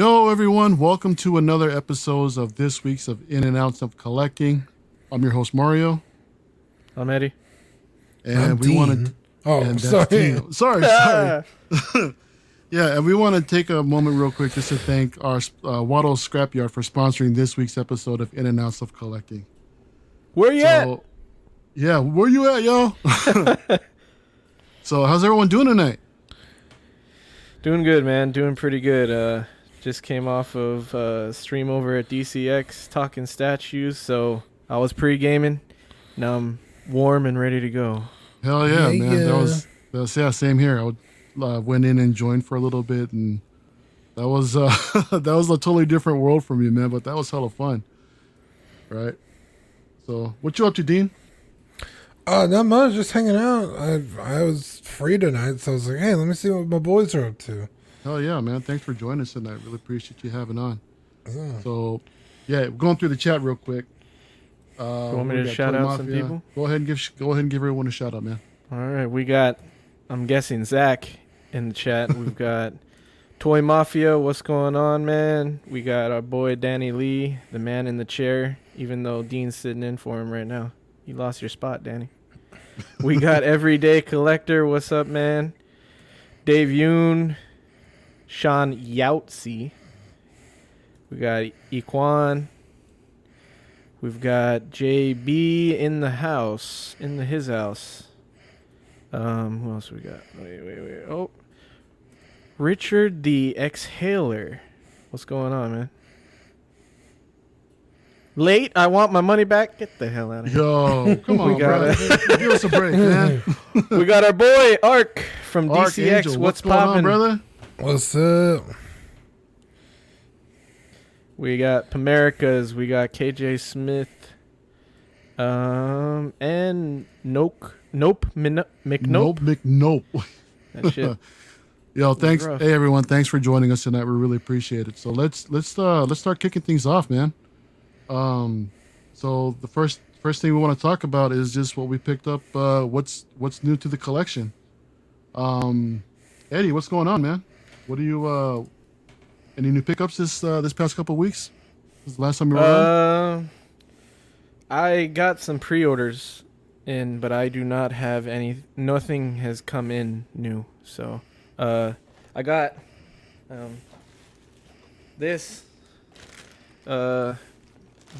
Yo, everyone, welcome to another episode of this week's of In and Outs of Collecting. I'm your host, Mario. I'm Eddie. And I'm we Dean. want to. Oh, and that's sorry. Dean. Sorry, sorry. yeah, and we want to take a moment real quick just to thank our uh, Waddle Scrapyard for sponsoring this week's episode of In and Outs of Collecting. Where you at? Yeah, where you at, yo? so, how's everyone doing tonight? Doing good, man. Doing pretty good. Uh, just came off of uh, stream over at DCX talking statues, so I was pre-gaming. Now I'm warm and ready to go. Hell yeah, Yeah, man. That was, that was yeah, same here. I would, uh, went in and joined for a little bit, and that was uh, that was a totally different world for me, man. But that was hella fun, right? So, what you up to, Dean? Uh, not much, just hanging out. I I was free tonight, so I was like, hey, let me see what my boys are up to. Hell yeah, man. Thanks for joining us tonight. Really appreciate you having on. Yeah. So, yeah, going through the chat real quick. Uh, You want me to shout out some people? Go ahead and give go ahead and give everyone a shout out, man. All right, we got. I'm guessing Zach in the chat. We've got Toy Mafia. What's going on, man? We got our boy Danny Lee, the man in the chair. Even though Dean's sitting in for him right now, you lost your spot, Danny. We got Everyday Collector. What's up, man? Dave Yoon, Sean Yautsy. We got Equan. We've got JB in the house, in the his house. Um, who else we got? Wait, wait, wait. Oh, Richard the Exhaler. What's going on, man? Late. I want my money back. Get the hell out of here. Yo, come We on, got bro. Give us a break, man. we got our boy Ark from DCX. What's, on, poppin'? brother? What's up? We got Pamericas. We got KJ Smith. Um, and Nope. Nope. Min- McNope. Nope, McNope. That shit. Yo, thanks. rough. Hey everyone, thanks for joining us tonight. We really appreciate it. So let's let's uh let's start kicking things off, man. Um so the first first thing we want to talk about is just what we picked up uh what's what's new to the collection. Um Eddie, what's going on, man? What do you uh any new pickups this uh this past couple weeks? This last time you were on? Uh, I got some pre-orders in, but I do not have any. Nothing has come in new. So, uh, I got um this uh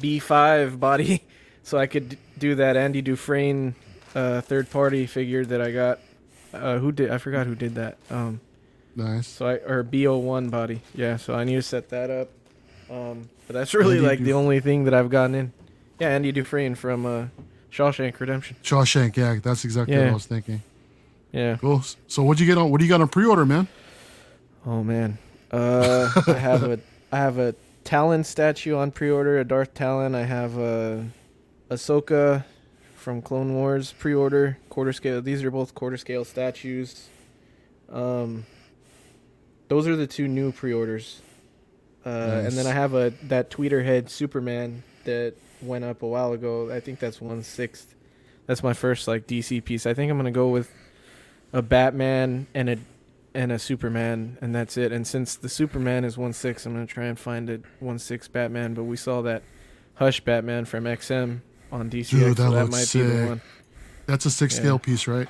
B5 body, so I could do that Andy Dufresne uh third-party figure that I got. Uh, who did? I forgot who did that. Um. Nice. So I or BO1 body. Yeah, so I need to set that up. Um, but that's really Andy like the only thing that I've gotten in. Yeah, Andy Dufresne from uh, Shawshank Redemption. Shawshank, yeah, that's exactly what I was thinking. Yeah. Cool. So what'd you get on what do you got on pre-order, man? Oh man. Uh, I have a I have a Talon statue on pre-order, a Darth Talon. I have a Ahsoka from Clone Wars pre-order, quarter scale. These are both quarter scale statues. Um, those are the two new pre-orders. Uh, and then I have a that Tweeterhead Superman that went up a while ago. I think that's one sixth. That's my first like DC piece. I think I'm gonna go with a Batman and a and a Superman, and that's it. And since the Superman is one six, I'm gonna try and find a one six Batman. But we saw that Hush Batman from XM on DCX, Dude, so that that looks might be the one. That's a six Yeah. scale piece, right?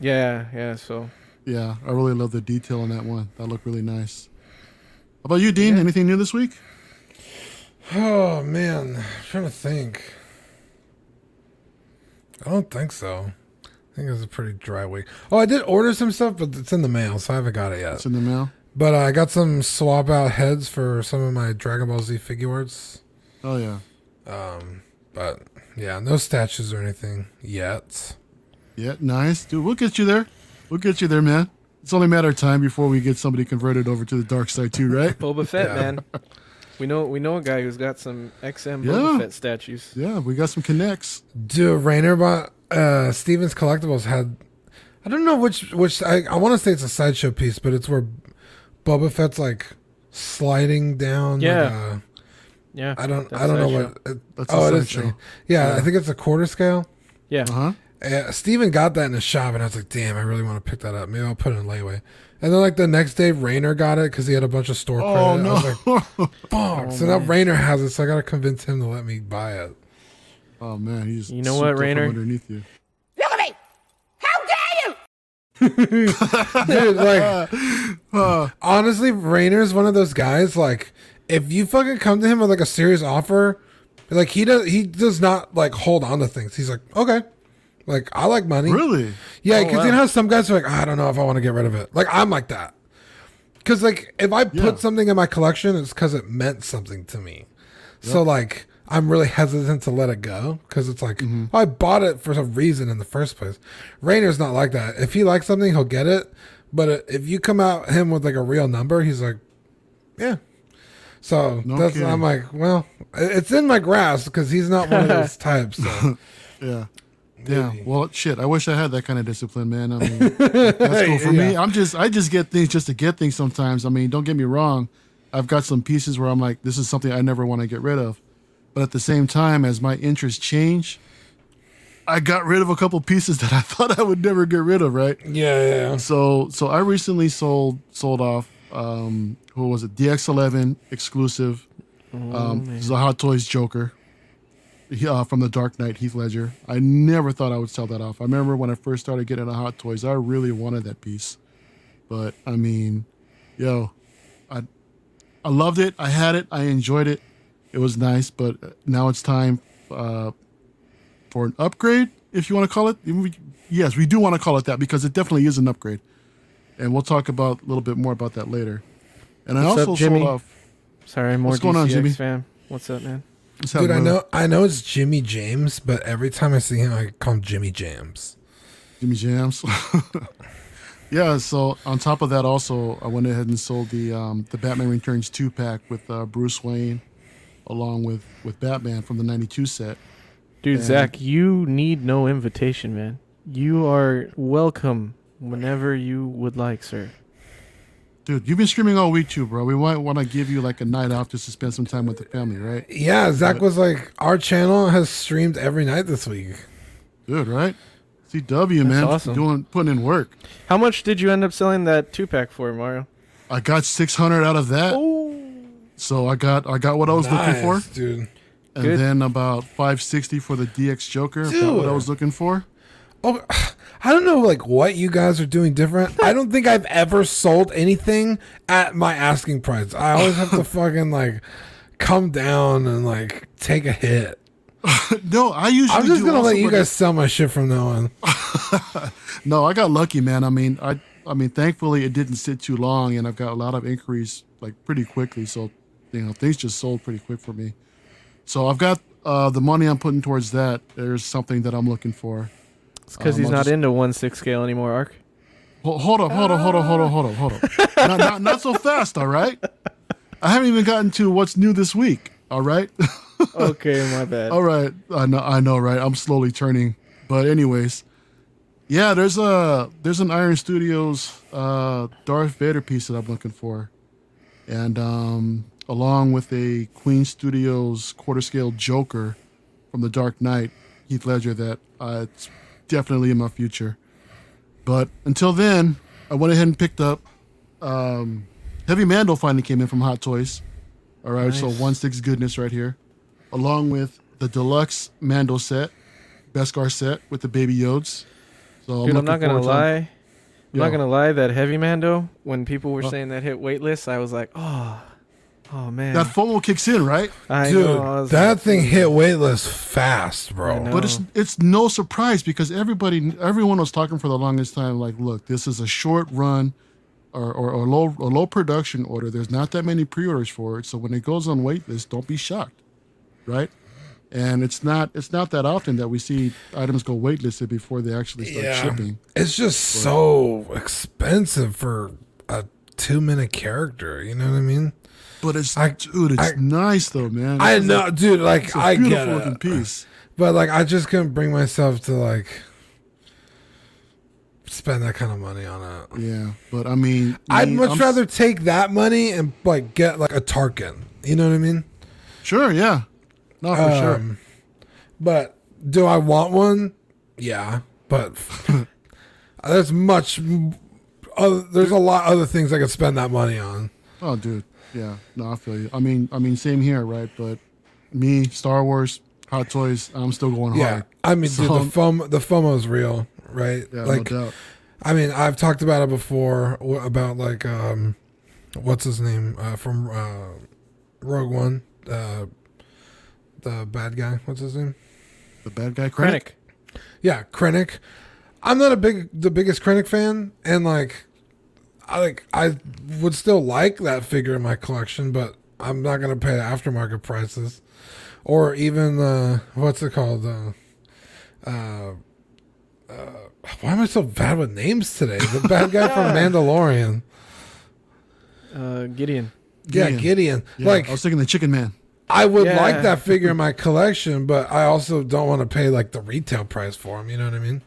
Yeah, yeah. So Yeah, I really love the detail on that one. That looked really nice. How about you, Dean? Yeah. Anything new this week? Oh man, I'm trying to think. I don't think so. I think it was a pretty dry week. Oh, I did order some stuff, but it's in the mail, so I haven't got it yet. It's in the mail. But I got some swap out heads for some of my Dragon Ball Z figure arts. Oh yeah, Um, but yeah, no statues or anything yet. yeah, nice, dude. We'll get you there. We'll get you there, man. It's only a matter of time before we get somebody converted over to the dark side too, right? Boba Fett, Yeah. man. We know we know a guy who's got some XM Yeah. Boba Fett statues. Yeah, we got some connects. Dude, Rainer bought uh Stevens Collectibles had I don't know which which I, I want to say it's a sideshow piece, but it's where Boba Fett's like sliding down. Yeah. Like a, Yeah, I don't I don't know sideshow. what. It, That's oh, a it is. sideshow. Yeah, Yeah. I think it's a quarter scale. yeah. Uh huh. Uh, Steven got that in his shop, and I was like, damn, I really want to pick that up. Maybe I'll put it in layaway. And then like the next day, Rainer got it because he had a bunch of store credit. Oh I was like, no! fuck. so now Rainer has it, so I gotta convince him to let me buy it. oh man, he's You know what, up from Rainer? Underneath you. Look at me! How dare you! Dude, like honestly, Rainer's one of those guys. Like, if you fucking come to him with like a serious offer, like he does, he does not like hold on to things. He's like, okay, like I like money. Really? Yeah, Oh, because wow. you know how some guys are like, I don't know if I want to get rid of it. Like I'm like that. Because like if I put Yeah. something in my collection, it's because it meant something to me. So like I'm really hesitant to let it go because it's like Mm-hmm. I bought it for some reason in the first place. Rainer's not like that. If he likes something, he'll get it. But if you come out him with like a real number, he's like, yeah. So No that's kidding. I'm like, well, it's in my grasp because he's not one of those types. So. Yeah. Yeah. Well, shit. I wish I had that kind of discipline, man. I mean, that's cool for me. I'm just, I just get things just to get things sometimes. I mean, don't get me wrong. I've got some pieces where I'm like, this is something I never want to get rid of. But at the same time, as my interests change, I got rid of a couple pieces that I thought I would never get rid of, right? yeah, yeah, yeah. So, so I recently sold sold off. Um, who was it? DX11 exclusive. Um, this is a Hot Toys Joker. Uh, from the Dark Knight, Heath Ledger. I never thought I would sell that off. I remember when I first started getting into Hot Toys, I really wanted that piece. But I mean, yo, I I loved it. I had it. I enjoyed it. It was nice. But now it's time uh, for an upgrade, if you want to call it. Yes, we do want to call it that because it definitely is an upgrade. And we'll talk about a little bit more about that later. And I What's up, also Jimmy? sold off. Sorry, more What's going on, Jimmy? fam. What's up, man? What's Dude, I know, I know it's Jimmy James, but every time I see him, I call him Jimmy Jams. Jimmy Jams. yeah. So on top of that, also I went ahead and sold the um, the Batman Returns two pack with uh, Bruce Wayne, along with with Batman from the '92 set. Dude, And- Zach, you need no invitation, man. You are welcome whenever you would like, sir. Dude, you've been streaming all week too, bro. We might want to give you like a night off just to spend some time with the family, right? Yeah, Zach was like, our channel has streamed every night this week. Good, right? CW man, awesome. doing putting in work. How much did you end up selling that two pack for, Mario? I got 600 out of that, so I got I got what I was looking for. Dude. and Good. then about 560 for the DX Joker. Got what I was looking for. Oh, I don't know, like what you guys are doing different. I don't think I've ever sold anything at my asking price. I always have to fucking like come down and like take a hit. No, I usually. I'm just gonna let you guys sell my shit from now on. No, I got lucky, man. I mean, I I mean, thankfully it didn't sit too long, and I've got a lot of inquiries like pretty quickly. So, you know, things just sold pretty quick for me. So I've got uh, the money I'm putting towards that. There's something that I'm looking for. It's because Um, he's I'll not just- into one six scale anymore, Ark. Hold, hold up, hold up, hold up, hold up, hold up, hold up. not, not, not so fast, all right. I haven't even gotten to what's new this week. All right. Okay, my bad. All right, I know, I know, right? I'm slowly turning, but anyways, yeah. There's a there's an Iron Studios uh, Darth Vader piece that I'm looking for, and um, along with a Queen Studios quarter scale Joker from the Dark Knight, Heath Ledger. That uh, it's definitely in my future. But until then, I went ahead and picked up um, Heavy Mando. Finally came in from Hot Toys. All right, so one six goodness right here along with the deluxe Mando set, Beskar set with the baby Yods. So Dude, I'm looking not gonna to- lie. I'm Yo. not gonna lie. That heavy Mando, when people were saying that hit waitlist, I was like, oh, oh man. That FOMO kicks in, right? I Dude, know, I that like, thing hit waitlist fast, bro. But it's it's no surprise because everybody, everyone was talking for the longest time. Like, look, this is a short run, or or, or low or low production order. There's not that many pre-orders for it, so when it goes on waitlist, don't be shocked, right? And it's not it's not that often that we see items go waitlisted before they actually start Yeah. shipping. It's just so expensive for a two minute character. You know what I mean? But it's I- dude, it's I- nice though, man. I It's know, dude. Like It's a I get beautiful looking piece. but like I just couldn't bring myself to like spend that kind of money on it. Yeah, but I mean, I'd much I'm rather take that money and like get like a Tarkin. You know what I mean? Sure, yeah, Not for sure. Um, But do I want one? Yeah, but there's much. Other, there's a lot other things I could spend that money on. Oh, dude. Yeah. No, I feel you. I mean, I mean, same here, right? But me, Star Wars, Hot Toys, I'm still going Yeah, hard. I mean, dude, the FOMO, the FOMO is real, right? Yeah, like, no doubt. I mean, I've talked about it before about like, um, what's his name uh, from uh, Rogue One, uh, the bad guy. What's his name? The bad guy, Krennic. Krennic. Yeah, Krennic. I'm not a big the biggest Krennic fan, and like, I like I would still like that figure in my collection, but I'm not gonna pay aftermarket prices, or even uh, what's it called? Uh, uh, uh, why am I so bad with names today? The bad guy from Mandalorian. Uh, Gideon. Yeah, Gideon. Gideon. Yeah, like I was thinking the Chicken Man. I would Yeah. like that figure in my collection, but I also don't want to pay like the retail price for him. You know what I mean?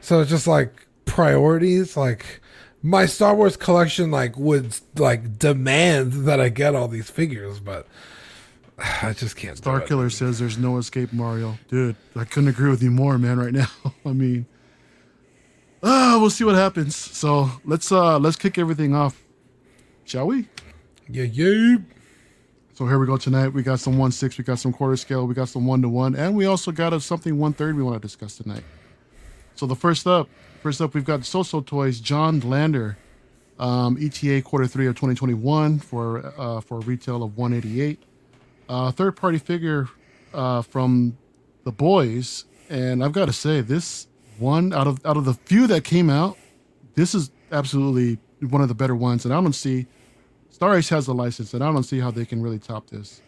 So it's just like priorities. Like my Star Wars collection, like would like demand that I get all these figures, but I just can't. Star. Killer says there's no escape, Mario. Dude, I couldn't agree with you more, man. Right now, I mean, ah, we'll see what happens. So let's uh let's kick everything off, shall we? Yeah, yeah. So here we go tonight. We got some one six, we got some quarter scale, we got some one to one, and we also got a something one third we want to discuss tonight. So the first up, first up, we've got Soso Toys Homelander, um, ETA quarter three of 2021 for uh, for a retail of 188. Uh, third party figure uh, from the boys, and I've got to say this one out of out of the few that came out, this is absolutely one of the better ones, and I don't see. Star Ace has the license, and I don't see how they can really top this.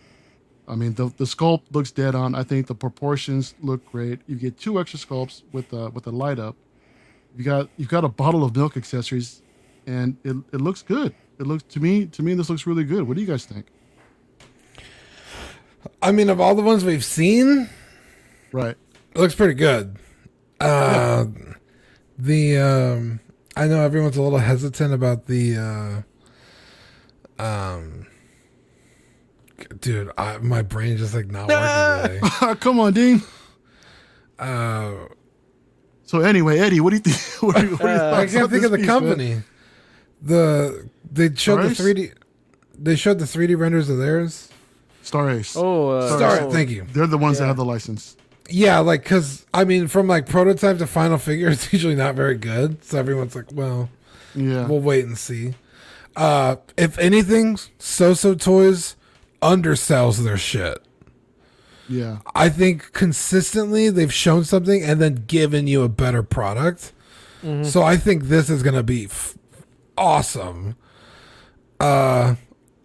I mean, the the sculpt looks dead on. I think the proportions look great. You get two extra sculpts with the with the light up. You got you've got a bottle of milk accessories, and it, it looks good. It looks to me to me this looks really good. What do you guys think? I mean, of all the ones we've seen, Right. it looks pretty good. Uh, the um, I know everyone's a little hesitant about the uh, um, dude. I, my brain just like not working today. Come on, Dean. Uh, So anyway, Eddie, what do you think? What are, what are Uh, I can't think of the piece, man? company. The they showed Stars? the three D. They showed the three D renders of theirs. Star Ace. Oh, uh, Star, oh, thank you. They're the ones that have the license. Yeah, like because I mean, from like prototype to final figure, it's usually not very good. So everyone's like, well. Yeah. We'll wait and see. Uh, if anything, So-So Toys undersells their shit. Yeah. I think consistently they've shown something and then given you a better product. So I think this is gonna be f- awesome. Uh,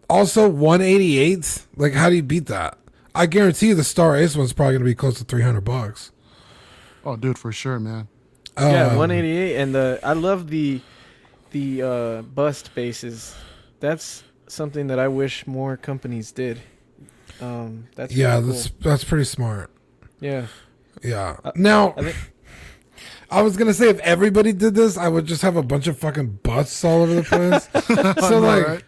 also 188. Like, how do you beat that? I guarantee you the Star Ace one's probably gonna be close to 300 bucks. Oh, dude, for sure, man. Yeah, Um, 188, and the I love the the uh, bust bases. That's something that I wish more companies did. Um, that's Yeah, really cool. that's that's pretty smart. yeah. Yeah. Uh, now, I think I was gonna say if everybody did this, I would just have a bunch of fucking butts all over the place. so know, like, right?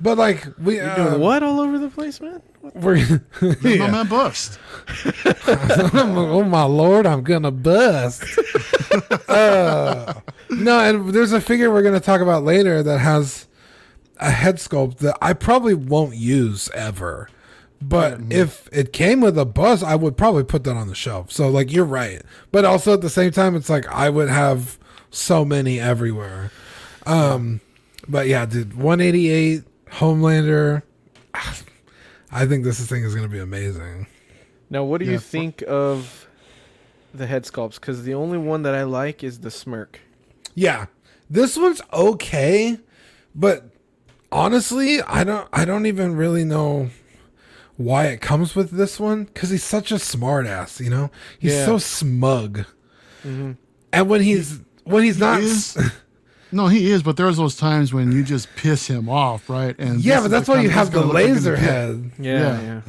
but like we you're uh, doing what all over the place, man. We're Let my man bust. oh my lord, I'm gonna bust. uh, no, and there's a figure we're gonna talk about later that has a head sculpt that I probably won't use ever. But if it came with a bus, I would probably put that on the shelf. So like you're right. But also at the same time it's like I would have so many everywhere. Um but yeah, dude, 188 Homelander I think this thing is going to be amazing. Now, what do Yeah, you think of the head sculpts? Because the only one that I like is the smirk. Yeah. This one's okay, but honestly, I don't I don't even really know why it comes with this one cuz he's such a smartass, you know? He's Yeah. so smug. Mhm. And when he's when he's He not is. No, he is, but there's those times when you just piss him off, right? And Yeah, but that's why you have the is gonna look like laser a head. Yeah, Yeah. yeah.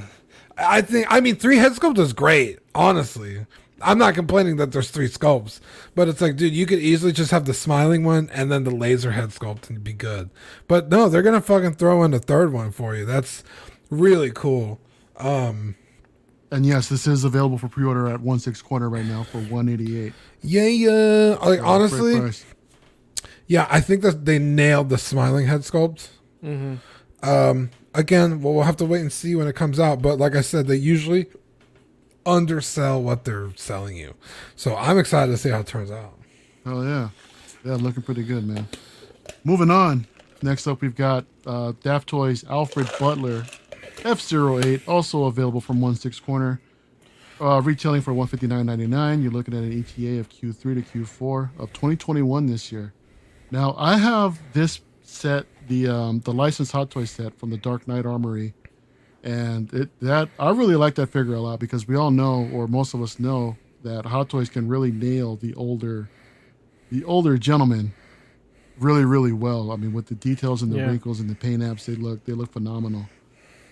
I think I mean 3 head sculpt is great, honestly. I'm not complaining that there's three sculpts, but it's like, dude, you could easily just have the smiling one and then the laser head sculpt and be good. But no, they're gonna fucking throw in a third one for you. That's really cool. Um, And yes, this is available for pre-order at One Six Corner right now for one eighty eight. Yeah, yeah. Like honestly, yeah, I think that they nailed the smiling head sculpt. Mm-hmm. Um, again, well, we'll have to wait and see when it comes out. But like I said, they usually undersell what they're selling you. So I'm excited to see how it turns out. Oh yeah, yeah, looking pretty good, man. Moving on. Next up, we've got uh, Daft Toys Alfred Butler F08, also available from One Six Corner, uh, retailing for one fifty nine ninety nine. You're looking at an ETA of Q3 to Q4 of 2021 this year. Now, I have this set, the um, the licensed Hot Toy set from the Dark Knight Armory, and it that I really like that figure a lot because we all know, or most of us know, that Hot Toys can really nail the older the older gentlemen really really well i mean with the details and the Yeah. wrinkles and the paint apps they look they look phenomenal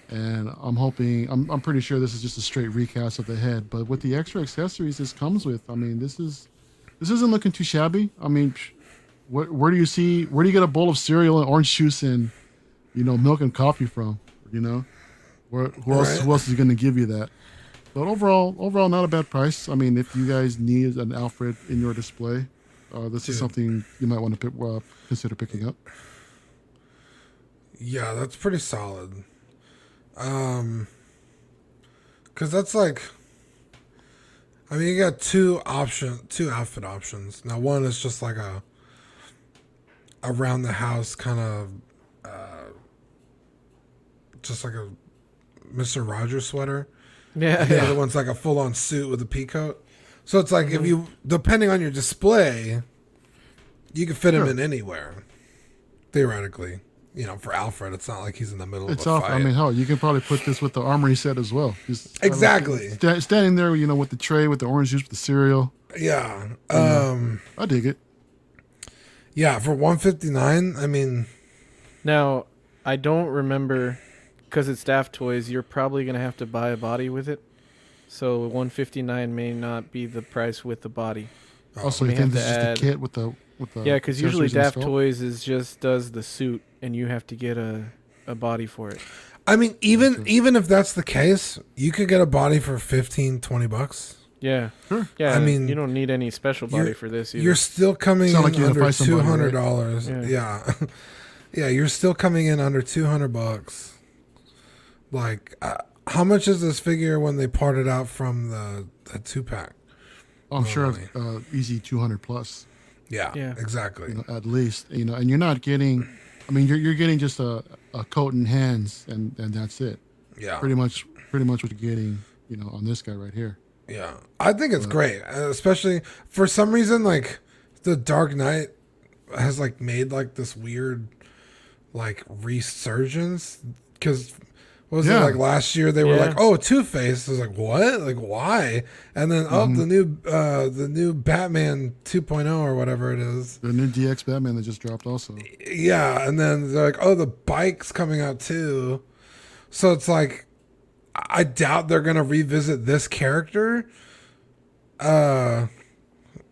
and i'm hoping I'm, I'm pretty sure this is just a straight recast of the head but with the extra accessories this comes with i mean this is this isn't looking too shabby i mean where, do you see where do you get a bowl of cereal and orange juice and you know milk and coffee from you know where, who else Right. who else is going to give you that but overall overall not a bad price i mean if you guys need an alfred in your display uh, this is something you might want to pick, uh, consider picking up. Yeah, that's pretty solid. Um, cause that's like, I mean, you got two option, two outfit options. Now, one is just like a around the house kind of, uh, just like a Mister Rogers sweater. Yeah. The other one's like a full on suit with a pea coat. So it's like if you, depending on your display, you can fit him Sure. in anywhere. Theoretically, you know, for Alfred, it's not like he's in the middle It's of a off. fight. I mean, hell, you can probably put this with the armory set as well. Just kind of Exactly. standing there, you know, with the tray, with the orange juice, with the cereal. yeah, um, I dig it. yeah. For one fifty nine, I mean, Now, I don't remember because it's Daft Toys. You're probably gonna have to buy a body with it. So 159 may not be the price with the body. Also, we you think have this to is the kit with the with the yeah, because usually Daft? Toys is just does the suit, and you have to get a a body for it. I mean, even Gotcha. even if that's the case, you could get a body for 15, 20 bucks. Yeah, Sure. yeah. I mean, you don't need any special body for this. Either. You're still coming in like you under two hundred somebody, two right? dollars. Yeah. Yeah, yeah. You're still coming in under two hundred bucks. Like, uh, how much is this figure when they parted out from the the two pack? Oh, I'm sure Normally. uh, easy 200 plus, Yeah, Yeah. exactly. you know, at least. You know, and you're not getting. I mean, you're you're getting just a, a coat and hands, and and that's it. yeah, Pretty much, pretty much what you're getting. You know, on this guy right here. Yeah, I think it's great, uh, especially for some reason. Like the Dark Knight has like made like this weird like resurgence because what was Yeah. it like last year? They were Yeah. like, "Oh, Two Face." I was like, "What? Like why?" And then oh, the new uh the new Batman 2.0 or whatever it is. The new DX Batman that just dropped also. Yeah, and then they're like, "Oh, the bike's coming out too." So it's like I doubt they're going to revisit this character. Uh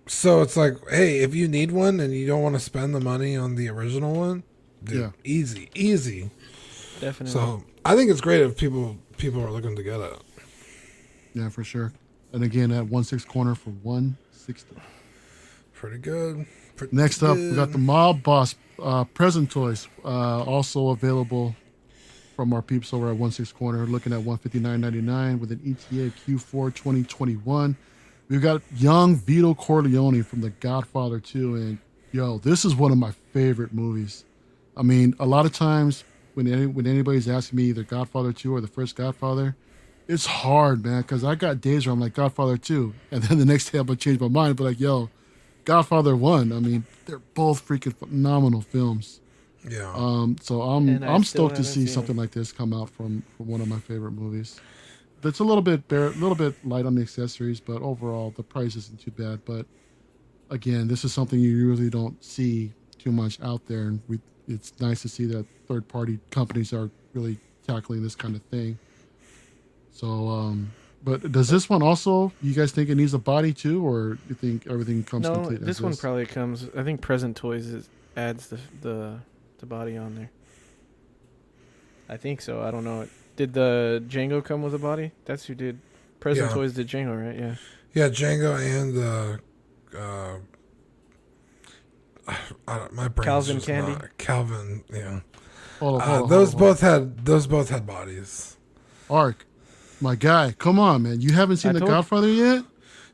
so it's like, "Hey, if you need one and you don't want to spend the money on the original one, dude, Yeah. easy, easy." Definitely. So, I think it's great if people people are looking to get it. Yeah, for sure. And again, at one six corner for 160. Pretty good. Pretty Next up, we got the. Mob Boss uh, present toys, uh, also available from our peeps over at one six Corner, looking at 159.99 with an ETA of Q4 2021. We've got young Vito Corleone from The Godfather 2, and yo, this is one of my favorite movies. I mean, a lot of times when any, when anybody's asking me either Godfather 2 or the first Godfather, it's hard, man, because I got days where I'm like Godfather 2, and then the next day I'm gonna change my mind, but like, yo, Godfather One. I mean, they're both freaking phenomenal films. Yeah. Um, so I'm I I'm stoked to see seen something it. like this come out from from one of my favorite movies. That's a little bit bare, a little bit light on the accessories, but overall the price isn't too bad. But again, this is something you usually don't see too much out there, and we it's nice to see that third party companies are really tackling this kind of thing. So, um, but does this one also? You guys think it needs a body too, or you think everything comes no, complete? this as one is? probably comes. I think Present Toys is, adds the the the body on there. I think so. I don't know. Did the Django come with a body? That's who did. Present Yeah. Toys did Django, right? Yeah. Yeah, Django and uh, uh, I don't, my brain. Calvin Candie? Calvin, yeah. Hold on, Uh, hold on, those hold on, both had those both had bodies. hold on. Ark, my guy, come on, man. You haven't seen I The told- Godfather yet,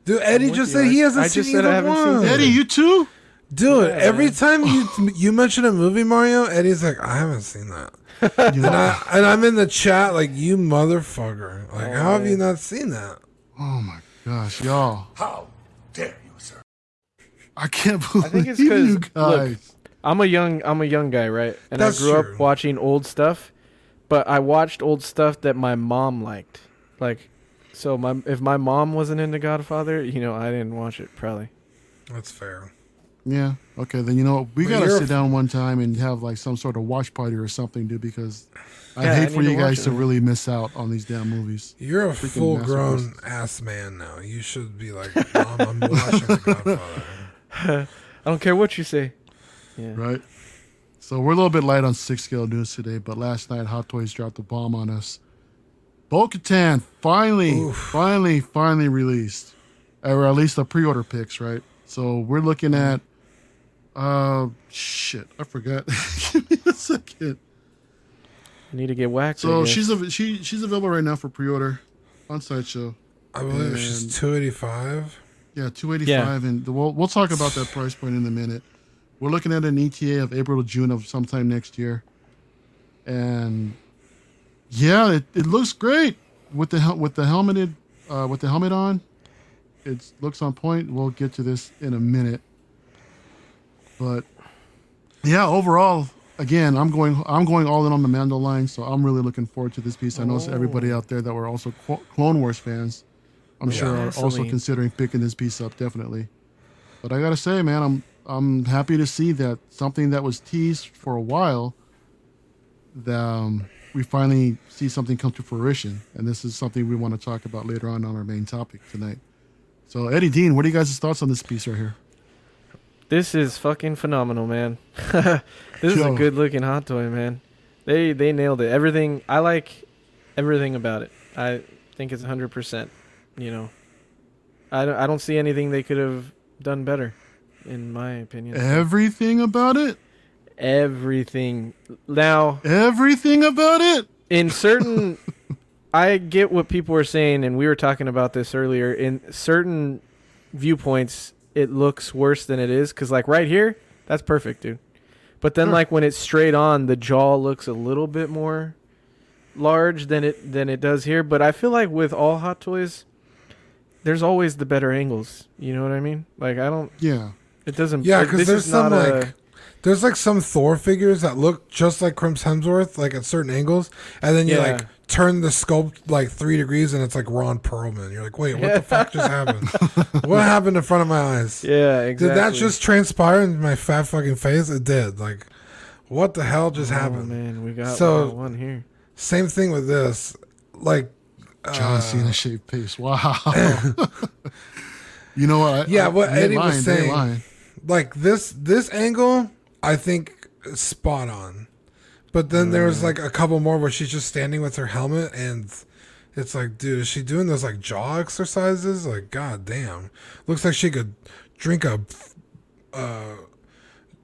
Dude, Eddie just you. said he hasn't I seen just said either I haven't seen one. Eddie. You too? Dude, Yeah, every man. time you you mention a movie, Mario, Eddie's like, I haven't seen that. And I and I'm in the chat like, you motherfucker. Like, Oh, how have you not seen that? oh my gosh, y'all. How dare you, sir? I can't believe think it's 'cause, you look, guys. I'm a young I'm a young guy, right? And That's I grew true. up watching old stuff, but I watched old stuff that my mom liked. Like so my if my mom wasn't into Godfather, you know, I didn't watch it probably. That's fair. Yeah. Okay. Then you know what? we Well, gotta sit down one time and have like some sort of watch party or something, dude. Because I Yeah, I hate for need to you guys it, to really miss out on these damn movies. You're a Freaking full grown ass man now. You should be like, Mom, I'm watching The Godfather. I don't care what you say. Yeah. Right. So we're a little bit light on six scale news today, but last night Hot Toys dropped the bomb on us. Bo Katan finally, finally, finally released, or at least the pre-order picks, right? So we're looking at, uh, shit, I forgot. Give me a second. I need to get whacked. I So she's a, she she's available right now for pre-order on Sideshow. I believe And- she's 285. Yeah, two eighty five, and the, we'll we'll talk about that price point in a minute. We're looking at an ETA of April to June of sometime next year, and yeah, it, it looks great with the hel- with the helmeted uh, with the helmet on. It looks on point. We'll get to this in a minute, but yeah, overall, again, I'm going I'm going all in on the Mando line, so I'm really looking forward to this piece. I know everybody out there that were also Clo- Clone Wars fans. I'm sure are also considering picking this piece up definitely. But I gotta say, man, I'm I'm happy to see that something that was teased for a while, that um, we finally see something come to fruition, and this is something we want to talk about later on on our main topic tonight. So Eddie Dean, what are you guys' thoughts on this piece right here? This is fucking phenomenal, man. this is a good looking hot toy, man. They they nailed it. Everything I like everything about it. I think it's 100%, you know. I don't I don't see anything they could have done better in my opinion. Everything about it, Everything. Now, everything about it. in certain I get what people are saying and we were talking about this earlier in certain viewpoints it looks worse than it is cuz like right here that's perfect dude but then Sure. like when it's straight on the jaw looks a little bit more large than it than it does here but I feel like with all hot toys there's always the better angles you know what I mean like I don't Yeah, it doesn't Yeah, because there's some a- like there's like some Thor figures that look just like Chris Hemsworth, like at certain angles, and then you Yeah. like turn the sculpt like three degrees, and it's like Ron Perlman. You're like, wait, what the fuck just happened? what happened in front of my eyes? yeah exactly Did that just transpire in my fat fucking face? It did. Like, what the hell just oh, happened? man we got, So- we got one here Same thing with this. Like, John uh, Cena shaved face. Wow. you know what? Yeah, I- what Eddie was lying, they saying. like this this angle i think spot on but then there's like a couple more where she's just standing with her helmet and it's like dude is she doing those like jaw exercises like god damn looks like she could drink a uh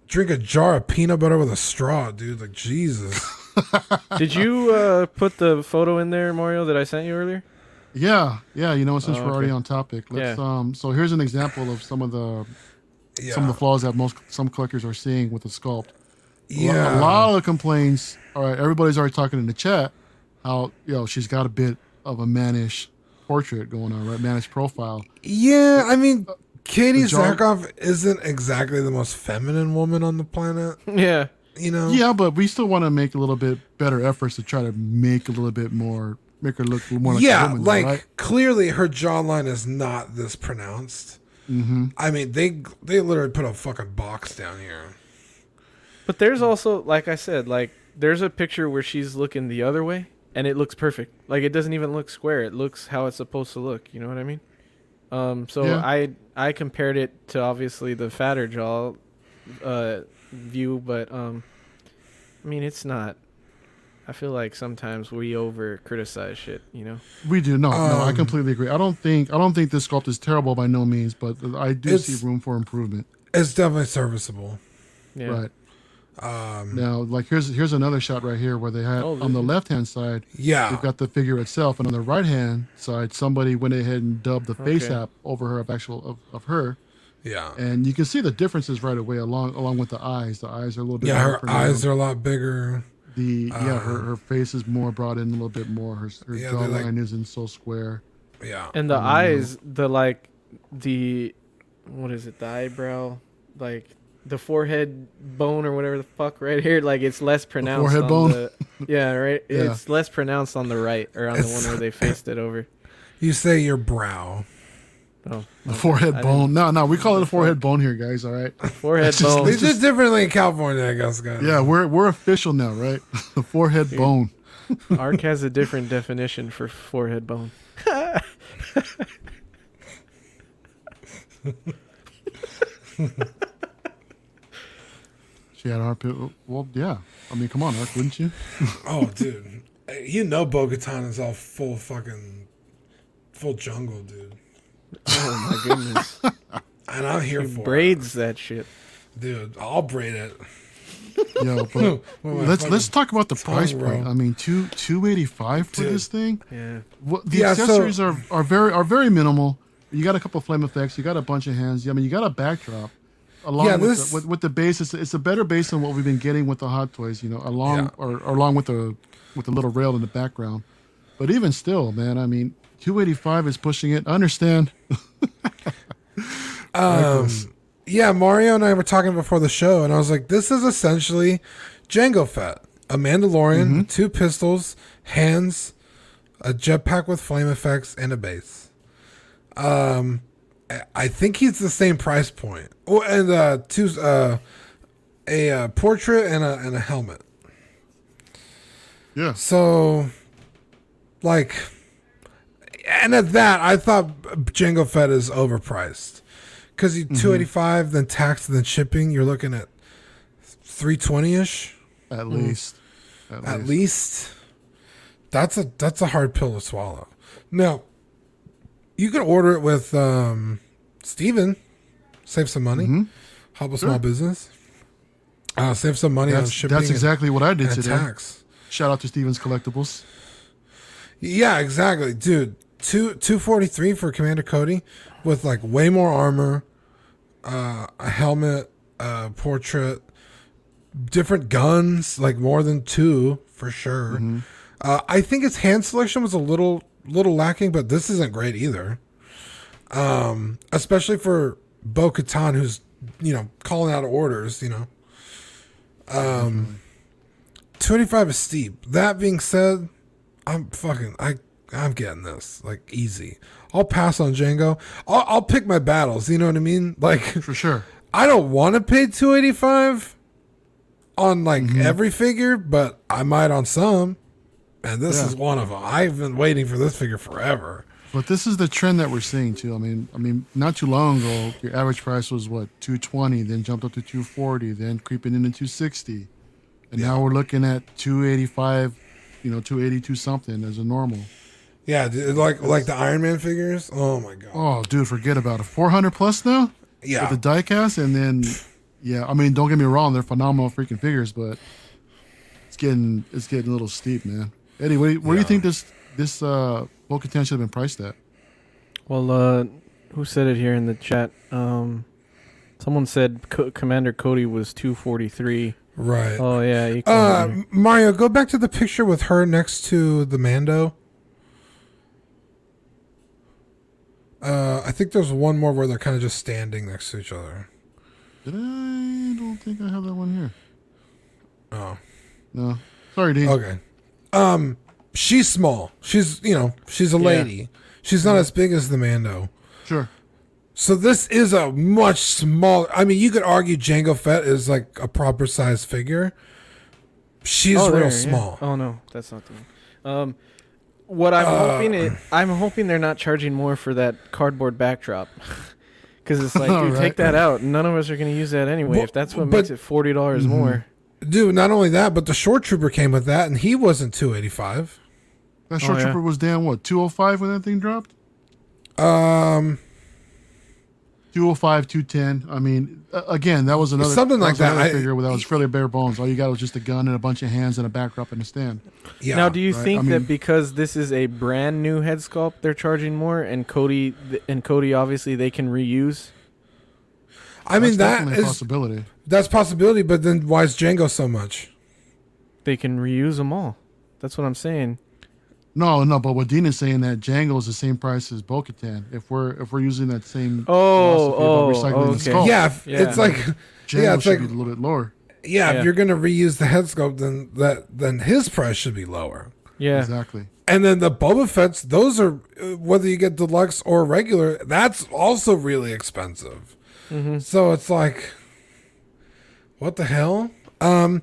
drink a jar of peanut butter with a straw dude like jesus Did you uh, put the photo in there, Mario, that I sent you earlier? Yeah, yeah. You know, since Oh, we're already on topic, let's Yeah. um. So here's an example of some of the yeah some of the flaws that most some collectors are seeing with the sculpt. A lo- yeah A lot of the complaints. All right, everybody's already talking in the chat how you know she's got a bit of a mannish portrait going on, right? Mannish profile. yeah i mean Katee the jaw- Sackhoff isn't exactly the most feminine woman on the planet Yeah. You know Yeah, but we still want to make a little bit better efforts to try to make a little bit more, make her look more like yeah, a woman, like right? clearly her jawline is not this pronounced. Mm-hmm. I mean, they they literally put a fucking box down here. But there's also, like I said, like there's a picture where she's looking the other way and it looks perfect. Like it doesn't even look square. It looks how it's supposed to look. You know what I mean? Um, so Yeah. I I compared it to obviously the fatter jaw uh, view, but um, I mean it's not I feel like sometimes we over criticize shit. You know. We do no, no. I Um, completely agree. I don't think I don't think this sculpt is terrible by no means, but I do see room for improvement. It's definitely serviceable. Yeah. Right Um, now, like here's here's another shot right here where they had Oh, on the left hand side yeah. You've got the figure itself, and on the right hand side, somebody went ahead and dubbed the face Okay. app over her of actual of, of her, yeah. and you can see the differences right away along along with the eyes. The eyes are a little bit Yeah, her pronounced. eyes are a lot bigger. the yeah her, uh, her face is more brought in a little bit more. Her her Yeah, they're like- jawline isn't so square. Yeah. And the Mm. eyes, the like, the what is it? The eyebrow, like the forehead bone or whatever the fuck right here. Like it's less pronounced. forehead on bone? The, yeah, right. Yeah. It's less pronounced on the right or on the one where they faced it over. You say your brow. Oh, The forehead I bone. No, no, we call it a forehead bone here, guys. All right. forehead It's just- bone. They did differently in California, I guess, guys. Yeah, we're we're official now, right? the forehead bone. Ark has a different definition for forehead bone. She had armpit. Well, yeah. I mean, come on, Ark, wouldn't you? Oh, dude. You know Bo Katan is all full fucking full jungle, dude. Oh my goodness. And I'm here He for braids that shit. Dude, I'll braid it. Yeah, but let's let's talk about the price tongue point. I mean, two two eighty five for Dude. this thing. Yeah. What the Yeah, so- accessories are, are very are very minimal. You got a couple flame effects. You got a bunch of hands. I mean, you got a backdrop. Along Yeah, with, this- the, with with the base, it's, it's a better base than what we've been getting with the Hot Toys. You know, along Yeah. or, or along with the with the little rail in the background. But even still, man, I mean, two eighty five is pushing it. I understand. Um, yeah, Mario and I were talking before the show, and I was like, "This is essentially Jango Fett, a Mandalorian, with two pistols, hands, a jetpack with flame effects, and a base." Um, I- I think he's the same price point. Oh, and uh, two, uh, a uh, portrait and a and a helmet. Yeah. So, like, and at that, I thought Jango Fett is overpriced because you two eighty five, then tax, then shipping. You're looking at three twenty ish At least. At, at least. least. That's a that's a hard pill to swallow. Now, you can order it with um, Steven. Save some money. Help a small business. Uh, save some money on That's, shipping. that's and- exactly what I did today. tax. Shout out to Stevens Collectibles. Yeah, exactly, dude. Two two forty three for Commander Cody, with like way more armor, uh, a helmet, a portrait, different guns, like more than two for sure. Uh, I think his hand selection was a little little lacking, but this isn't great either. Um, especially for Bo Katan, who's you know calling out orders. You know, um, twenty five is steep. That being said, I'm fucking I I'm getting this like easy. I'll pass on Jango. I'll, I'll pick my battles. You know what I mean? Like For sure. I don't want to pay two eighty five on like mm-hmm. every figure, but I might on some. And this Yeah. is one of them. I've been waiting for this figure forever. But this is the trend that we're seeing too. I mean, I mean, not too long ago, your average price was what 220, then jumped up to 240, then creeping into 260, and now we're looking at 285, you know, 282 something as a normal. Yeah, dude, like like the Iron Man figures. Oh my god. Oh, dude, forget about it. 400 plus now yeah. with the diecast, and then yeah, I mean, don't get me wrong, they're phenomenal freaking figures, but it's getting it's getting a little steep, man. Eddie, where, where do you think this this uh Bo-Katan should have been priced at? Well, uh, who said it here in the chat? Um, someone said Co- Commander Cody was 243. right. Oh yeah, Uh, Mario, go back to the picture with her next to the Mando. Uh, I think there's one more where they're kind of just standing next to each other. Did I? I don't think I have that one here. Oh, No, sorry, D. okay. Um, she's small. She's you know she's a Yeah. lady. She's not as big as the Mando. Sure. So this is a much smaller. I mean, you could argue Jango Fett is like a proper size figure. She's oh, real there, yeah. small. Oh no, that's not the one. Um, what I'm Uh, hoping it, I'm hoping they're not charging more for that cardboard backdrop. Because it's like, dude, Alright. take that out. None of us are going to use that anyway. Well, if that's what but- makes it forty dollars more, Dude, not only that, but the shore trooper came with that, and he wasn't 285. That short Oh, yeah. trooper was down what 205 when that thing dropped. Um, 205, 210. I mean, again, that was another Something like was that. another I- figure where that was fairly bare bones. All you got was just a gun and a bunch of hands and a backdrop and a stand. yeah. now, do you right. think I mean- that because this is a brand new head sculpt, they're charging more, and Cody and Cody obviously they can reuse? I mean, That's that definitely a possibility. that's possibility, but then why is Jango so much? They can reuse them all. That's what I'm saying. No, no, but what Dean is saying that Jango is the same price as Bo-Katan. If we're if we're using that same Oh, philosophy oh, about recycling the okay. sculpt, yeah, yeah. it's like Jango yeah, it's should like be a little bit lower. yeah, Yeah. if you're gonna reuse the head sculpt, then that then his price should be lower. Yeah. Exactly. And then the Boba Fett's, those are uh, whether you get deluxe or regular, that's also really expensive. Mm-hmm. So it's like, what the hell? Um,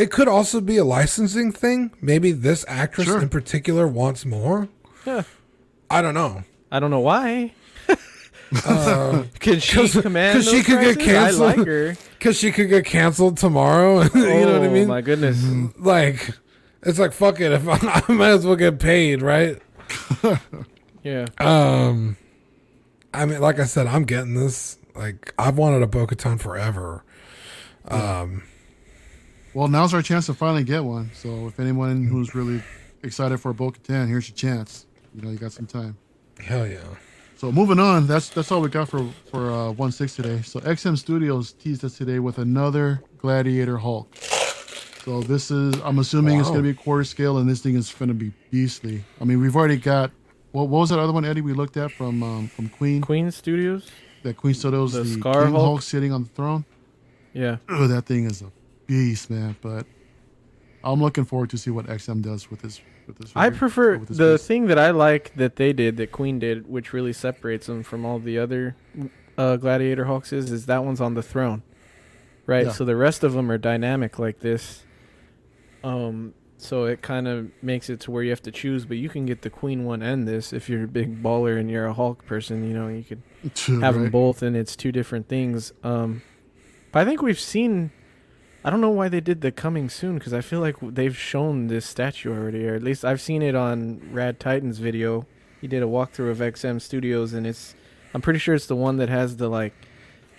it could also be a licensing thing. Maybe this actress Sure. in particular wants more. Yeah. I don't know. I don't know why. Uh, Can she 'Cause- command 'cause she those could get prices? I canceled. like her. Cause she could get canceled tomorrow. you know what I mean? Oh, mean? My goodness. Like, it's like fuck it. If I, I might as well get paid, right? Yeah. Um, I mean, like I said, I'm getting this. Like, I've wanted a Bo-Katan forever. Um, Well, now's our chance to finally get one. So if anyone who's really excited for a Bo-Katan, here's your chance. You know, you got some time. hell yeah. So moving on, that's that's all we got for for uh, one six today. So XM Studios teased us today with another Gladiator Hulk. So this is, I'm assuming it's going to be a quarter scale, and this thing is going to be beastly. I mean, we've already got. What, what was that other one, Eddie? We looked at from um, from Queen. Queen Studios. That Queen Studios, The the, Scar King Hulk? Hulk sitting on the throne. Yeah. Ugh, that thing is a beast, man. But I'm looking forward to see what XM does with this. With this I prefer this the beast. thing that I like that they did, that Queen did, which really separates them from all the other uh, Gladiator Hulks is, is that one's on the throne, right? Yeah. So the rest of them are dynamic like this. Um, so it kind of makes it to where you have to choose, but you can get the Queen one and this if you're a big baller and you're a Hulk person. You know, you could have them both, and it's two different things. Um, but I think we've seen. I don't know why they did the coming soon because I feel like they've shown this statue already, or at least I've seen it on Rad Titan's video. He did a walkthrough of XM Studios, and it's. I'm pretty sure it's the one that has the like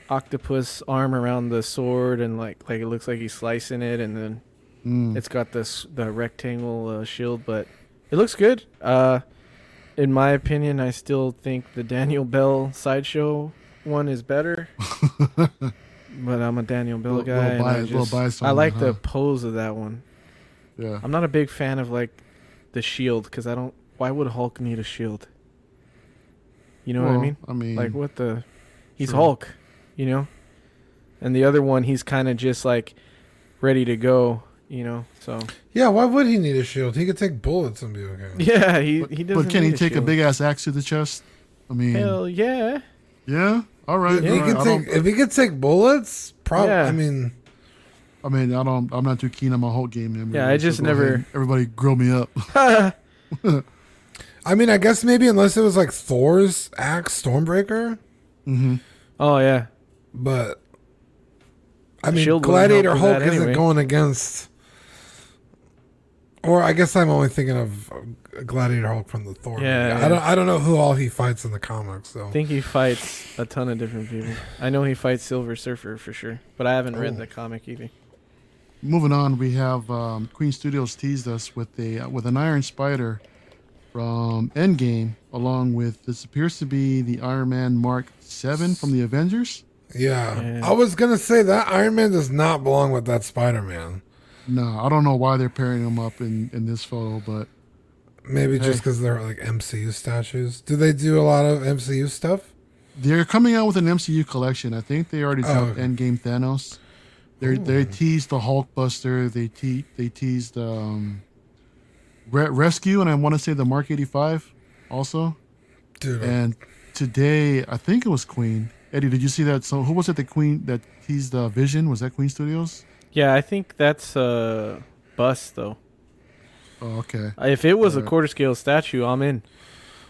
octopus arm around the sword, and like like it looks like he's slicing it, and then Mm. it's got this the rectangle uh, shield, but it looks good. Uh, in my opinion, I still think the Daniel Bell sideshow one is better. but I'm a Daniel Bell Little- guy. little I, bias- little just- bias I like that, the huh? pose of that one. yeah. I'm not a big fan of like the shield because I don't. Why would Hulk need a shield? You know what I mean? I mean, Like what the? He's Sure. Hulk, you know. And the other one, he's kind of just like ready to go, you know. So Yeah, why would he need a shield? He could take bullets and be okay. yeah, he but, he doesn't. but can he need take a big ass axe to the chest? I mean, Hell yeah! yeah. All right. If, all he right. could take, if he could take bullets, probably. Yeah. I mean, I mean, I don't. I'm not too keen on my Hulk game. Man. Yeah, I just go never- ahead. Everybody grill me up. I mean, I guess maybe unless it was like Thor's axe, Stormbreaker, hmm Oh yeah, but I mean, Shield Gladiator Hulk isn't anyway. going against. Or I guess I'm only thinking of uh, Gladiator Hulk from the Thor. movie. Yeah, I don't. I don't know who all he fights in the comics. So I think he fights a ton of different people. I know he fights Silver Surfer for sure, but I haven't read Oh. the comic either. Moving on, we have um, Queen Studios teased us with a with an Iron Spider from Endgame, along with this appears to be the Iron Man Mark Seven from the Avengers. yeah. Yeah. I was gonna say that Iron Man does not belong with that Spider Man. No, I don't know why they're pairing them up in in this photo, but Maybe just because they're like MCU statues. Do they do a lot of MCU stuff? they're coming out with an MCU collection. I think they already Oh, dropped okay. Endgame Thanos. They they teased the Hulk Buster. They te- they teased um, Re- Rescue, and I want to say the Mark eighty five also. Dude, And today, I think it was Queen. Eddie, did you see that? So who was it? The Queen that teased uh, Vision was that Queen Studios? Yeah, I think that's a bust though. Oh, okay. If it was a Alright. quarter scale statue, I'm in.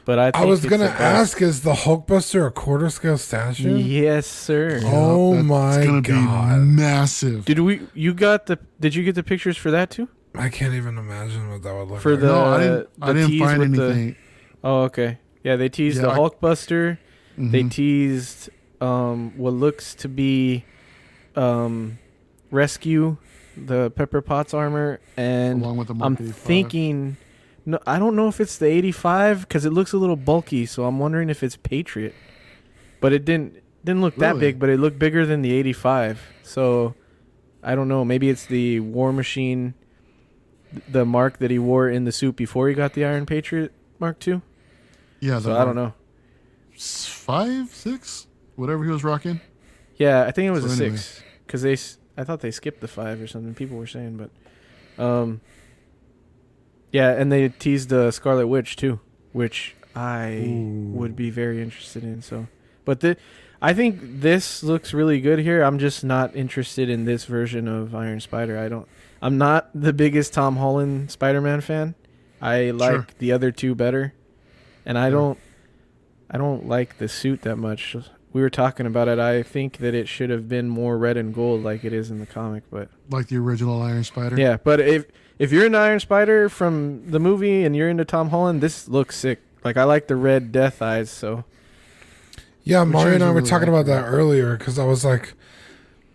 But I, think I was gonna ask: Is the Hulkbuster a quarter scale statue? Yes, sir. Oh That's my gonna God. be massive. Did we? You got the? Did you get the pictures for that too? I can't even imagine what that would look For like. the- no, I didn't. I the didn't find with the- anything. Oh, okay. Yeah, they teased Yeah, the I- Hulkbuster. They Mhm. teased um, what looks to be um, rescue the Pepper Potts armor, and along with the I'm 85. thinking. No, I don't know if it's the 85 because it looks a little bulky. So I'm wondering if it's Patriot, but it didn't didn't look that Really? big, but it looked bigger than the 85. So I don't know. Maybe it's the War Machine, th- the mark that he wore in the suit before he got the Iron Patriot Mark II. Yeah, So I don't know. s- Five, six, whatever he was rocking. Yeah, I think it was So a anyway. six because they. s- I thought they skipped the five or something. People were saying, but, um, yeah, and they teased the Scarlet Witch too, which I Ooh. would be very interested in. So, but the, I think this looks really good here. I'm just not interested in this version of Iron Spider. I don't. I'm not the biggest Tom Holland Spider-Man fan. I like Sure. the other two better, and I Sure. don't. I don't like the suit that much. We were talking about it. I think that it should have been more red and gold like it is in the comic, but like the original Iron Spider. yeah. But if if you're an Iron Spider from the movie and you're into Tom Holland, this looks sick. Like I like the red death eyes. So Yeah, Which Mario and I were talking about that earlier because I was like,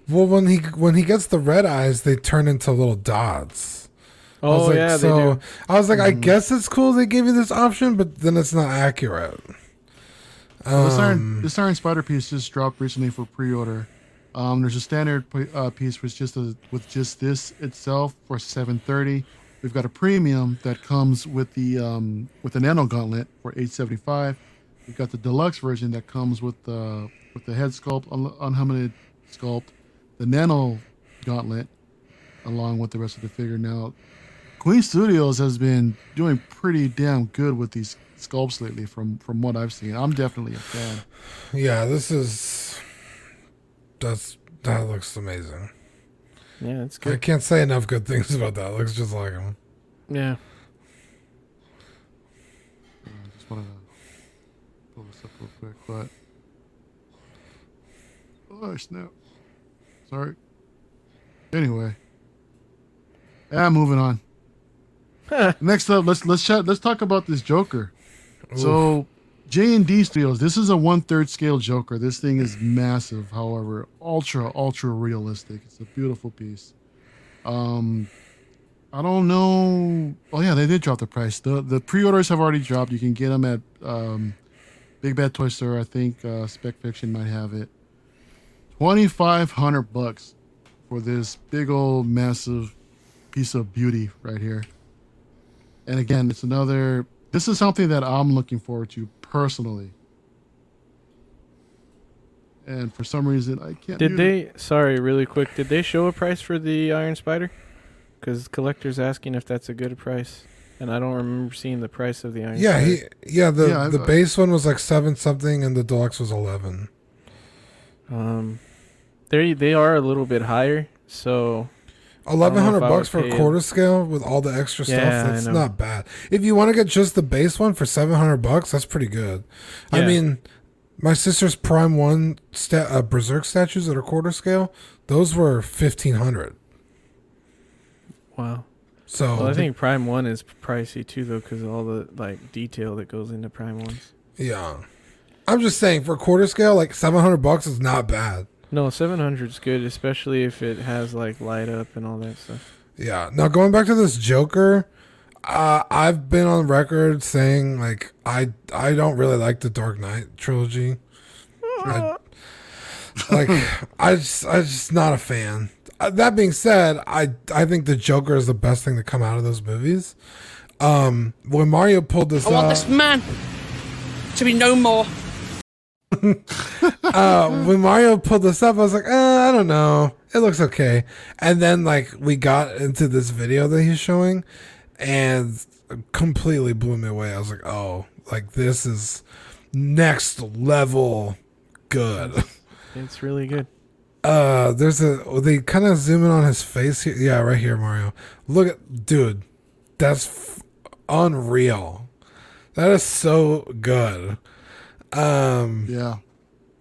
well, when he when he gets the red eyes, they turn into little dots. I was oh like, yeah, so they do. I was like, I Mhm. guess it's cool they gave you this option, but then it's not accurate. Well, this Iron Um, this Iron Spider piece just dropped recently for pre-order. Um, there's a standard uh, piece with just a, with just this itself for 730. We've got a premium that comes with the um, with the Nano Gauntlet for 875. We've got the deluxe version that comes with the with the head sculpt, un- unhelmeted sculpt, the Nano Gauntlet, along with the rest of the figure. Now, Queen Studios has been doing pretty damn good with these sculpts lately, from from what I've seen. I'm definitely a fan. yeah, this is that's that looks amazing. Yeah, it's good. I can't say enough good things about that. It looks just like him. Yeah. I just wanted to pull this up real quick, but oh snap! Sorry. Anyway, yeah, moving on. Next up, let's let's chat. Let's talk about this Joker. So, J and D Studios. This is a one third scale Joker. This thing is massive. However, ultra ultra realistic. It's a beautiful piece. Um, I don't know. Oh yeah, they did drop the price. the The pre orders have already dropped. You can get them at um, Big Bad Toy Store. I think uh, Spec Fiction might have it. Twenty five hundred bucks for this big old massive piece of beauty right here. And again, it's another. This is something that I'm looking forward to personally. And for some reason, I can't. Did mute it. they? Sorry, really quick. Did they show a price for the Iron Spider? Because collectors asking if that's a good price, and I don't remember seeing the price of the Iron. Yeah, Spider. he yeah the Yeah, the I- base one was like seven something, and the deluxe was eleven. Um, they they are a little bit higher. So Eleven hundred if I would bucks for a quarter scale with all the extra Yeah, stuff. That's not bad. If you want to get just the base one for seven hundred bucks, that's pretty good. I mean, my sister's Prime One sta- uh, Berserk statues that are quarter scale, those were fifteen hundred. wow. So Well, I think Prime One is pricey too, though, because all the like detail that goes into Prime Ones. yeah, I'm just saying for quarter scale, like seven hundred bucks is not bad. No, seven hundred's good, especially if it has like light up and all that stuff. Yeah. Now going back to this Joker, uh, I've been on record saying like I I don't really like the Dark Knight trilogy. I, like I just I just not a fan. Uh, that being said, I I think the Joker is the best thing to come out of those movies. Um, when Mario pulled this I want out, this man to be no more. uh, when Mario pulled this up, I was like, uh, I don't know. It looks okay. And then like we got into this video that he's showing, and completely blew me away. I was like, oh, like this is next level good. It's really good. Uh, there's a they kind of zoom in on his face here. Yeah, right here, Mario. Look at dude, that's f- unreal. That is so good. Um, Yeah.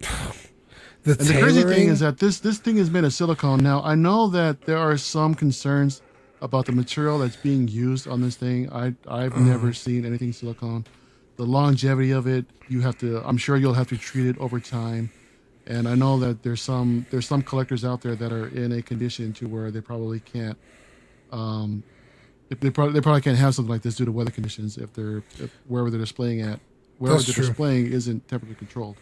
the And the crazy thing is that this this thing is made of silicone. Now I know that there are some concerns about the material that's being used on this thing. I I've Uh-huh. never seen anything silicone. The longevity of it, you have to. I'm sure you'll have to treat it over time. And I know that there's some there's some collectors out there that are in a condition to where they probably can't. Um, if they probably they probably can't have something like this due to weather conditions if they're if wherever they're displaying at wherever That's they're true. displaying isn't temperature controlled.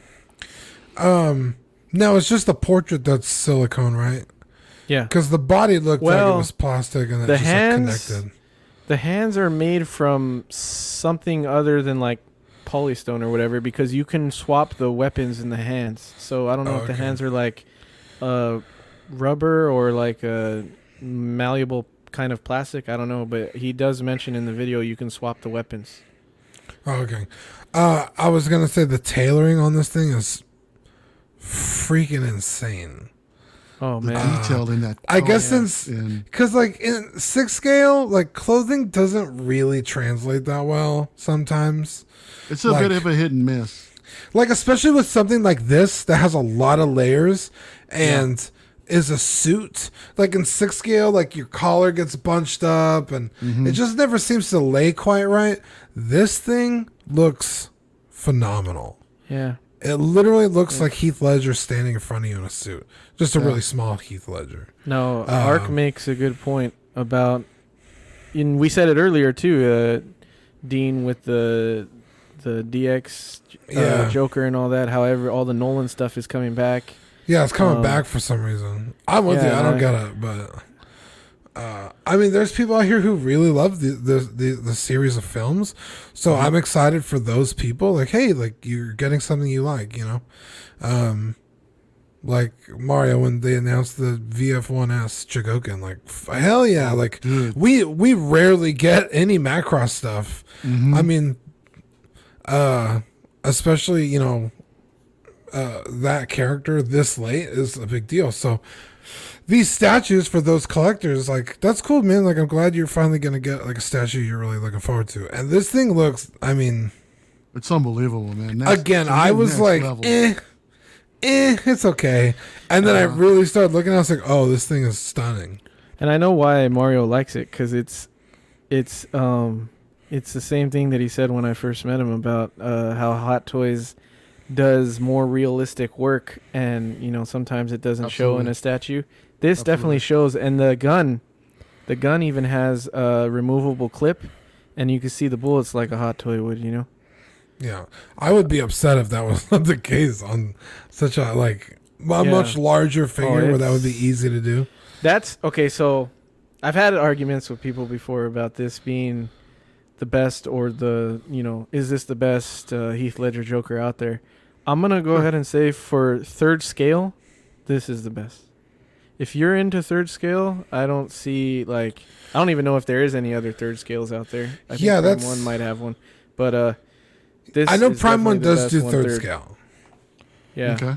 um, no, it's just the portrait that's silicone, right? Yeah. Because the body looked like Well, it was plastic and the just hands- like connected. The hands are made from something other than like polystone or whatever because you can swap the weapons in the hands. So I don't know Oh, if the hands are like uh rubber or like a malleable kind of plastic. I don't know, but he does mention in the video you can swap the weapons. Oh, okay. Uh, I was gonna say the tailoring on this thing is freaking insane. Oh The man. detail in that. I guess color since and because like in six scale, like clothing doesn't really translate that well sometimes. It's a Like- bit of a hit and miss. Like especially with something like this that has a lot of layers and is a suit. Like in six scale, like your collar gets bunched up and Mm-hmm. it just never seems to lay quite right. This thing looks phenomenal. Yeah. It literally looks like Heath Ledger standing in front of you in a suit. Just a Yeah. really small Heath Ledger. No, Ark Um, makes a good point about. And we said it earlier too, uh, Dean with the the DX uh, Yeah. Joker and all that. However, all the Nolan stuff is coming back. Yeah, it's coming Um, back for some reason. I'm with you. I don't I- get it, but uh, I mean, there's people out here who really love the the the, the series of films. So Mm-hmm. I'm excited for those people. Like, hey, like you're getting something you like, you know. Um, like Mario when they announced the VF1S Chogokin, like hell yeah! Like Dude. we we rarely get any Macross stuff. Mm-hmm. I mean, uh, especially you know, uh, that character this late is a big deal. So these statues for those collectors, like that's cool, man. Like I'm glad you're finally gonna get like a statue you're really looking forward to. And this thing looks, I mean, It's unbelievable, man. Next- again, I was like, level. eh, eh, it's okay. And then I Uh-huh. really started looking. I was like, oh, this thing is stunning. And I know why Mario likes it because it's, it's um, it's the same thing that he said when I first met him about uh, how Hot Toys does more realistic work, and you know sometimes it doesn't show in a statue. This definitely shows, and the gun, the gun even has a removable clip, and you can see the bullets like a Hot Toy would. You know. Yeah, I would be upset if that was not the case on such a like a Yeah. much larger figure where that would be easy to do. That's okay. So, I've had arguments with people before about this being the best or the you know is this the best uh, Heath Ledger Joker out there? I'm gonna go ahead and say for third scale, this is the best. If you're into third scale, I don't see like I don't even know if there is any other third scales out there. I think Yeah, Prime that's- one might have one, but uh, this I know is Prime One does do best third scale. Yeah, Okay.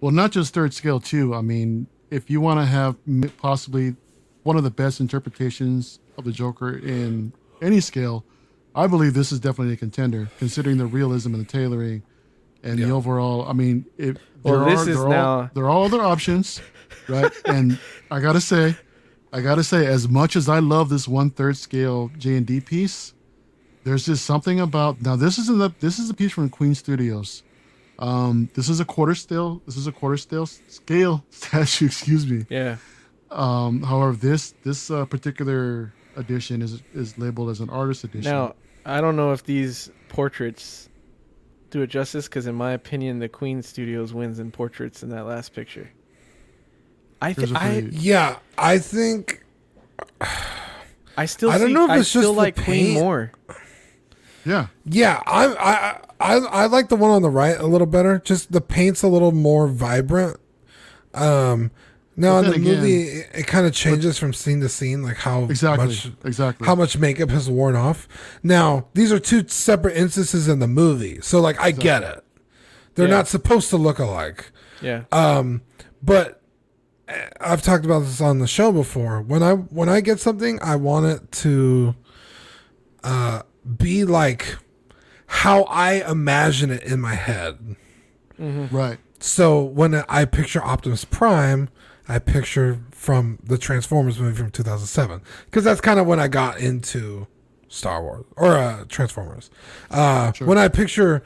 Well, not just third scale too. I mean, if you want to have possibly one of the best interpretations of the Joker in any scale, I believe this is definitely a contender, considering the realism and the tailoring and the overall. I mean, it, Well, there this are is there are, now- there are all other options, right? and I gotta say, I gotta say, as much as I love this one third scale J and D piece, there's just something about now. This is the this is a piece from Queen Studios. Um, this is a quarter scale. This is a quarter scale scale statue. Excuse me. yeah. Um, however, this this uh, particular edition is is labeled as an artist edition. Now, I don't know if these portraits do it justice because, in my opinion, the Queen Studios wins in portraits in that last picture. I think a I pretty- Yeah, I think I still I don't see- know if I it's just still the like Queen more. yeah, yeah, I I I I like the one on the right a little better. Just the paint's a little more vibrant. Um, now in the again- movie, it, it kind of changes from scene to scene, like how exactly, much exactly. how much makeup has worn off. Now, these are two separate instances in the movie. So like I get it. They're Yeah. not supposed to look alike. Yeah, Um but uh, I've talked about this on the show before. When I when I get something, I want it to uh be like how I imagine it in my head. Right. So when I picture Optimus Prime, I picture from the Transformers movie from 2007 because that's kind of when I got into Star Wars or uh, Transformers. Uh, When I picture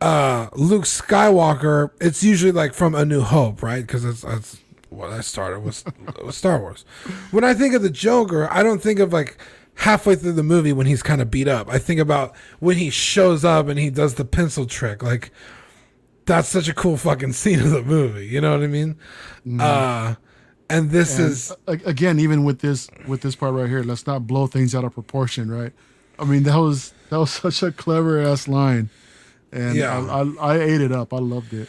uh, Luke Skywalker, it's usually like from A New Hope, right? Because that's, that's what I started with, with Star Wars. When I think of the Joker, I don't think of like halfway through the movie when he's kind of beat up. I think about when he shows up and he does the pencil trick, like that's such a cool fucking scene of the movie. You know what I mean? Uh, and this And, is again, even with this with this part right here, let's not blow things out of proportion, right? I mean, that was that was such a clever ass line, and Yeah. I, I, I ate it up. I loved it.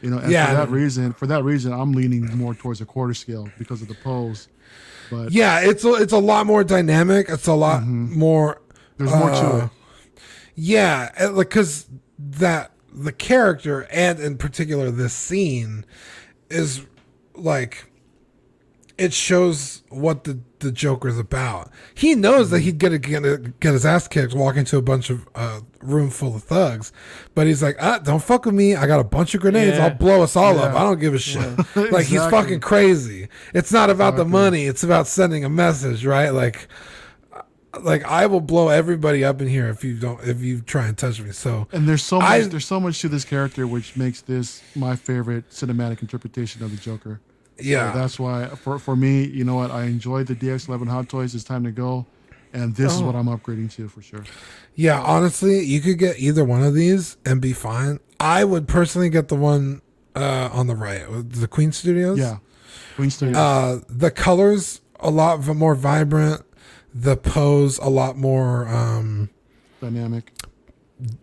You know, and Yeah, for that reason, for that reason, I'm leaning more towards a quarter scale because of the pose. But yeah, it's a, it's a lot more dynamic. It's a lot more. there's more to uh, it. Yeah, like because that the character and in particular this scene is like it shows what the the Joker's about. He knows that he'd get a, get, get his ass kicked walking to a bunch of uh, room full of thugs, but he's like, ah, don't fuck with me. I got a bunch of grenades. Yeah. I'll blow us all up. I don't give a shit. like he's fucking crazy. It's not about the money. It's about sending a message, right? Like like I will blow everybody up in here if you don't if you try and touch me. So And there's so much I- there's so much to this character which makes this my favorite cinematic interpretation of the Joker. yeah, So that's why for for me, you know what, I enjoyed the DX11 Hot Toys. It's time to go, and this is Oh. what I'm upgrading to for sure. yeah. Honestly, you could get either one of these and be fine. I would personally get the one uh, on the right, the Queen Studios. Yeah, Queen Studios. Uh, the colors a lot more vibrant. The pose a lot more, um, dynamic.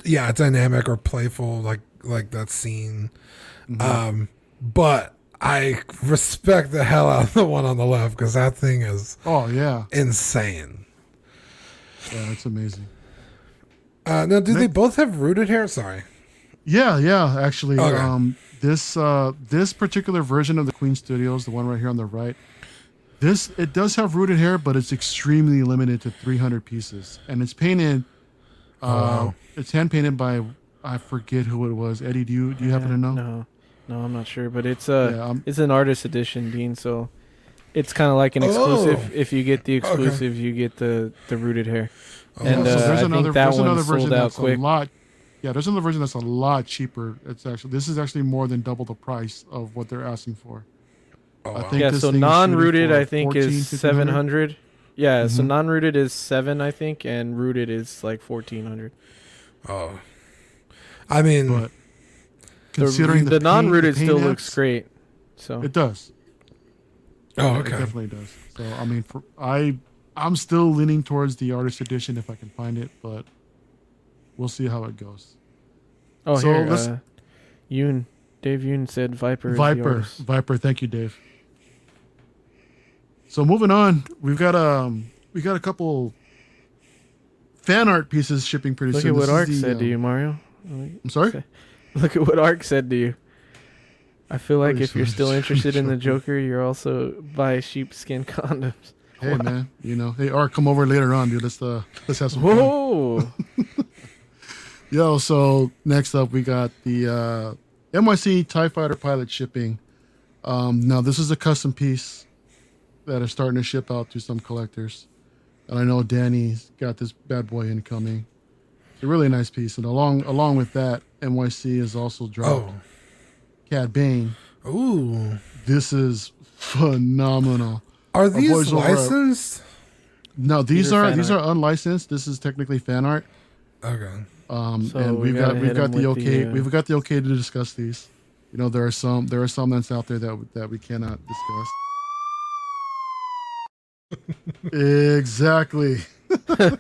yeah, dynamic or playful, like like that scene. Um, but I respect the hell out of the one on the left because that thing is Oh yeah, insane. yeah, it's amazing. Uh, now, do they both have rooted hair? Sorry. Yeah, yeah. Actually, Okay. um, this uh, this particular version of the Queen Studios, the one right here on the right, this it does have rooted hair, but it's extremely limited to 300 pieces, and it's painted. Uh, wow. It's hand painted by I forget who it was. Eddie, do you do you happen to know? No, no, I'm not sure, but it's uh, Yeah, it's an artist edition, Dean. So it's kind of like an exclusive. Oh. If you get the exclusive, you get the the rooted hair. Oh, And, Yeah, uh, so there's I think another that there's one another version sold out that's quick. a lot. Yeah, there's another version that's a lot cheaper. It's actually this is actually more than double the price of what they're asking for. Oh, I think Yeah, this so thing is shooting non-rooted for I think 14, is 700. Yeah, so Mhm. non-rooted is 7 I think and rooted is like 1400. oh. I mean, But The, considering the, the, paint- non-rooted paint still apps, looks great. So It does. oh, It okay. definitely does. So I mean, for, I I'm still leaning towards the artist edition if I can find it, but we'll see how it goes. Oh, So here let's- uh Yoon Dave Yoon said Viper is Viper. Viper. Thank you, Dave. So moving on, we've got um we got a couple fan art pieces shipping pretty Look soon. Look at what Ark the, said to um, you, Mario. I'm sorry. Look at what Ark said to you. I feel like if you're still interested in the Joker, you're also buy sheepskin condoms. Hey man, you know, hey Art, come over later on, dude. Let's uh let's have some fun. Whoa! Yo, so next up we got the uh, NYC TIE Fighter pilot shipping. Um, now this is a custom piece that is starting to ship out to some collectors. And I know Danny's got this bad boy incoming. It's a really nice piece. And along along with that, NYC has also dropped Oh, Cad Bane. ooh. This is phenomenal. Are these over at- licensed? No, these, These are are these art. are unlicensed. This is technically fan art. Okay. Um, So and we we've got gotta we've hit got 'em the okay the, uh, we've got the okay to discuss these. You know there are some there are some that's out there that that we cannot discuss. Exactly,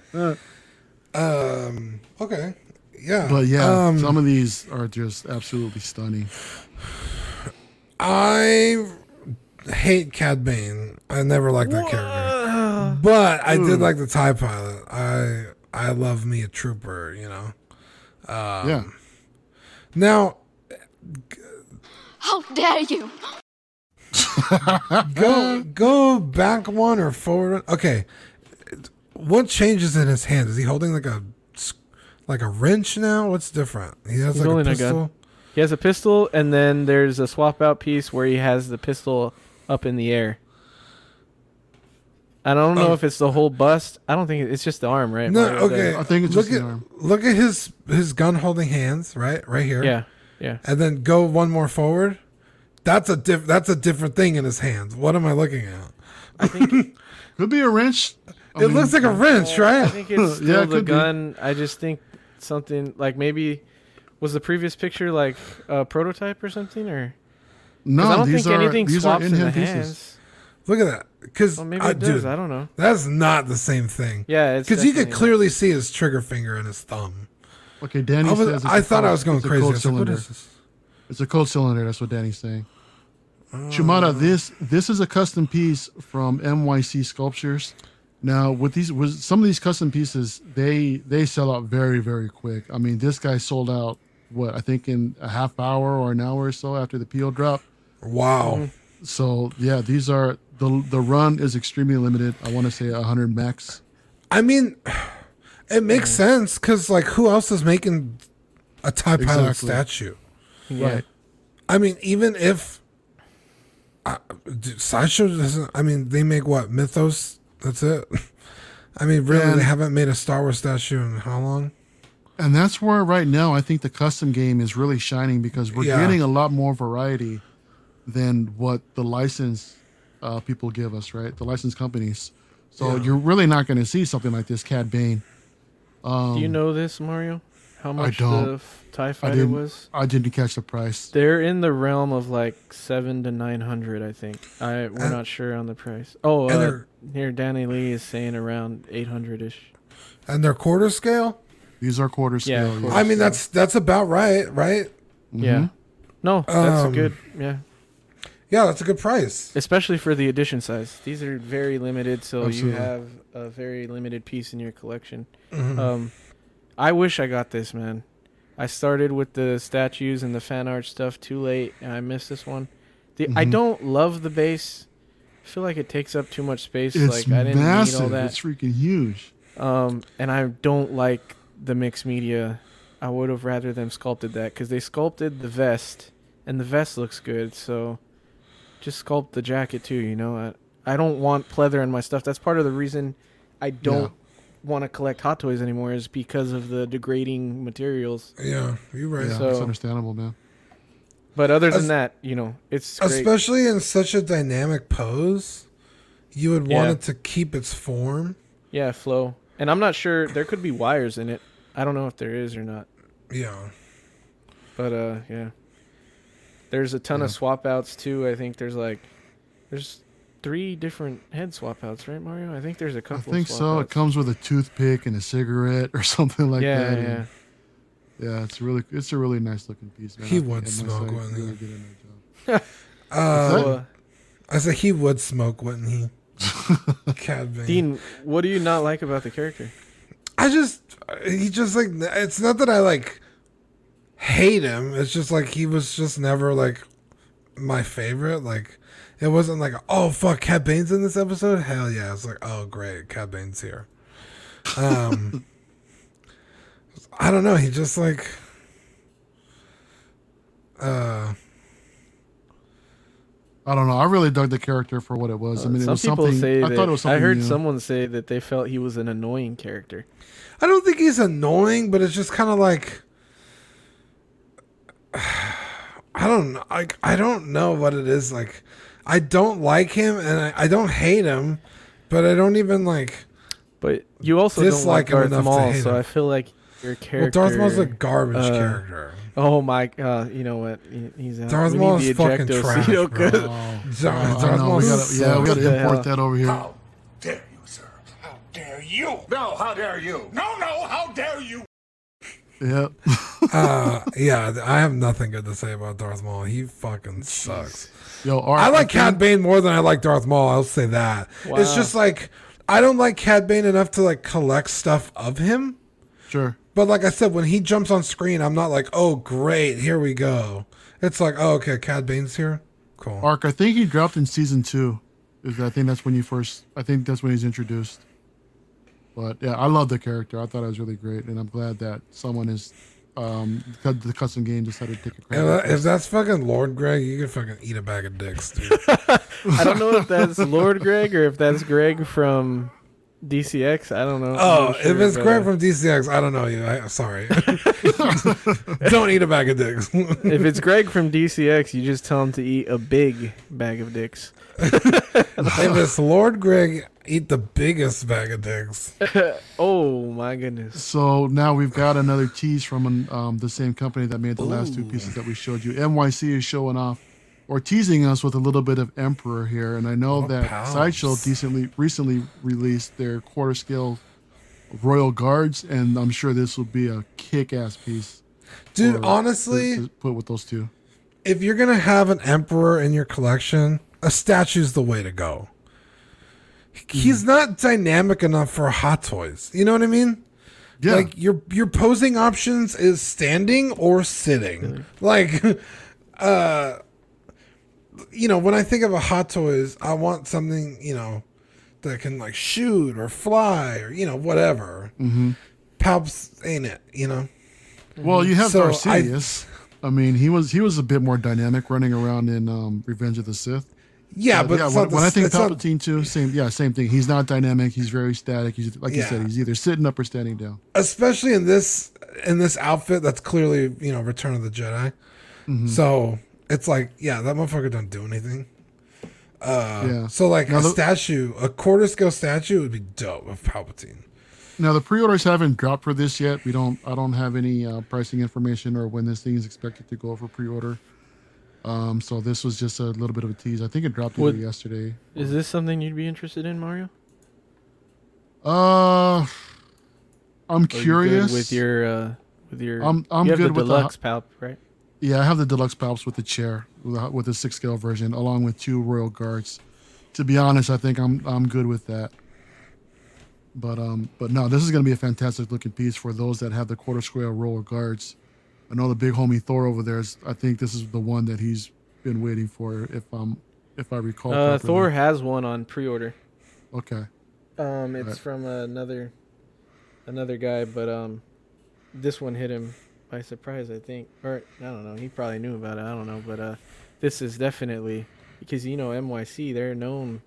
Um. Okay. Yeah. but yeah, Um, some of these are just absolutely stunning. I hate Cad Bane. I never liked that character. But I did like the TIE pilot. I I love me a trooper, you know. Um, yeah, Now How dare you! go go back one or forward. Okay. What changes in his hand? Is he holding like a like a wrench now? What's different? He has He's like a holding a gun. pistol. He has a pistol, and then there's a swap out piece where he has the pistol up in the air. I don't know Oh. if it's the whole bust. I don't think it's just the arm, right? No, Mario? okay. I think it's look just at the arm. look at his his gun holding hands right right here. Yeah, yeah. and then go one more forward. That's a diff- That's a different thing in his hands. What am I looking at? I think Could be a wrench. I it mean, looks like a wrench, right? I think it's still Yeah, it the could be. gun. I just think something like maybe was the previous picture like a prototype or something, or No, I don't these think are anything these are swaps in the in-hand pieces. hands. Look at that. Because Well, maybe I it does. dude, I don't know. that's not the same thing. Yeah, it's Because you could clearly see his trigger finger and his thumb. Okay, Danny I, was- says it's I a thought I was going it's a crazy. I cold was like, what this? It's a cold cylinder. That's what Danny's saying. Oh. Shumata, this this is a custom piece from MYC Sculptures. Now, with these, with some of these custom pieces, they they sell out very very quick. I mean, this guy sold out what I think in a half hour or an hour or so after the peel drop. Wow. Mm-hmm. So yeah, these are the the run is extremely limited. I want to say 100 max. I mean, it makes mm-hmm. sense because, like, who else is making a TIE Pilot Exactly. statue? Yeah. Right. I mean, even if dude, Sideshow doesn't, I mean, they make what? Mythos? That's it? I mean, really, And- they haven't made a Star Wars statue in how long? And that's where right now I think the custom game is really shining because we're Yeah. getting a lot more variety than what the license uh, people give us, right? The license companies. So Yeah. you're really not going to see something like this, Cad Bane. Do you know this, Mario? How much don't. the f- Tie I Fighter didn't. was? I didn't catch the price. They're in the realm of like seven to nine hundred, I think. I we're And- not sure on the price. Oh, and uh, here Danny Lee is saying around eight hundred ish. And they're quarter scale? These are quarter Yeah, scale. quarter I mean, that's that's about right, right? Yeah. No, that's a Um, good. Yeah, Yeah, that's a good price. especially for the edition size. These are very limited, so Absolutely. you have a very limited piece in your collection. Mhm. Um, I wish I got this, man. I started with the statues and the fan art stuff too late, and I missed this one. The I Mhm. don't love the base. I feel like it takes up too much space. It's like I didn't need all massive. that. It's freaking huge. Um, and I don't like the mixed media. I would have rather them sculpted that because they sculpted the vest, and the vest looks good. So, just sculpt the jacket too. You know, I, I don't want pleather in my stuff. That's part of the reason I don't want to collect Hot Toys anymore is because of the degrading materials. Yeah, you're right. Yeah, So- it's understandable, man. But other than Es- that, you know, it's great. Especially in such a dynamic pose, you would want Yeah. it to keep its form. yeah, flow. And I'm not sure there could be wires in it. I don't know if there is or not. Yeah. But uh, yeah. There's a ton of Yeah. swap outs too. I think there's like, there's three different head swap outs, right, Mario? I think there's a couple. I think of swap so. It comes with a toothpick and a cigarette or something like yeah, that. yeah. and- yeah. It's really, it's a really nice looking piece, man. He I- would and smoke, Mustang wouldn't he? really did a nice job. Uh, uh, I said he would smoke, wouldn't he? Cad Bane. Dean, what do you not like about the character? I just he just like it's not that I like hate him. It's just like he was just never like my favorite. Like it wasn't like oh fuck, Cad Bane's in this episode. Hell yeah! It's like oh great, Cad Bane's here. Um, I don't know. He just like uh I don't know. I really dug the character for what it was. I mean, it Uh, Some was people something. say I that. thought it was something I heard new. someone say that they felt he was an annoying character. I don't think he's annoying, but it's just kind of like I don't know. Like I don't know what it is. Like I don't like him, and I, I don't hate him, but I don't even like. But you also Dislike don't like Darth to Maul, so him. I feel like your character. Well. Darth Maul's a garbage uh, character. Oh my! Uh, you know what? He- He's out. Darth We Maul is fucking ejecto trash, seat, bro. 'cause- Oh, Dar- I Darth know. Maul We gotta, yeah, we gotta the import that over here. How dare you, sir? How dare you? No, how dare you? No, no, how dare you? Yeah. uh, yeah, I have nothing good to say about Darth Maul. He fucking sucks. Yo, Art, I like think- Cad Bane more than I like Darth Maul. I'll say that. It's just like I don't like Cad Bane enough to like collect stuff of him. Sure. But like I said, when he jumps on screen, I'm not like, oh great, here we go. It's like, oh okay, Cad Bane's here. Cool. Arc, I think he dropped in season two. Is I think that's when you first. I think that's when he's introduced. But yeah, I love the character. I thought it was really great, and I'm glad that someone is um cut- the custom game decided to take a If, credit. that- if that's fucking Lord Greg, you can fucking eat a bag of dicks, dude. I don't know if that's Lord Greg or if that's Greg from DCX. I don't know. Oh, not if it's but, Greg uh, from DCX, I don't know you. I, sorry. don't eat a bag of dicks. if it's Greg from DCX, you just tell him to eat a big bag of dicks. if it's Lord Greg, eat the biggest bag of dicks. Oh my goodness. So now we've got another tease from um, the same company that made the last two pieces that we showed you. NYC is showing off or teasing us with a little bit of Emperor here, and I know Oh, that pals. Sideshow decently recently released their quarter scale Royal Guards, and I'm sure this will be a kick-ass piece. Dude, for- honestly, to put with those two. if you're gonna have an emperor in your collection, a statue's the way to go. He's not dynamic enough for hot toys. You know what I mean? Yeah, Like your your posing options is standing or sitting. Like uh you know, when I think of a hot toys, I want something, you know, that can like shoot or fly or you know, whatever. Mm-hmm. Palps ain't it, you know? well, you have So, Darth Sidious. I, mean, he was he was a bit more dynamic running around in um, Revenge of the Sith. Yeah, but yeah, when, the- when I think it's not- Palpatine too, same yeah, same thing. He's not dynamic. He's very static. He's like you said, he's either sitting up or standing down. especially in this in this outfit that's clearly you know Return of the Jedi. Mm-hmm. So it's like, yeah, that motherfucker don't do anything. Uh, yeah. So like Now a the- statue, a quarter scale statue would be dope of Palpatine. Now the pre-orders haven't dropped for this yet. We don't. I don't have any uh, pricing information or when this thing is expected to go for pre-order. Um, so this was just a little bit of a tease. I think it dropped either Would- yesterday. Is this something you'd be interested in, Mario? Uh, I'm Or you good curious. with your uh, with your. I'm- I'm you have good the with the- deluxe palp, right? Yeah, I have the deluxe palps with the chair with the, six scale version, along with two royal guards. To be honest, I think I'm I'm good with that. But um, but no, this is gonna be a fantastic looking piece for those that have the quarter scale royal guards. I know the big homie Thor over there is. I think this is the one that he's been waiting for. If um, if I recall. Uh. Thor has one on pre-order. Okay. Um, it's Right. from another another guy, but um, this one hit him by surprise, I think. Or I don't know. He probably knew about it. I don't know, but uh, this is definitely because you know NYC. They're known.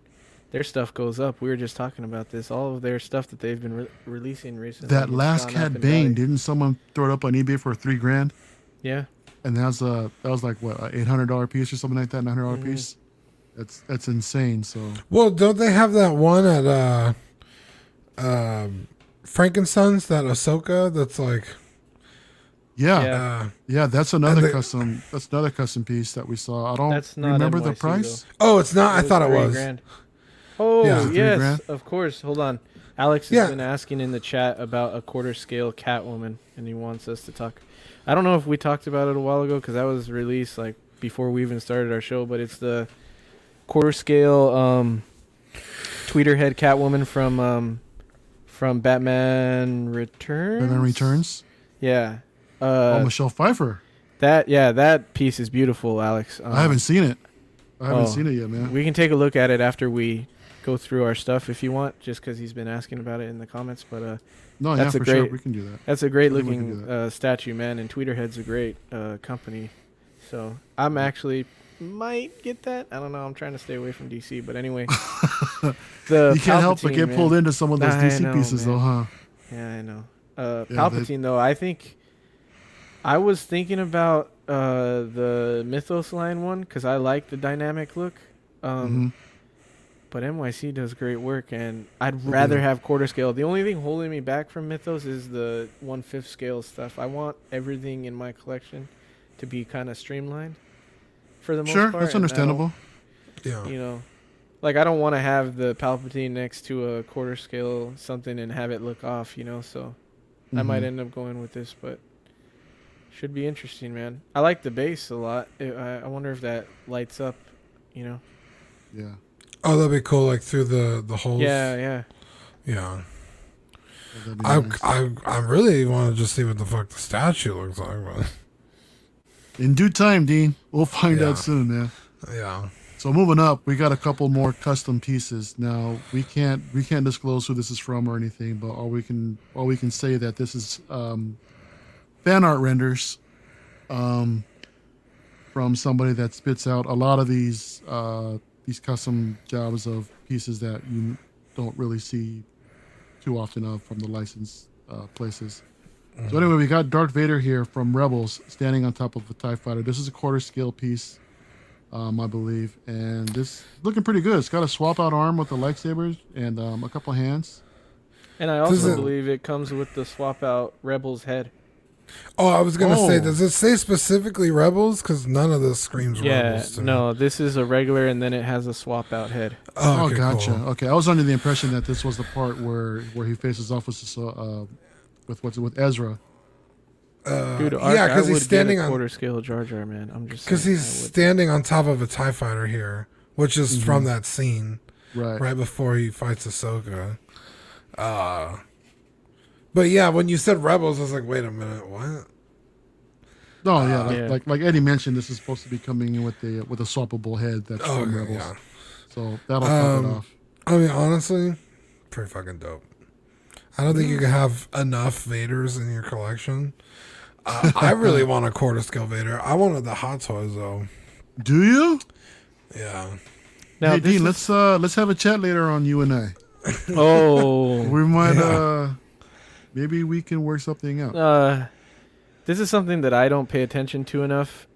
Their stuff goes up. We were just talking about this. All of their stuff that they've been re- releasing recently. That last Cad Bane, didn't someone throw it up on eBay for three grand? Yeah. And that was uh that was like what an eight hundred dollar piece or something like that, nine hundred Mhm. piece. That's that's insane. So Well, don't they have that one at uh, um, Frankenstein's that Ahsoka? That's like, yeah, Yeah. uh, Yeah, that's another they- custom. That's another custom piece that we saw. I don't That's not remember the NYC price. oh, it's not. I thought it was. grand. Oh Yeah. Yes, grand? of course. Hold on. Alex has Yeah. been asking in the chat about a quarter scale Catwoman, and he wants us to talk. I don't know if we talked about it a while ago because that was released like before we even started our show, but it's the quarter scale um, Tweeterhead Catwoman from um, from Batman Returns. Batman Returns. Yeah. Oh, Uh, Michelle Pfeiffer. that yeah, that piece is beautiful, Alex. Um, I haven't seen it. I haven't oh, seen it yet, man. We can take a look at it after we go through our stuff if you want, just because he's been asking about it in the comments. But uh, no, that's yeah, a for sure, great- we can do that. that's a great I think we can looking uh, statue, man. And Tweeterhead's a great uh, company. So I'm actually might get that. I don't know. I'm trying to stay away from DC, but anyway, the you can't help but get man. pulled into some of those I DC know, pieces, though, huh? Yeah, I know. Uh, Yeah, they- Palpatine, though, I think I was thinking about uh, the Mythos line one because I like the dynamic look. Um, Mhm. But NYC does great work, and I'd rather Yeah. have quarter scale. The only thing holding me back from Mythos is the one fifth scale stuff. I want everything in my collection to be kind of streamlined for the most Sure, part. that's and I don't- understandable. Yeah. you know like i don't want to have the palpatine next to a quarter scale something and have it look off you know so i might Mhm. end up going with this but should be interesting man i like the base a lot I I, I wonder if that lights up you know Yeah. Oh, that'd be cool. Like through the the holes. yeah yeah Yeah. I nice. I I really want to just see what the fuck the statue looks like, but In due time, Dean. We'll find Yeah. out soon, man. yeah. So moving up, we got a couple more custom pieces. Now we can't we can't disclose who this is from or anything, but all we can all we can say that this is um, fan art renders um, from somebody that spits out a lot of these uh, these custom jobs of pieces that you don't really see too often of from the licensed uh, places. So anyway, we got Darth Vader here from Rebels standing on top of a Tie Fighter. This is a quarter scale piece, um, I believe, and this looking pretty good. It's got a swap out arm with the lightsabers and um, a couple hands. And I also it- believe it comes with the swap out Rebel's head. Oh, I was gonna say, Oh. does it say specifically rebels? Because none of this screams Yeah, rebels. to me. no, this is a regular, and then it has a swap out head. Oh, Oh, okay, gotcha. cool. Okay, I was under the impression that this was the part where where he faces off with uh, with what's it with Ezra. Uh, Dude, yeah, Ark, I because he's standing on quarter scale Jar Jar, man. I'm just because he's standing on top of a Tie Fighter here, which is Mm-hmm. from that scene Right. right before he fights Ahsoka. Uh, but yeah, when you said rebels, I was like, wait a minute, what? No, yeah, like, Yeah. like like Eddie mentioned, this is supposed to be coming in with the with a swappable head that's Oh, from Rebels. yeah. So that'll top Um, it off. I mean, honestly, pretty fucking dope. I don't think you can have enough Vaders in your collection. Uh, I really want a quarter scale Vader. I wanted the Hot Toys though. Do you? Yeah. Now, hey Dean, is- let's uh let's have a chat later on you and I. Oh, We might Yeah. uh maybe we can work something out. uh, this is something that I don't pay attention to enough.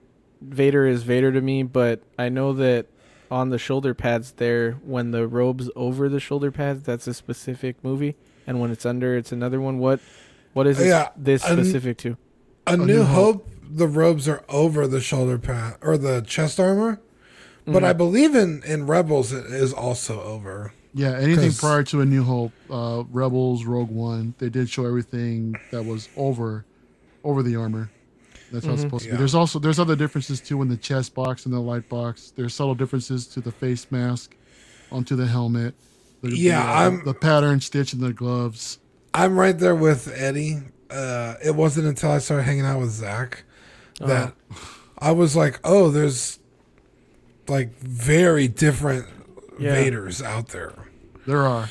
Vader is Vader to me, but I know that on the shoulder pads there, when the robe's over the shoulder pads, that's a specific movie, and when it's under, it's another one. What, what is it Yeah, this and- specific to? A, New, New Hope, the robes are over the shoulder pad or the chest armor. Mm-hmm. But I believe in, in Rebels it is also over. Yeah, anything 'Cause- prior to A New Hope, uh, Rebels, Rogue One, they did show everything that was over, over the armor. That's how it's supposed to Yeah. be. There's also there's other differences too in the chest box and the light box. There's subtle differences to the face mask, onto the helmet. The, Yeah, the, uh, I'm- the pattern stitch in the gloves. I'm right there with Eddie. Uh, it wasn't until I started hanging out with Zach that I was like, oh, there's like very different Yeah. Vaders out there. There are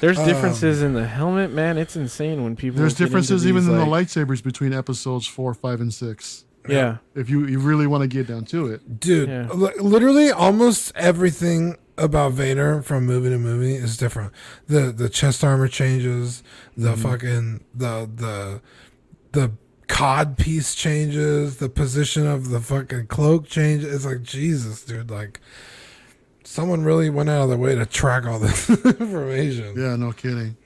There's differences in the helmet, man. It's insane when people. there's get into differences even these, in the lightsabers between episodes four, five, and six. Yeah, If you you really want to get down to it, Dude, Yeah. literally almost everything about Vader from movie to movie is different. The the chest armor changes, the Mm-hmm. fucking the the the cod piece changes, the position of the fucking cloak changes. It's like Jesus, dude, like someone really went out of their way to track all this information. yeah, no kidding.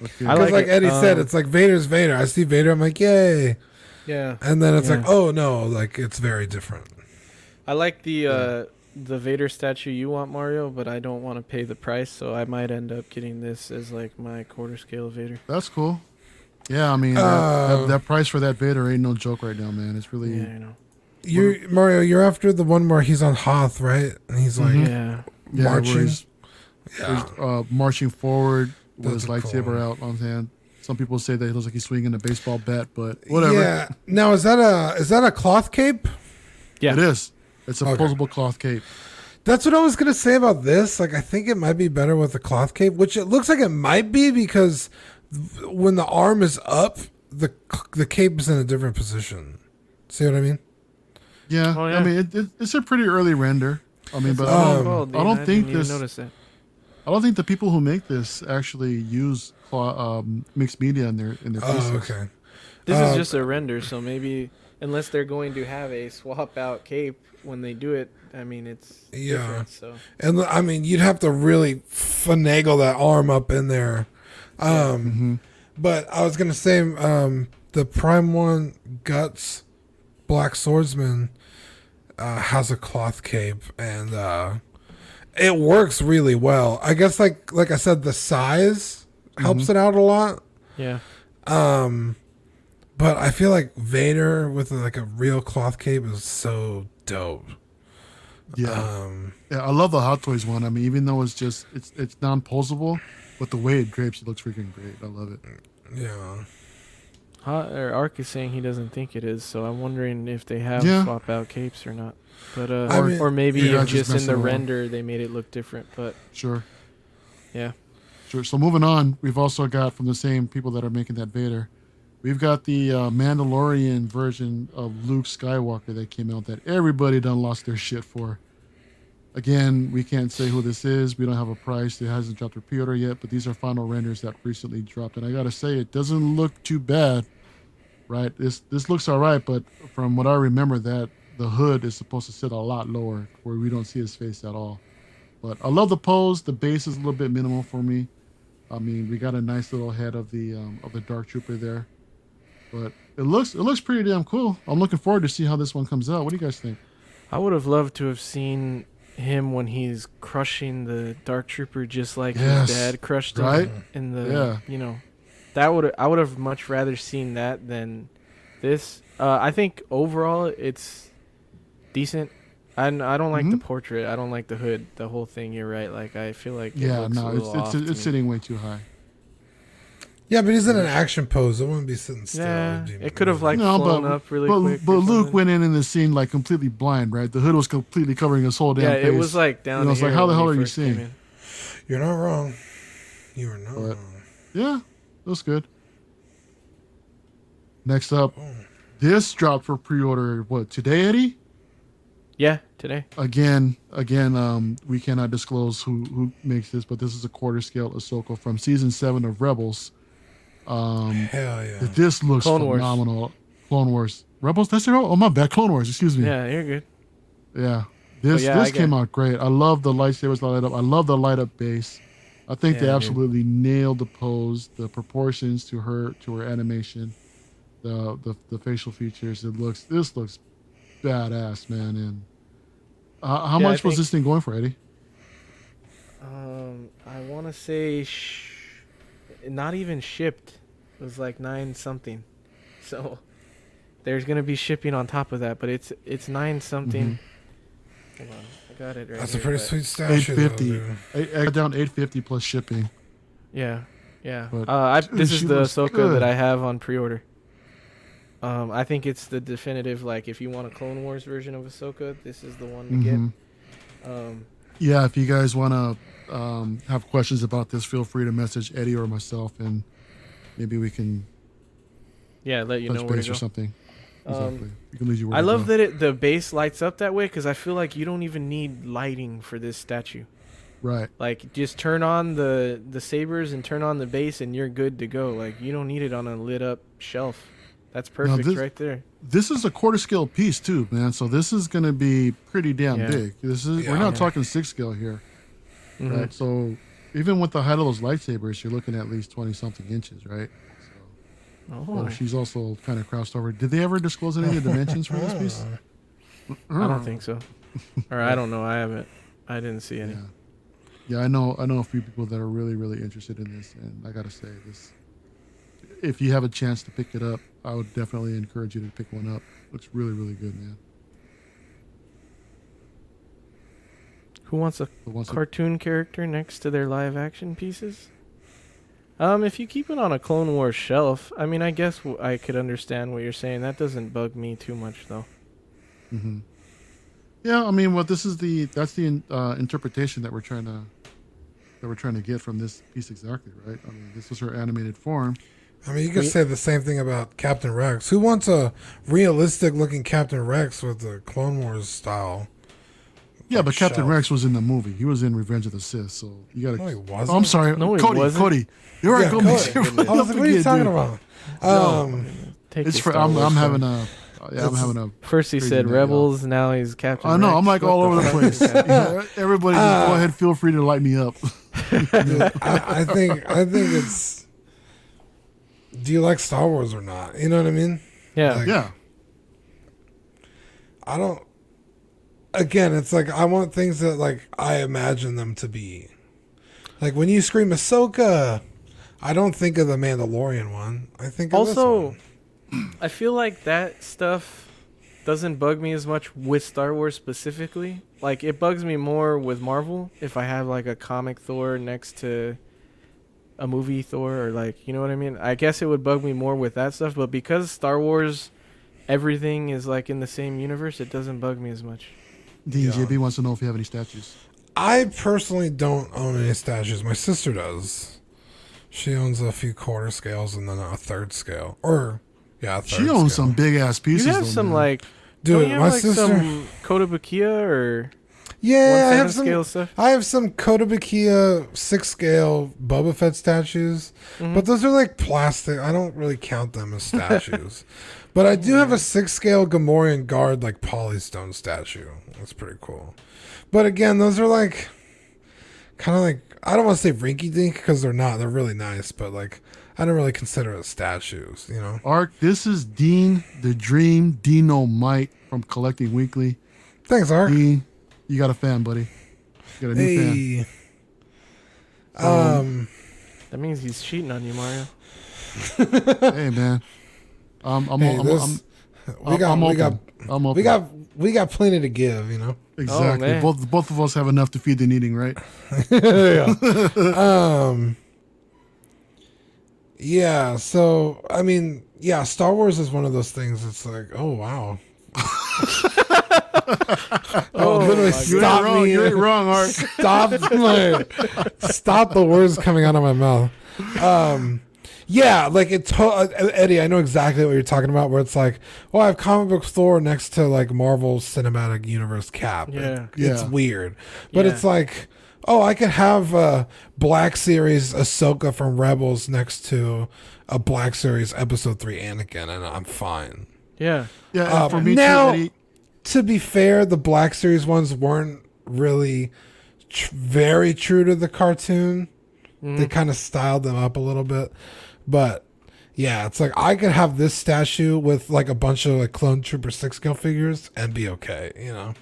No kidding. I Because like like, it, Eddie said, um, it's like Vader's Vader. I see Vader, I'm like, yay. yeah. And then it's Yeah. like, oh no, like it's very different. I like the uh, the Vader statue you want, Mario, but I don't want to pay the price, so I might end up getting this as like my quarter scale Vader. That's cool. Yeah, I mean that, Uh, that, that price for that Vader ain't no joke right now, man. It's really Yeah, I know. You Mario, you're after the one where he's on Hoth, right? And he's like Yeah, yeah, marching. he's, Yeah. he's, uh, marching forward with his lightsaber cool. out on his hand. Some people say that he looks like he's swinging a baseball bat, but whatever. Yeah. Now is that a is that a cloth cape? yeah. It is. It's a Okay. posable cloth cape. That's what I was gonna say about this. Like, I think it might be better with the cloth cape, which it looks like it might be because when the arm is up, the the cape is in a different position. See what I mean? Yeah, Oh, yeah. I mean it, it, it's a pretty early render. I mean, but Um, I Oh, don't, cool, I dude. don't didn't think this. I don't think the people who make this actually use um, mixed media in their in their pieces. Oh, okay. This Uh, is just a render, so maybe unless they're going to have a swap out cape when they do it, I mean it's Yeah. So And I mean, you'd have to really finagle that arm up in there. Um, But I was gonna say, um, the Prime One Guts Black Swordsman uh, has a cloth cape, and uh, it works really well. I guess, like like I said, the size helps it out a lot. yeah, Um, but I feel like Vader with like a real cloth cape is so dope. Yeah, Um, yeah. I love the Hot Toys one. I mean, even though it's just it's it's non posable, but the way it drapes, it looks freaking great. I love it. yeah. Ha- or Ark is saying he doesn't think it is, so I'm wondering if they have Yeah. swap out capes or not. But uh, I or, mean- or maybe Yeah, just just in the render they made it look different. But Sure. yeah, Sure. So moving on, we've also got from the same people that are making that Vader, we've got the uh, Mandalorian version of Luke Skywalker that came out that everybody done lost their shit for. Again, we can't say who this is. We don't have a price. It hasn't dropped a pre-order yet, but these are final renders that recently dropped, and I gotta say, it doesn't look too bad, right? This this looks all right, but from what I remember, that the hood is supposed to sit a lot lower, where we don't see his face at all. But I love the pose. The base is a little bit minimal for me. I mean, we got a nice little head of the um, of the Dark Trooper there, but it looks it looks pretty damn cool. I'm looking forward to see how this one comes out. What do you guys think? I would have loved to have seen him when he's crushing the Dark Trooper, just like Yes. his dad crushed him Right? in the. Yeah. You know, that would I would have much rather seen that than this. Uh, I think overall it's decent. I, I don't like the Mhm. portrait. I don't like the hood. The whole thing. You're right. Like I feel like it Yeah, looks a no, it's little it's off it's sitting way too high. Yeah, but he's in an action pose. It wouldn't be sitting still. Yeah, It'd be it could have like no, flown but up really but, quick. but Luke something. went in in the scene like completely blind, right? The hood was completely covering his whole damn Yeah, face. it was like down. You know, it's to like, how the hell are you seeing? in. You're not wrong. You are not But- wrong. yeah, that's good. Next up, this dropped for pre-order. What today, Eddie? Yeah, today. again, again, um, we cannot disclose who who makes this, but this is a quarter scale Ahsoka from season seven of Rebels. Um, Hell yeah. this looks Clone Wars. phenomenal. Clone Wars, Rebels. That's it. Oh my bad. Clone Wars. Excuse me. Yeah, you're good. Yeah. This yeah, this came out great. I love the lightsabers that light up. I love the light up base. I think Yeah, they dude. absolutely nailed the pose, the proportions to her to her animation, the the, the facial features. It looks this looks badass, man. And uh, how Yeah, I much was think- this thing going for, Eddie? Um, I want to say sh- not even shipped. It was like nine something. So there's gonna be shipping on top of that, but it's it's nine something. Hold on, I got it right. That's a pretty but- sweet Eight statue. though, I, I got down eight fifty plus shipping. Yeah, yeah. But, uh, I, dude, this she is the looks Ahsoka good. that I have on pre-order. Um, I think it's the definitive. Like, if you want a Clone Wars version of Ahsoka, this is the one to Mhm. get. Um, Yeah, if you guys want to um, have questions about this, feel free to message Eddie or myself, and maybe we can yeah, let you touch know where base to or go. something. Um, you can lead you I love go. that it the base lights up that way because I feel like you don't even need lighting for this statue. Right. Like just turn on the the sabers and turn on the base and you're good to go. Like you don't need it on a lit up shelf. That's perfect this- right there. This is a quarter scale piece too, man. So this is going to be pretty damn Yeah. big. This is we're Yeah. not talking six scale here, Mhm. right? So even with the height of those lightsabers, you're looking at least twenty something inches, right? Oh, she's also kind of crouched over. Did they ever disclose any of the dimensions for this piece? I don't think so. or I don't know. I haven't. I didn't see any. Yeah. Yeah, I know. I know a few people that are really, really interested in this, and I gotta say this. If you have a chance to pick it up, I would definitely encourage you to pick one up. Looks really, really good, man. Who wants a But once it- cartoon character next to their live action pieces? Um, if you keep it on a Clone Wars shelf, I mean, I guess w- I could understand what you're saying. That doesn't bug me too much, though. Mhm. Yeah, I mean, well, this is the that's the uh, interpretation that we're trying to that we're trying to get from this piece exactly, right? I mean, this is her animated form. I mean, you could We- say the same thing about Captain Rex. Who wants a realistic looking Captain Rex with the Clone Wars style? Yeah, Like but Captain shelf. Rex was in the movie. He was in Revenge of the Sith, so you gotta. No, he Oh, wasn't. I'm sorry, No, he Cody. wasn't. Cody, you're right. Yeah, Go Cody. mix I I was like, what are you talking dude. about? No. Um, Take It's for I'm, I'm having a yeah, I'm having a First he said night, Rebels, now he's Captain. I know. Rex. I'm like What all over the place. Yeah, Everybody, Uh, go ahead. Feel free to light me up. dude, I, I think I think it's. Do you like Star Wars or not? You know what I mean? yeah. Like- yeah, I don't. Again, it's like I want things that like I imagine them to be. Like when you scream Ahsoka, I don't think of the Mandalorian one. I think Also. I feel like that stuff doesn't bug me as much with Star Wars specifically. Like it bugs me more with Marvel if I have like a comic Thor next to a movie Thor or like you know what I mean. I guess it would bug me more with that stuff, but because Star Wars, everything is like in the same universe, it doesn't bug me as much. Dean Yeah. Wants to know if you have any statues. I personally don't own any statues. My sister does. She owns a few quarter scales and then a third scale. Or, yeah, a third She owns scale. some big ass pieces. you have some man. like Dude, don't you have, my like sister. some Kotobukiya or yeah, I have some. scale stuff. I have some Kotobukiya six scale Boba Fett statues, Mm-hmm. but those are like plastic. I don't really count them as statues. But I do have a six scale Gamorrean guard like polystone statue. That's pretty cool. But again, those are like kind of like I don't want to say rinky dink because they're not. They're really nice, but like I don't really consider it statues. You know. Ark, this is Dean the Dream Dino Mite from Collecting Weekly. Thanks, Ark. Dean, you got a fan, buddy. You got a new fan. Hey. Um. That means he's cheating on you, Mario. Hey, man. Um, I'm, Hey, I'm, this- I'm, we I'm, got I'm we open. got I'm open. we got we got plenty to give. You know. exactly. man. both both of us have enough to feed the needing, right? um yeah so i mean yeah star wars is one of those things it's like oh wow oh, literally You stop wrong. me You ain't wrong, Ark. stop my, stop the words coming out of my mouth um yeah like it to- uh, eddie i know exactly what you're talking about where it's like well i have comic book thor next to like marvel cinematic universe cap Yeah. it's Yeah. weird but Yeah. it's like oh i could have a black series ahsoka from rebels next to a black series episode 3 anakin and i'm fine Yeah. Yeah, and Uh, for me now- too, Eddie. to be fair, the Black Series ones weren't really tr- very true to the cartoon. They kind of styled them up a little bit, but yeah, it's like I could have this statue with like a bunch of like Clone Trooper six scale figures and be okay, you know.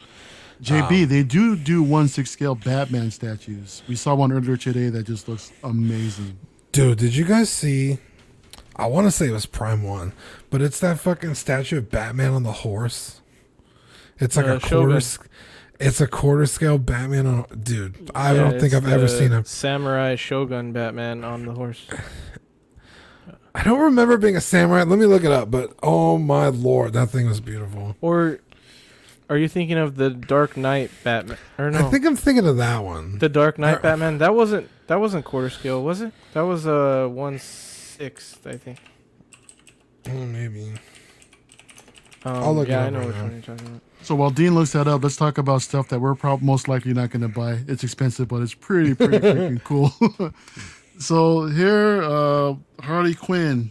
JB, um, they do do one six scale Batman statues. We saw one earlier today that just looks amazing. Dude, did you guys see? I want to say it was Prime One, but it's that fucking statue of Batman on the horse. It's like Uh, a quarter. Shogun. s- It's a quarter scale Batman on. Dude, I Yeah, don't think I've ever seen a samurai shogun Batman on the horse. I don't remember being a samurai. Let me look it up. But oh my lord, that thing was beautiful. Or are you thinking of the Dark Knight Batman? Or no, I think I'm thinking of that one. the Dark Knight Uh, Batman. That wasn't that wasn't quarter scale, was it? That was uh one sixth, I think. Oh, maybe. Um, I'll look it yeah, I know right which now. one you're talking about. So while Dean looks that up, let's talk about stuff that we're probably most likely not going to buy. It's expensive, but it's pretty, pretty freaking cool. so here, uh, Harley Quinn.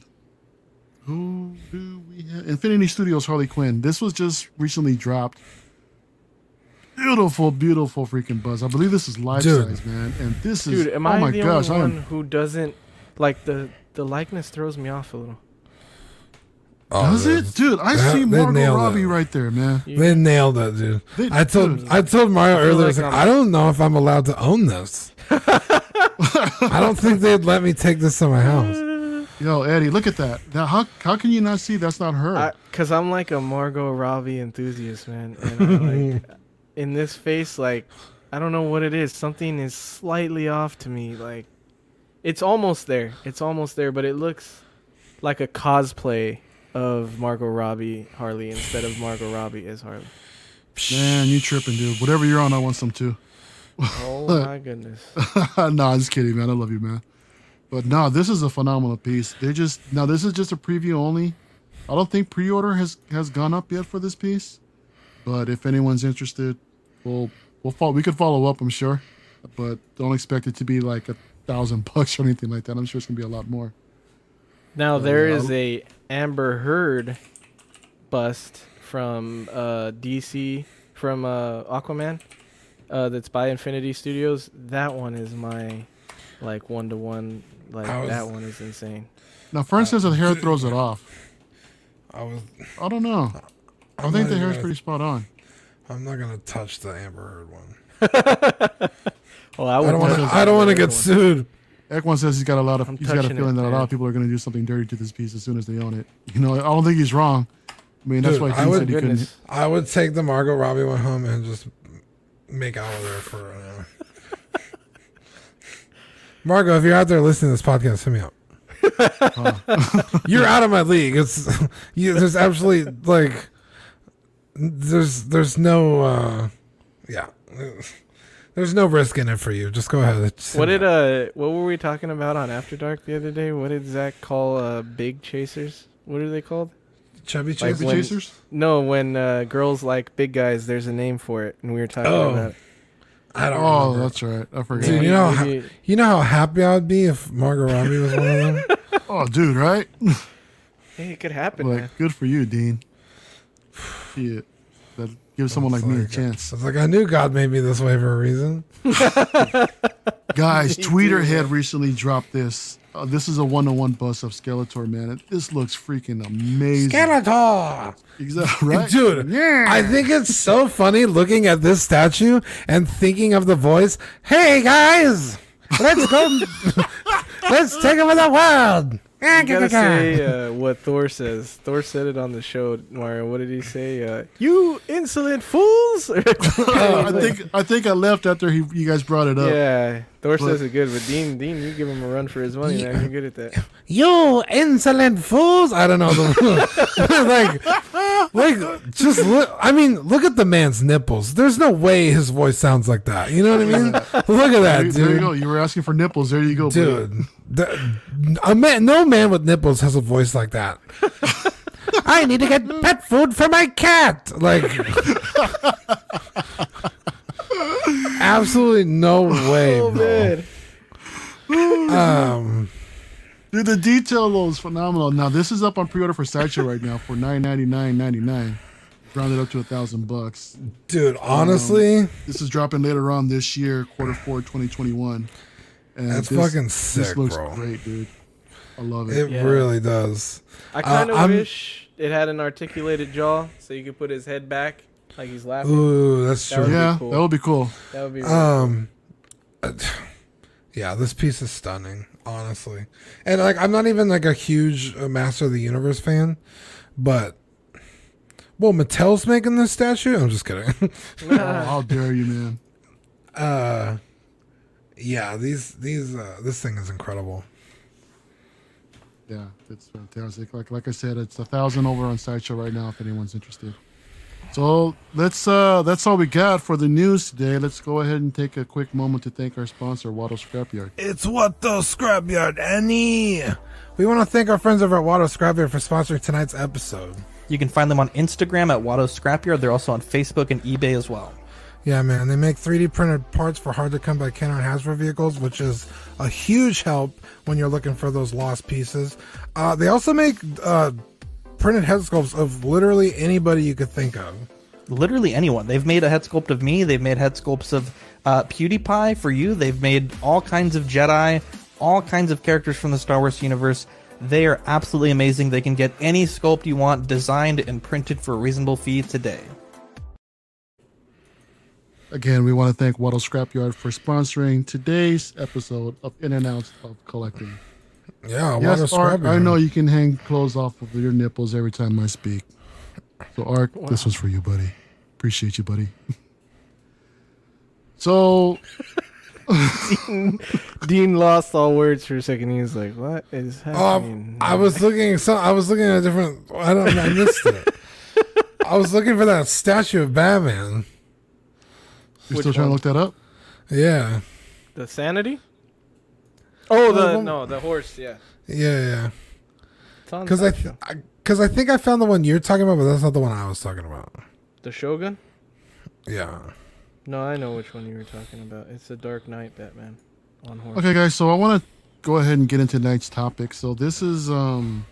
Who do we have? Infinity Studios Harley Quinn. This was just recently dropped. Beautiful, beautiful freaking buzz. I believe this is life Dude. size, man. And this is Dude, am oh I my the gosh, I only am one who doesn't like the the likeness throws me off a little? Does it, dude? I That- see they Margot Robbie it. right there, man. They nailed it, dude. They- I told dude. I told Mario feel earlier. Like was like, I don't know if I'm allowed to own this. I don't think they'd let me take this to my house. Yo, Eddie, look at that. Now, how how can you not see that's not her? Cause I'm like a Margot Robbie enthusiast, man. And uh, like in this face, like I don't know what it is. Something is slightly off to me. Like it's almost there. It's almost there, but it looks like a cosplay of Margot Robbie Harley instead of Margot Robbie as Harley. Man, you tripping, dude. Whatever you're on, I want some too. Oh my goodness. no, I'm just kidding, man. I love you, man. But no, this is a phenomenal piece. They just now this is just a preview only. I don't think pre-order has has gone up yet for this piece. But if anyone's interested, we'll we'll follow. We could follow up, I'm sure. But don't expect it to be like a thousand bucks or anything like that. I'm sure it's gonna be a lot more. Now there is a Amber Heard bust from uh, DC from uh, Aquaman uh, that's by Infinity Studios. That one is my like one to one. Like was- that one is insane. Now, Fern says that the hair throws it off. I was. I don't know. I I'm think the hair is pretty spot on. I'm not gonna touch the Amber Heard one. Oh, I I would. don't want to. touch I don't want to get one. sued. Ekwan says he's got a lot of I'm he's got a feeling it, that a lot of people are going to do something dirty to this piece as soon as they own it. You know, I don't think he's wrong. I mean, that's Dude, why I would- said he couldn't. I would take the Margot Robbie one home and just make out with her for an hour. Margot, if you're out there listening to this podcast, hit me up. you're out of my league. It's you, there's absolutely like there's there's no uh yeah there's no risk in it for you. Just go ahead. What did uh what were we talking about on After Dark the other day? What did Zach call uh big chasers? What are they called? Chubby like chase? When- chasers? No, when uh, girls like big guys, there's a name for it, and we were talking Oh, about. it. I don't Oh, remember. that's right. I forgot. Dude, you know how, you know how happy I would be if Margot Robbie was one of them. Oh, dude, right? Hey, it could happen, like, man. good for you, Dean. Shit. That gives someone like me a It's chance. It's like I knew God made me this way for a reason. Guys, Me Tweeterhead recently dropped this. Uh, this is a one-on-one bust of Skeletor, man. This looks freaking amazing. Skeletor. Exactly right, Dude, Yeah. I think it's so funny looking at this statue and thinking of the voice. Hey guys, let's go. let's take over the world. You gotta say uh, what Thor says. Thor said it on the show, Mario. What did he say? Uh, you insolent fools! I think I think I left after he, you guys brought it up. yeah, Thor But- says it good, but Dean, Dean, you give him a run for his money, man. You're good at that. you insolent fools. I don't know. The, like, like, just look. I mean, look at the man's nipples. There's no way his voice sounds like that. You know what I mean? look at There, that, you- there you go. You were asking for nipples. There you go, buddy. Dude, the, a man, no man with nipples has a voice like that. I need to get pet food for my cat. Like, absolutely no way, Oh bro. man, Um, Dude, the detail though is phenomenal. Now this is up on pre-order for Sideshow right now for nine ninety nine ninety nine, rounded up to a thousand bucks. dude, honestly, This is dropping later on this year, quarter four, twenty twenty one. And That's this, fucking This sick, looks bro. great, dude. I love it. it Yeah. really does. I kind of Uh, wish it had an articulated jaw, so you could put his head back like he's laughing. Ooh, that's That true. yeah, cool. that would be cool. That would be. Really Um, uh, yeah, this piece is stunning, honestly. And like, I'm not even like a huge uh, Master of the Universe fan, but well, Mattel's making this statue. I'm just kidding. Oh, how dare you, man? uh, yeah, these these uh, this thing is incredible. Yeah, it's fantastic. Like like I said, it's a thousand over on Sideshow right now if anyone's interested. So let's uh that's all we got for the news today. Let's go ahead and take a quick moment to thank our sponsor, Watto Scrapyard. It's what the scrapyard any. We want to thank our friends over at Watto Scrapyard for sponsoring tonight's episode. You can find them on Instagram at Watto Scrapyard. They're also on Facebook and eBay as well. Yeah, man. They make 3D printed parts for hard to come by Kenner and Hasbro vehicles, which is a huge help when you're looking for those lost pieces. Uh, they also make uh, printed head sculpts of literally anybody you could think of. Literally anyone. They've made a head sculpt of me. They've made head sculpts of uh, PewDiePie for you. They've made all kinds of Jedi, all kinds of characters from the Star Wars universe. They are absolutely amazing. They can get any sculpt you want designed and printed for a reasonable fee today. Again, we want to thank Watto Scrapyard for sponsoring today's episode of In and Out of Collecting. Yeah, Yes, Water Art, Scrapyard. I know you can hang clothes off of your nipples every time I speak. So, Art, this was for you, buddy. Appreciate you, buddy. So, Dean lost all words for a second. He was like, "What is Oh, happening?" I was looking. So I was looking at a different. I don't. I missed it. I was looking for that statue of Batman. You're Which still trying one? to look that up? Yeah, the sanity. Oh, the no, the horse. Yeah, yeah, yeah. Because I, Sideshow. because I, think I found the one you're talking about, but that's not the one I was talking about. the Shogun. Yeah. No, I know which one you were talking about. It's the Dark Knight Batman on horse. Okay, guys. So I want to go ahead and get into tonight's topic. So this is um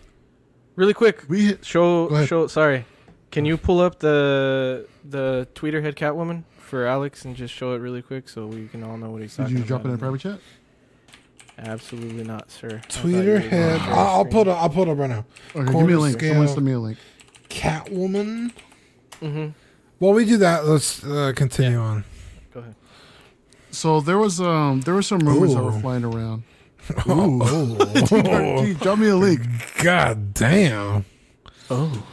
Really quick, we hit, show show. Sorry, can you pull up the the Tweeterhead Catwoman for Alex and just show it really quick so we can all know what he's did talking you drop it about? in private chat? Absolutely not, sir. I Tweeterhead. I'll, I'll screen. pull it. Up, I'll put it up right now. Okay, give me a Quarter link. Someone send me a link. Catwoman. Mm-hmm. While we do that, let's uh, continue on. Go ahead. So there was um there were some rumors that were flying around. Oh, Gee, drop me a link. god damn! Oh,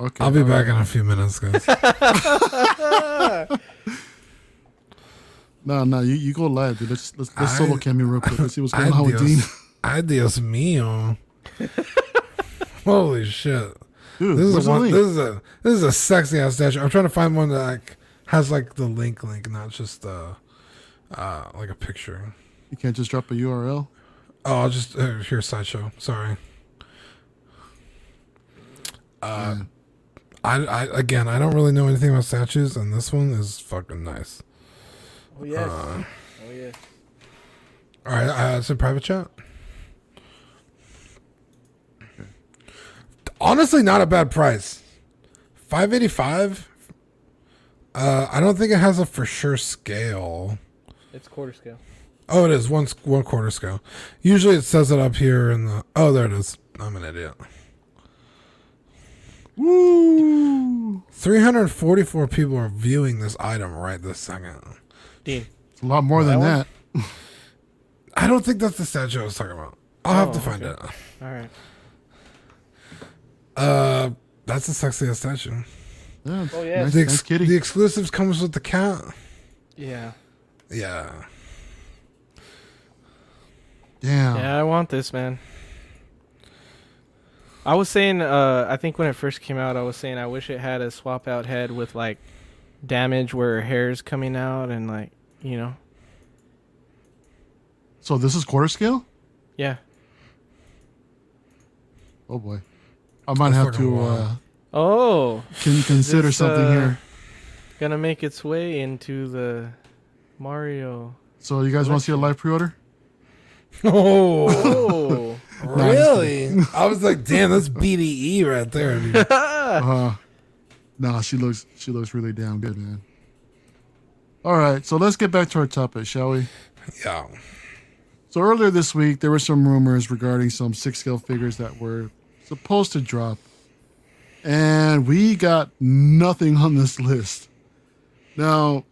Okay, I'll be back right. in a few minutes, guys. No, no, you, you go live, dude. Let's let's, let's solo I- cam real quick. Let's see what's going on with Dean. Adios mio. Holy shit! Dude, This is the one. This is a this is a sexy ass statue. I'm trying to find one that like has like the link link, not just uh uh like a picture. You can't just drop a URL. Oh, I'll just uh, here's sideshow. Sorry. Uh, I, I again, I don't really know anything about statues, and this one is fucking nice. Oh yes. Uh, oh yes. All right, uh, it's in private chat. Honestly, not a bad price. Five eighty five. Uh, I don't think it has a for sure scale. It's quarter scale. Oh, it is one one quarter scale. Usually, it says it up here in the. Oh, there it is. I'm an idiot. Woo! 344 people are viewing this item right this second. Dean. It's a lot more than That that. I don't think that's the statue I was talking about. I'll have Oh, to find okay. it. All right. Uh, that's the sexiest statue. Yeah, Oh, yeah. nice, The, nice ex- kitty. the exclusives comes with the cat. Yeah. Yeah. Damn. Yeah, I want this, man. I was saying, uh, I think when it first came out, I was saying I wish it had a swap out head with like damage where her hair's coming out and like, you know, So this is quarter scale? yeah. Oh boy. I might have to uh, Oh, Can consider This, something uh, here. gonna make its way into the Mario. So you guys want to see a live pre-order? Oh, Oh, really? I was like, damn, that's BDE right there. Dude. Uh, nah, she looks she looks really damn good, man. All right, so let's get back to our topic, shall we? yeah. So earlier this week, there were some rumors regarding some six scale figures that were supposed to drop, and we got nothing on this list. Now,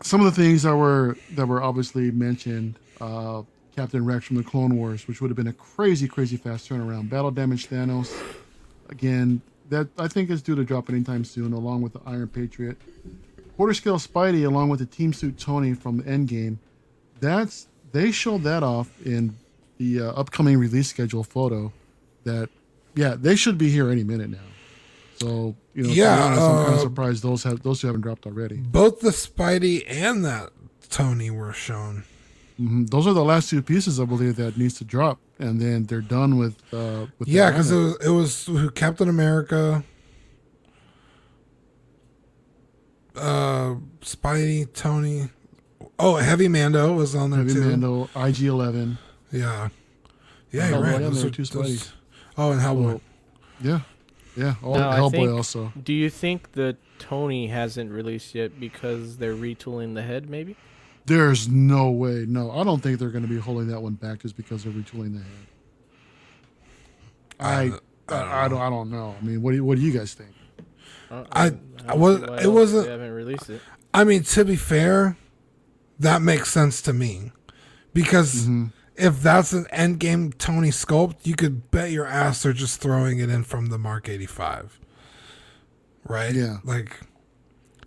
some of the things that were that were obviously mentioned, uh, Captain Rex from the Clone Wars, which would have been a crazy, crazy fast turnaround. Battle damage Thanos, again, that I think is due to drop anytime soon, along with the Iron Patriot. Quarter scale Spidey, along with the Team Suit Tony from the Endgame. That's they showed that off in the uh, upcoming release schedule photo. That yeah, they should be here any minute now. So you know, Yeah, honest, I'm kind of uh, surprised those have those two haven't dropped already. Both the Spidey and that Tony were shown. Mhm. Those are the last two pieces I believe that needs to drop, and then they're done with. Uh, with Yeah, because it was it was Captain America, uh, Spidey, Tony. Oh, Heavy Mando was on there Heavy too. Mando, IG Eleven. Yeah, yeah, Hellboy, you're right. and Those there are two those- Spideys. Oh, and Hellboy. Yeah, yeah. All, Now, Hellboy think- also. do you think the Tony hasn't released yet because they're retooling the head? Maybe. There's no way. No, I don't think they're going to be holding that one back just because they're retooling the head. I, I, I- I I, don't don't, I don't know. I mean, what do you, what do you guys think? Uh, I- I was- it else wasn't- They haven't released it. I mean, to be fair, that makes sense to me because Mm-hmm. if that's an endgame Tony sculpt, you could bet your ass they're just throwing it in from the Mark 85. Right? Yeah. Like,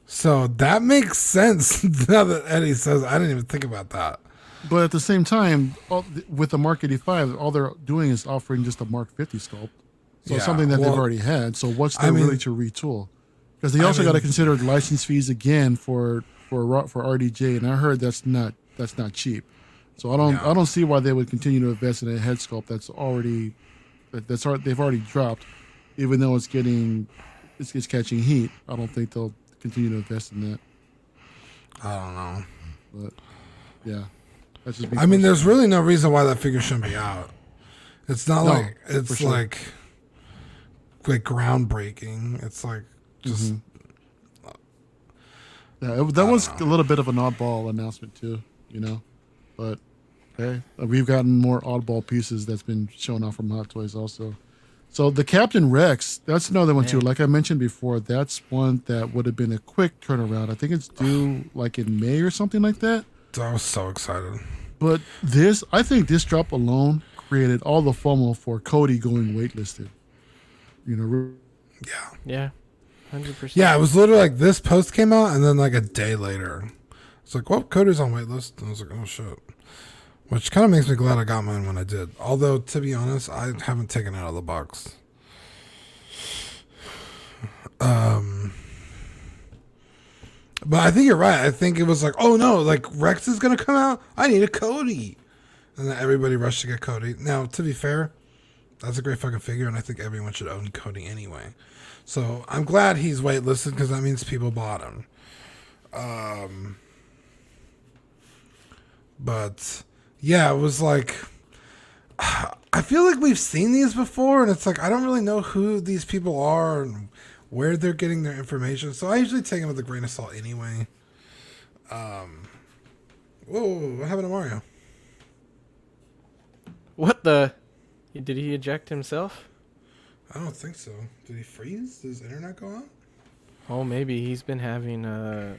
so that makes sense now that Eddie says, I didn't even think about that. But at the same time, all, with the Mark 85, all they're doing is offering just a Mark 50 sculpt. So Yeah, something that well, they've already had. So what's I there mean- really to retool? Because they I also got to mean- consider license fees again for for for RDJ, and I heard that's not that's not cheap. So I don't Yeah. I don't see why they would continue to invest in a head sculpt that's already that, that's they've already dropped, even though it's getting it's, it's catching heat. I don't think they'll continue to invest in that. I don't know. But yeah, that's just. I mean, there's really no reason why that figure shouldn't be out. It's not No, like it's sure. like like groundbreaking. It's like just Mm-hmm. Yeah, it, that was a little bit of an oddball announcement too, you know. But hey, we've gotten more oddball pieces that's been shown off from Hot Toys also. So the Captain Rex, that's another one too. Like I mentioned before, that's one that would have been a quick turnaround. I think it's due like in May or something like that. I was so excited. But this, I think this drop alone created all the FOMO for Cody going waitlisted. You know, Yeah. Yeah, hundred percent. Yeah, it was literally like this post came out, and then like a day later, It's like, well, Cody's on waitlist. And I was like, oh shit. Which kind of makes me glad I got mine when I did. Although, to be honest, I haven't taken it out of the box. Um, but I think you're right. I think it was like, oh no, like Rex is gonna come out. I need a Cody, and then everybody rushed to get Cody. Now, to be fair, that's a great fucking figure, and I think everyone should own Cody anyway. So I'm glad he's waitlisted because that means people bought him. Um, but yeah, it was like I feel like we've seen these before, and it's like I don't really know who these people are and where they're getting their information. So I usually take them with a grain of salt anyway. Um, whoa, what happened to Mario? What the? Did he eject himself? I don't think so. Did he freeze? His internet go out? Oh, maybe he's been having uh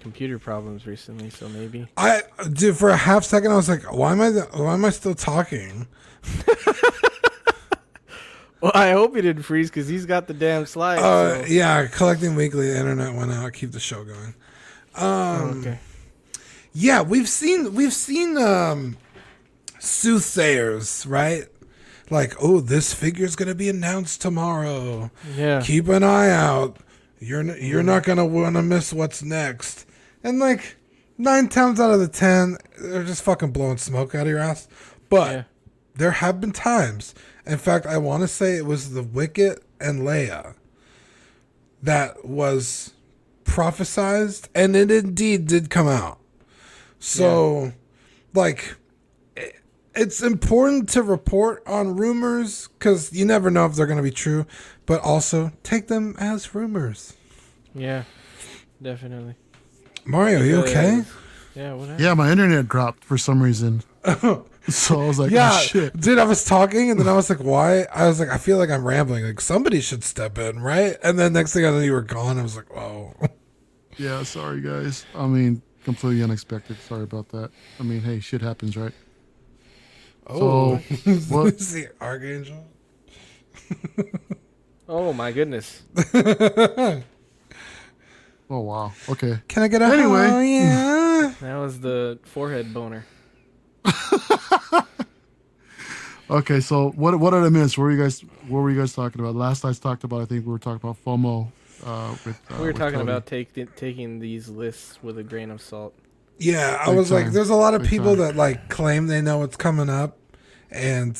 computer problems recently, so maybe. I dude, for a half second, I was like, "Why am I? The, why am I still talking?" Well, I hope he didn't freeze because he's got the damn slide. Uh, so- yeah, collecting weekly. Internet went out. Keep the show going. Oh, Um, okay. Yeah, we've seen we've seen um, soothsayers, right? Like, oh, this figure's gonna be announced tomorrow. Yeah. Keep an eye out. You're n- you're mm. not gonna want to miss what's next. And like nine times out of the ten, they're just fucking blowing smoke out of your ass. But Yeah. there have been times. In fact, I want to say it was the Wicket and Leia that was prophesized, and it indeed did come out. So, like, i- it's important to report on rumors because you never know if they're going to be true, but also take them as rumors. Yeah. Definitely. Mario, you okay? Yeah. What happened? Yeah, my internet dropped for some reason. so I was like, Yeah, oh, shit. dude, I was talking and then I was like, why? I was like, I feel like I'm rambling. Like, somebody should step in, right? And then next thing I know, you were gone. I was like, whoa. Yeah, sorry guys. I mean, completely unexpected. Sorry about that. I mean, hey, shit happens, right? Oh, what- Is the Archangel? Oh my goodness. Oh wow. Okay. Can I get a Anyway. oh, yeah? That was the forehead boner. Okay. So what what did I miss? What were you guys What were you guys talking about? Last I talked about, I think we were talking about FOMO. Uh, with, uh, we were with talking Cody. about take, taking these lists with a grain of salt. Yeah, I Big was like, time. there's a lot of Big people time. that like claim they know what's coming up, and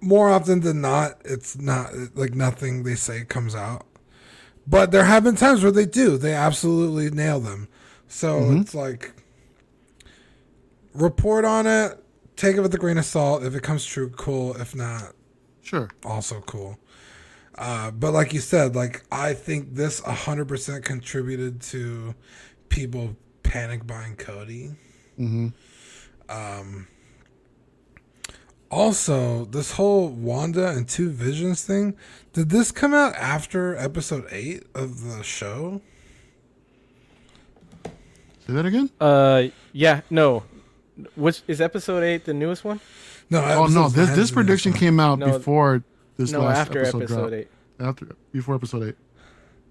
more often than not, it's not like nothing they say comes out. But there have been times where they do; they absolutely nail them. So Mm-hmm. it's like report on it, take it with a grain of salt. If it comes true, cool. If not, Sure. also cool. Uh, but like you said, like I think this 100% contributed to people panic buying Cody. Mm-hmm. Um, also, this whole Wanda and Two Visions thing, did this come out after episode 8 of the show? Say that again. Uh, yeah, no. Which is episode eight the newest one? No, Oh no, this this prediction came out No, before this no, last after episode, episode eight. After before episode eight.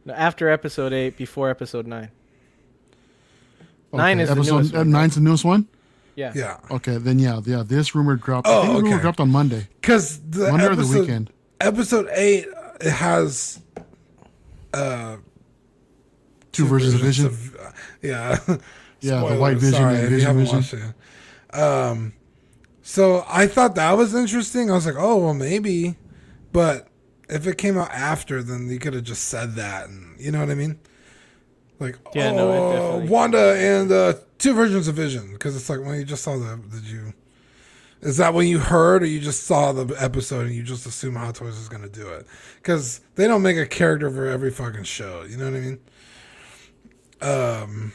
No, after episode eight, before episode nine. Nine Okay, is the episode newest uh, one, nine's the newest one. Yeah. Yeah. Okay, then yeah, yeah. This rumor dropped. Oh, I think the rumor okay. dropped on Monday. Because the Monday or the weekend. episode 8, it has uh, Two versions of Vision. of- uh, yeah. Yeah, the White Vision sorry and if Vision haven't Vision. watched it. Um, so I thought that was interesting. I was like, oh well, maybe, but if it came out after, then you could have just said that, and you know what I mean? Like, Yeah, oh, definitely- Wanda and uh, two versions of Vision, because it's like when you just saw the, did you? Is that when you heard, or you just saw the episode and you just assume Hot Toys is going to do it? Because they don't make a character for every fucking show. You know what I mean? Um,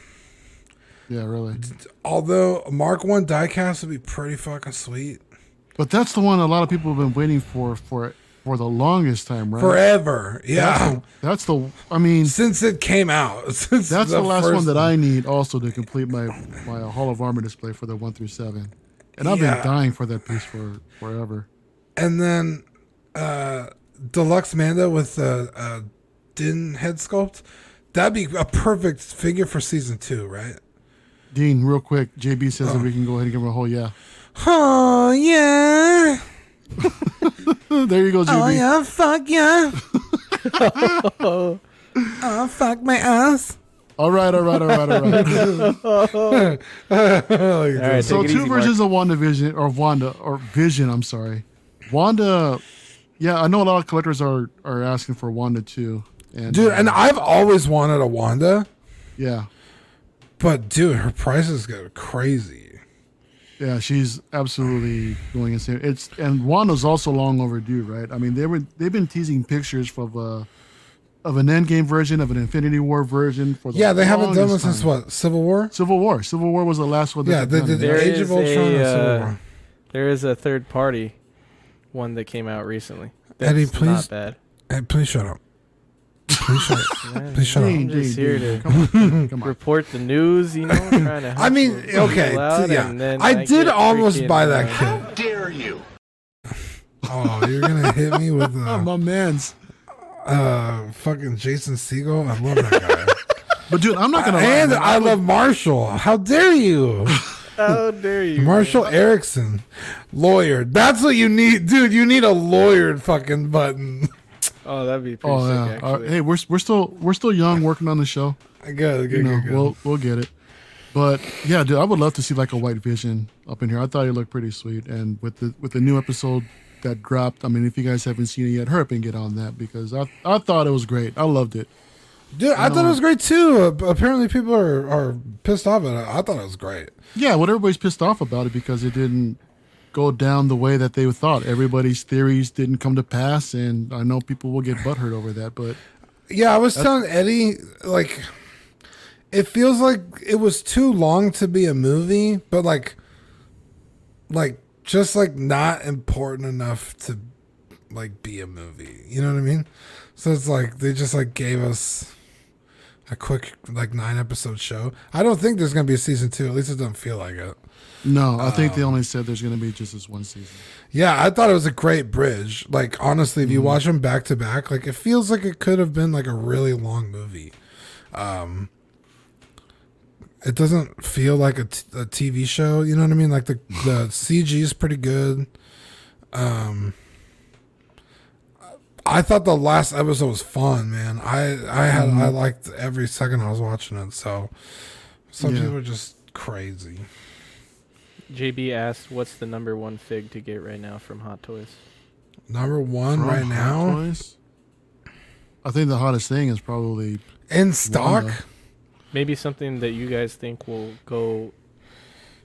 Yeah, really. although Mark One diecast would be pretty fucking sweet But that's the one a lot of people have been waiting for for for the longest time, right? forever. That's Yeah, the, that's the. I mean, since it came out. That's the, last one that I need also to complete my my Hall of Armor display for the one through seven. And I've Yeah. been dying for that piece for forever. And then uh Deluxe Mando with a, uh, Din head sculpt. that'd be a perfect figure for season two, right? Dean, real quick, JB says Oh. that we can go ahead and give him a whole yeah. Oh yeah, there you go, JB. oh yeah, fuck yeah. oh fuck my ass. All right, all right, all right, all right. All right, so two easy, versions of Wanda Vision or Wanda or Vision. I'm sorry, Wanda. Yeah, I know a lot of collectors are are asking for Wanda too. And Dude, uh, and I've always wanted a Wanda, yeah, but dude, her prices go crazy. Yeah, she's absolutely going insane. It's and Wanda's also long overdue, right? I mean, they were they've been teasing pictures of uh of an Endgame version of an Infinity War version for the Yeah, they haven't done one since time. what Civil War. Civil War. Civil War was the last one. Yeah, they've they did There Age of Ultron a, and Civil uh, There is a third party one that came out recently. Eddie, please- not bad. Hey, please shut up. Please shut up. Please shut up. I'm just here to Come on, come on. report the news, you know, trying to. I mean, okay, out, t- yeah. and I, did almost buy that uh, kit. Dare you? Oh, you're gonna hit me with uh, my man's. uh fucking Jason Segel. I love that guy. But dude, I'm not gonna lie. and man. I love Marshall. How dare you, How dare you? Marshall Eriksen, lawyer. That's what you need, dude. You need a lawyered fucking button. Oh, that'd be pretty Oh sick, yeah. Uh, hey, we're we're still we're still young, working on the show. Good, good, You know, good, good. we'll we'll get it. But yeah, dude, I would love to see like a White Vision up in here. I thought it looked pretty sweet, and with the with the new episode that dropped, I mean, if you guys haven't seen it yet, hurry up and get on that because I I thought it was great. I loved it. dude, I thought it was great too. Uh, apparently, people are are pissed off at it. I thought it was great. Yeah, what everybody's pissed off about it because it didn't go down the way that they thought. Everybody's theories didn't come to pass, and I know people will get butthurt over that. But Yeah, I was telling Eddie like it feels like it was too long to be a movie, but like like just like not important enough to like be a movie. You know what I mean? So it's like they just like gave us a quick like nine episode show. I don't think there's gonna be a season two. At least it doesn't feel like it. No, I think they Um, only said there's going to be just this one season. Yeah, I thought it was a great bridge. Like honestly, if you Mm-hmm. watch them back to back, like it feels like it could have been like a really long movie. Um, it doesn't feel like a, t- a TV show. You know what I mean? Like the the CG is pretty good. Um, I thought the last episode was fun, man. I I had I liked every second I was watching it. So some Yeah. people are just crazy. JB asked, "What's the number one fig to get right now from Hot Toys?" Number one From right Hot now Toys, I think the hottest thing is probably in stock. Wanda. Maybe something that you guys think will go,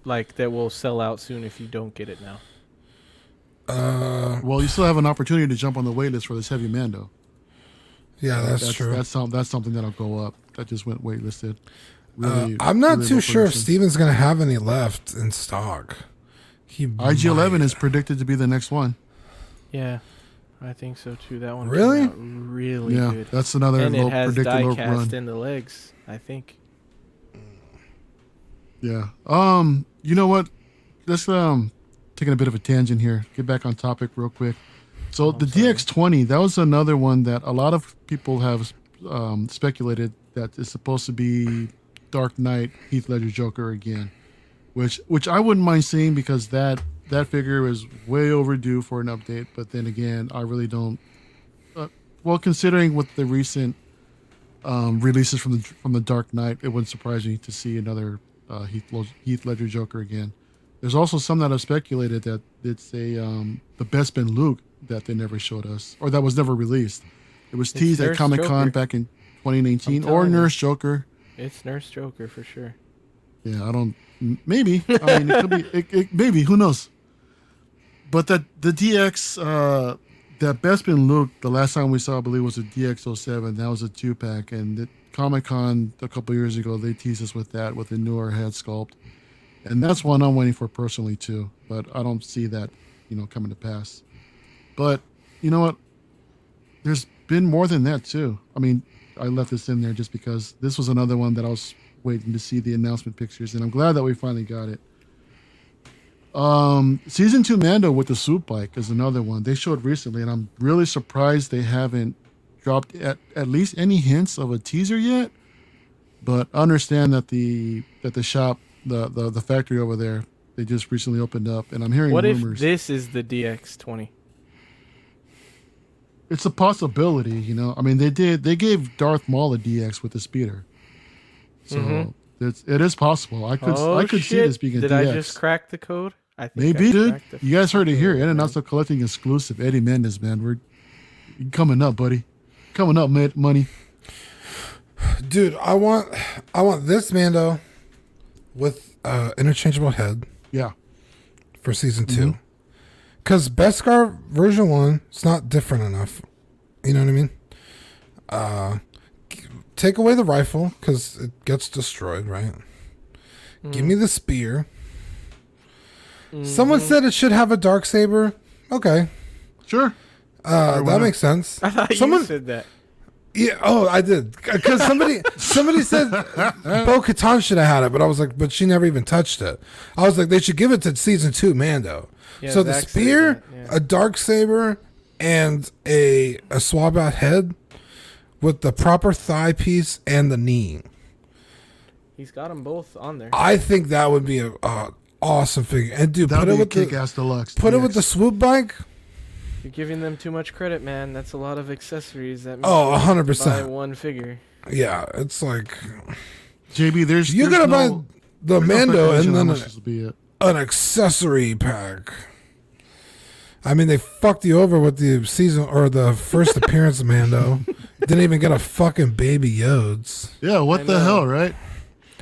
like that will sell out soon if you don't get it now. Uh, well, you still have an opportunity to jump on the wait list for this heavy Mando. yeah, that's, that's true. That's some, that's something that'll go up. That just went waitlisted. Uh, I'm not really too low sure if. Steven's gonna have any left in stock. He IG11 might. is predicted to be the next one. Yeah, I think so too. That one Really? came out really yeah, good, that's another and low it has predicted low die run. cast in the legs. I think. Yeah. Um. You know what? Let's um taking a bit of a tangent here. Get back on topic real quick. So the DX20, that was another one that a lot of people have um, speculated that is supposed to be Dark Knight Heath Ledger Joker again, which which I wouldn't mind seeing because that that figure is way overdue for an update. But then again, I really don't. Uh, well, considering with the recent um, releases from the from the Dark Knight, it wouldn't surprise me to see another uh, Heath, Heath Ledger Joker again. There's also some that have speculated that it's a um, the Bespin Luke that they never showed us, or that was never released. It was It's teased at Comic Con back in 2019, or telling you. Nurse Joker. It's Nurse Joker for sure. Yeah, I don't. Maybe. I mean, it could be. It, it, maybe. Who knows? But that the DX, uh, that Bespin Luke, the last time we saw, I believe, was a DX07. That was a two pack, and at Comic Con a couple years ago, they teased us with that with a newer head sculpt, and that's one I'm waiting for personally too. But I don't see that, you know, coming to pass. But you know what? There's been more than that too. I mean, I left this in there just because this was another one that I was waiting to see the announcement pictures, and I'm glad that we finally got it. Um, season two Mando with the swoop bike is another one they showed recently, and I'm really surprised they haven't dropped at, at least any hints of a teaser yet. But I understand that the that the shop, the the, the factory over there, they just recently opened up, and I'm hearing What if this is the DX20? It's a possibility, you know. I mean, they did they gave Darth Maul a DX with the speeder, so Mhm. it's it is possible. I could oh I could shit! see this being a Did DX. I just crack the code? I think Maybe, I dude. You guys heard it here. code, In and man. Out's collecting exclusive. Eddie Mendez, man. We're coming up, buddy. Coming up, man. Money. Dude, I want I want this Mando with uh interchangeable head Yeah. for season Mm-hmm. 2. Cuz Beskar version 1 it's not different enough. You know what I mean? Uh take away the rifle cuz it gets destroyed, right? Give me the spear. Someone said it should have a dark saber. Okay. Sure. Uh, that makes sense. I thought Someone you said that. Yeah. Oh, I did. Because somebody somebody said Bo Katan should have had it, but I was like, but she never even touched it. I was like, they should give it to season two Mando. Yeah, so the Zach said spear, that, yeah. a dark saber, and a a swab out head with the proper thigh piece and the knee. He's got them both on there. I think that would be a, a awesome figure. And dude, That'd put it be a with kick the ass deluxe. put it with the swoop bike. You're giving them too much credit, man. That's a lot of accessories. That Oh, makes hundred percent one figure. Yeah, it's like JB. There's you there's gotta no, buy the there's no Mando and then much a- be it. an accessory pack. I mean, they fucked you over with the season or the first appearance of Mando. Didn't even get a fucking baby Yodes. Yeah. What I the know. hell, right?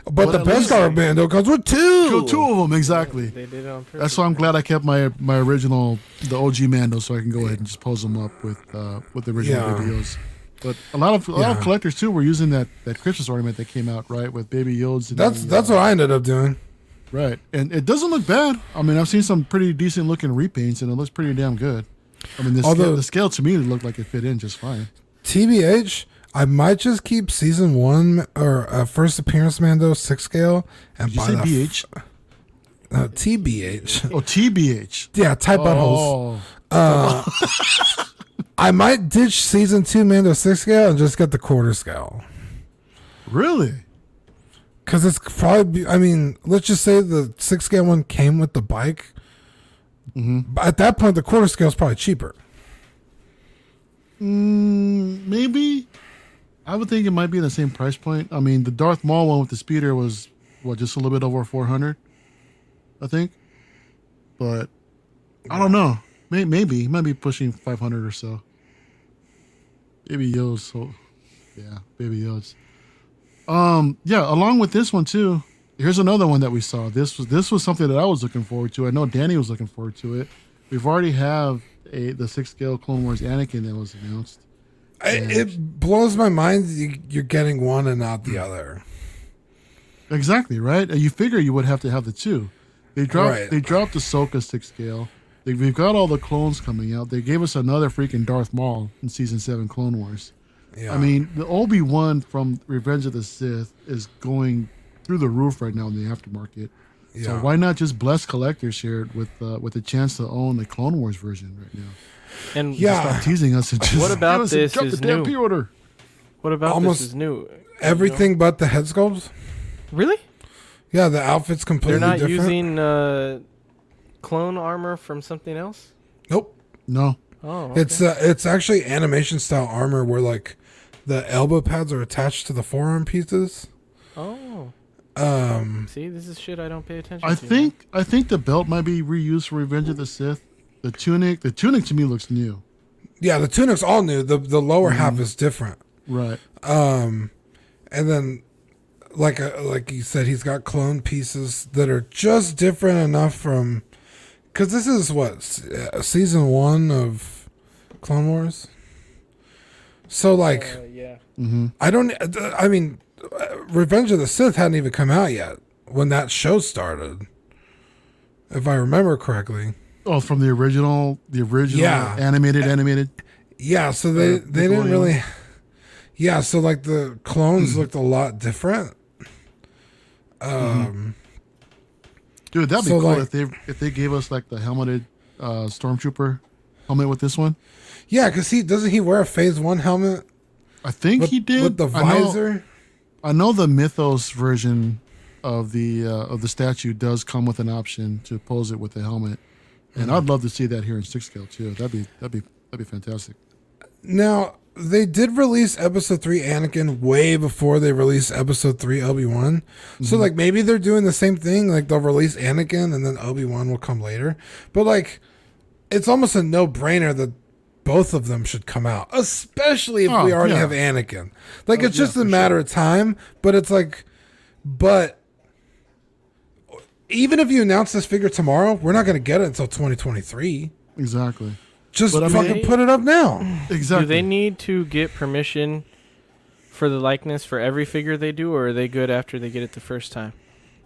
But Well, the at best least- star Mando comes with two. Go two of them exactly. They did it on purpose. That's why I'm glad I kept my my original the OG Mando, so I can go ahead and just pose them up with uh, with the original Yeah. videos. But a lot of a lot Yeah. of collectors too were using that that Christmas ornament that came out right with Baby Yodes. And That's the, that's uh, what I ended up doing. Right, and it doesn't look bad. I mean, I've seen some pretty decent looking repaints, and it looks pretty damn good. I mean, the, Although- scale, the scale to me looked like it fit in just fine. TBH, I might just keep season one or uh, first appearance Mando six scale and Did you say BH? uh, TBH. Oh, TBH. yeah, type buttholes. Oh, I might ditch season two Mando six scale and just get the quarter scale. really? Because it's probably, I mean, let's just say the six scale one came with the bike. Mm-hmm. But at that point, the quarter scale is probably cheaper. Mm, maybe. I would think it might be in the same price point. I mean, the Darth Maul one with the speeder was what just a little bit over four hundred, I think. But I don't know. May- Maybe it might be pushing five hundred or so. Baby Yodes, so yeah, Baby Yodes. Um, yeah. Along with this one too, here's another one that we saw. This was this was something that I was looking forward to. I know Danny was looking forward to it. We've already have a the six scale Clone Wars Anakin that was announced. I, it blows my mind you, you're getting one and not the other. Exactly right. You figure you would have to have the two. They dropped. Right. They dropped Ahsoka six scale. They, we've got all the clones coming out. They gave us another freaking Darth Maul in season seven Clone Wars. Yeah. I mean, the Obi Wan from Revenge of the Sith is going through the roof right now in the aftermarket. So why not just bless collectors here with uh, with a chance to own the Clone Wars version right now? And Yeah. Stop teasing us and just What about us this drop is the damn new? pre-order. what about Almost this is new? Everything but the head sculpts. Really? Yeah, the outfit's completely They're not different. using uh, clone armor from something else? nope. No, Oh, okay. It's uh, it's actually animation style armor where like the elbow pads are attached to the forearm pieces. oh. Um, See, this is shit I don't pay attention I to. man. think I think the belt might be reused for Revenge of the Sith. The tunic, the tunic to me looks new. yeah, the tunic's all new. The the lower Mm-hmm. half is different. Right. Um, and then like uh, like you said, he's got clone pieces that are just different enough from because this is what uh, season one of Clone Wars. So like. Uh, yeah. I don't. I mean, Revenge of the Sith hadn't even come out yet when that show started, if I remember correctly. Oh, from the original, the original Yeah. animated, animated. Yeah, so they Uh, they didn't really. Yeah, so like the clones looked a lot different. Um, Dude, that'd be So, cool like- if they if they gave us like the helmeted uh, stormtrooper helmet with this one. yeah, because he doesn't he wear a Phase One helmet I think with, he did with the I know- visor. I know the Mythos version of the uh, of the statue does come with an option to pose it with the helmet, and I'd love to see that here in six scale too. That'd be that'd be that'd be fantastic. Now they did release episode three Anakin way before they released episode three Obi Wan. So like maybe they're doing the same thing. Like they'll release Anakin and then Obi Wan will come later. But like it's almost a no brainer that both of them should come out, especially if Oh, we already yeah. have Anakin. Like Oh, it's yeah, just a for matter of time. But it's like, but even if you announce this figure tomorrow, we're not going to get it until 2023. Exactly. Just But I mean- fucking put it up now. Exactly. Do they need to get permission for the likeness for every figure they do, or are they good after they get it the first time?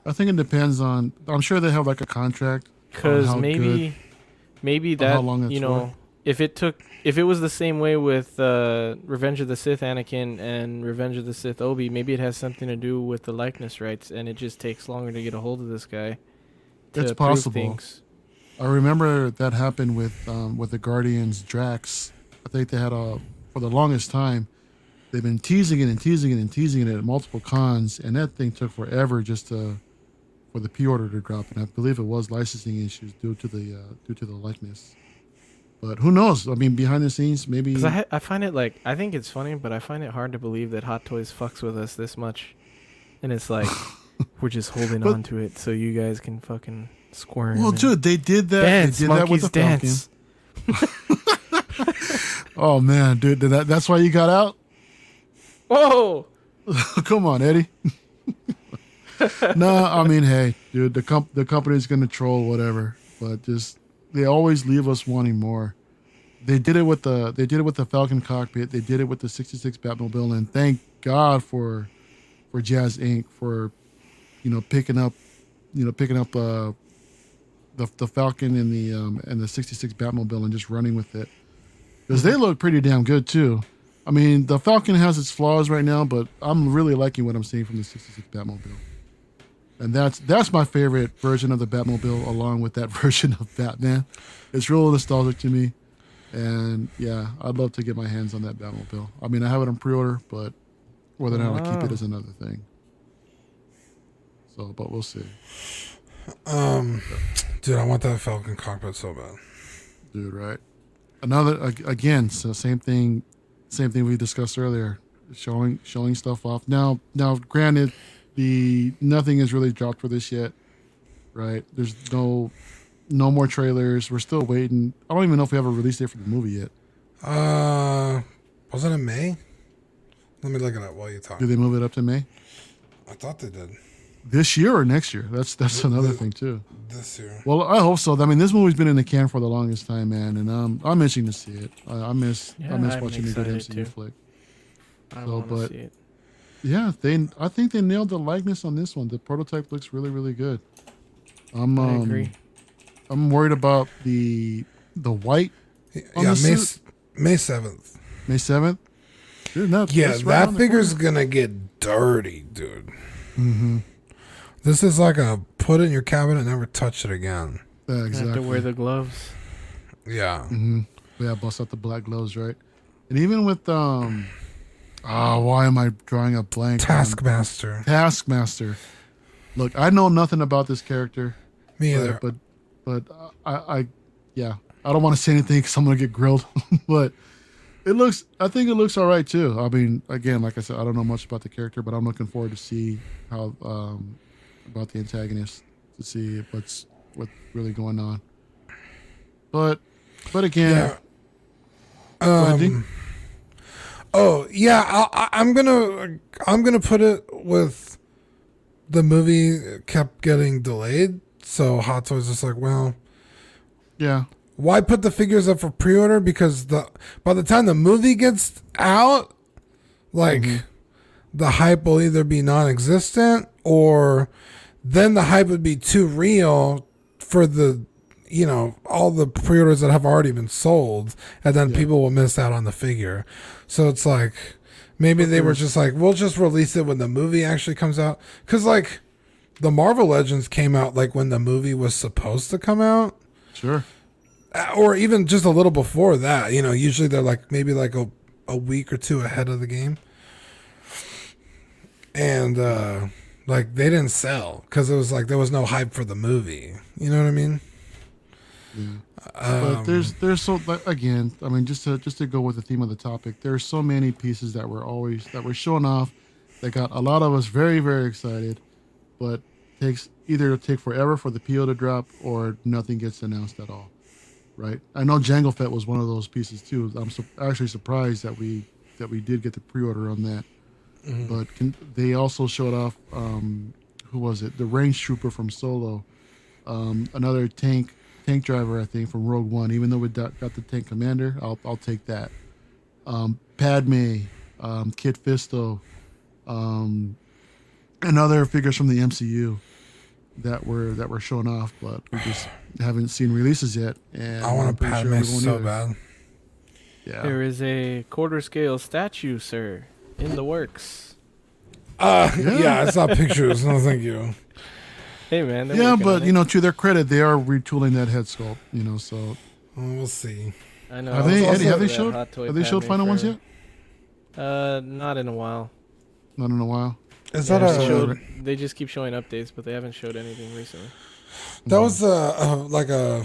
I think it depends on. I'm sure they have like a contract. Because maybe, good- maybe that how long it's you know, for. If it took, if it was the same way with uh, Revenge of the Sith Anakin and Revenge of the Sith Obi, maybe it has something to do with the likeness rights, and it just takes longer to get a hold of this guy. It's possible. Things. I remember that happened with um, with the Guardians Drax. I think they had a for the longest time. They've been teasing it and teasing it and teasing it at multiple cons, and that thing took forever just to for the pre-order to drop. And I believe it was licensing issues due to the uh, due to the likeness. But who knows? I mean, behind the scenes, maybe. I, I find it like I think it's funny, but I find it hard to believe that Hot Toys fucks with us this much, and it's like we're just holding But- on to it so you guys can fucking squirm. well, dude, they did that. dance, they did that with the dance. Oh man, dude, did that, that's why you got out. Whoa! Come on, Eddie. no, I mean, hey, dude, the comp- the company's gonna troll whatever, but just they always leave us wanting more. They did it with the they did it with the Falcon cockpit. They did it with the '66 Batmobile, and thank God for for Jazz Inc. for you know picking up you know picking up uh, the the Falcon and the um, and the '66 Batmobile and just running with it because they look pretty damn good too. I mean, the Falcon has its flaws right now, but I'm really liking what I'm seeing from the '66 Batmobile, and that's that's my favorite version of the Batmobile, along with that version of Batman. It's real nostalgic to me, and yeah, I'd love to get my hands on that Batmobile. I mean, I have it on pre-order, but whether or not I keep it Wow. another thing. So, but we'll see, Um, dude, I want that Falcon cockpit so bad. dude. Right? Another again, so same thing, same thing we discussed earlier. Showing showing stuff off. Now, now, granted, the nothing is really dropped for this yet, right? There's no no more trailers. We're still waiting. I don't even know if we have a release date for the movie yet. Uh, wasn't it in May? Let me look it up while you talk. Do they move it up to May I thought they did this year or next year? That's that's another thing too. this year. Well, I hope so. I mean, this movie's been in the can for the longest time, man, and um, I'm itching to see it. I, I miss Yeah, I miss I'm watching a good excited MCU too. flick. I So, want but- see it. Yeah, they. I think they nailed the likeness on this one. The prototype looks really, really good. I'm. Um, I agree. I'm worried about the the white on Yeah, the May suit? May seventh. May seventh. Dude, that, Yeah, right that figure's corner. gonna get dirty, dude. Mm-hmm. This is like a put it in your cabinet and never touch it again. Yeah, I have to wear the gloves. Yeah. Mm-hmm. Yeah, bust out the black gloves, right? And even with um, ah, why am I drawing a blank? on- Taskmaster. Taskmaster. Look, I know nothing about this character, Me but either. but, but I, I, yeah, I don't want to say anything because I'm gonna get grilled. but it looks, I think it looks all right too. I mean, again, like I said, I don't know much about the character, but I'm looking forward to see how um about the antagonist to see what's what's really going on. But, but again, Yeah. go ahead, D. Um, oh yeah, I- I'm gonna I'm gonna put it with the movie kept getting delayed, so Hot Toys just like, well, yeah, why put the figures up for pre-order? Because the by the time the movie gets out, like mm-hmm. the hype will either be non-existent or then the hype would be too real for the you know all the pre-orders that have already been sold and then people will miss out on the figure so it's like maybe they were just like we'll just release it when the movie actually comes out because like the marvel legends came out like when the movie was supposed to come out sure, uh, or even just a little before that. You know, usually they're like maybe like a, a week or two ahead of the game. and uh like they didn't sell because it was like there was no hype for the movie. You know what I mean? But there's there's so again i mean just to just to go with the theme of the topic there's so many pieces that were always that were shown off that got a lot of us very very excited but takes either take forever for the PO to drop or nothing gets announced at all right? I know Jango Fett was one of those pieces too. I'm su- actually surprised that we that we did get the pre-order on that. But can, they also showed off um who was it? The range trooper from solo. Um, another tank tank driver, I think, from Rogue One. Even though we got, got the tank commander, I'll I'll take that. Um, Padme, um, Kit Fisto, um, and other figures from the MCU that were that were shown off, but we just haven't seen releases yet. And I want I'm a Padme sure so either. bad. Yeah, There is a quarter scale statue, sir, in the works. Uh, yeah. I saw pictures. No, thank you. Hey man, yeah, but you know, to their credit, they are retooling that head sculpt. You know, so Well, we'll see. I know. have they Eddie, have they showed have they showed Padme final ones yet? Uh, not in a while. Not in a while. Is Yeah, that they, a showed, they just keep showing updates, but they haven't showed anything recently. that was a, a like a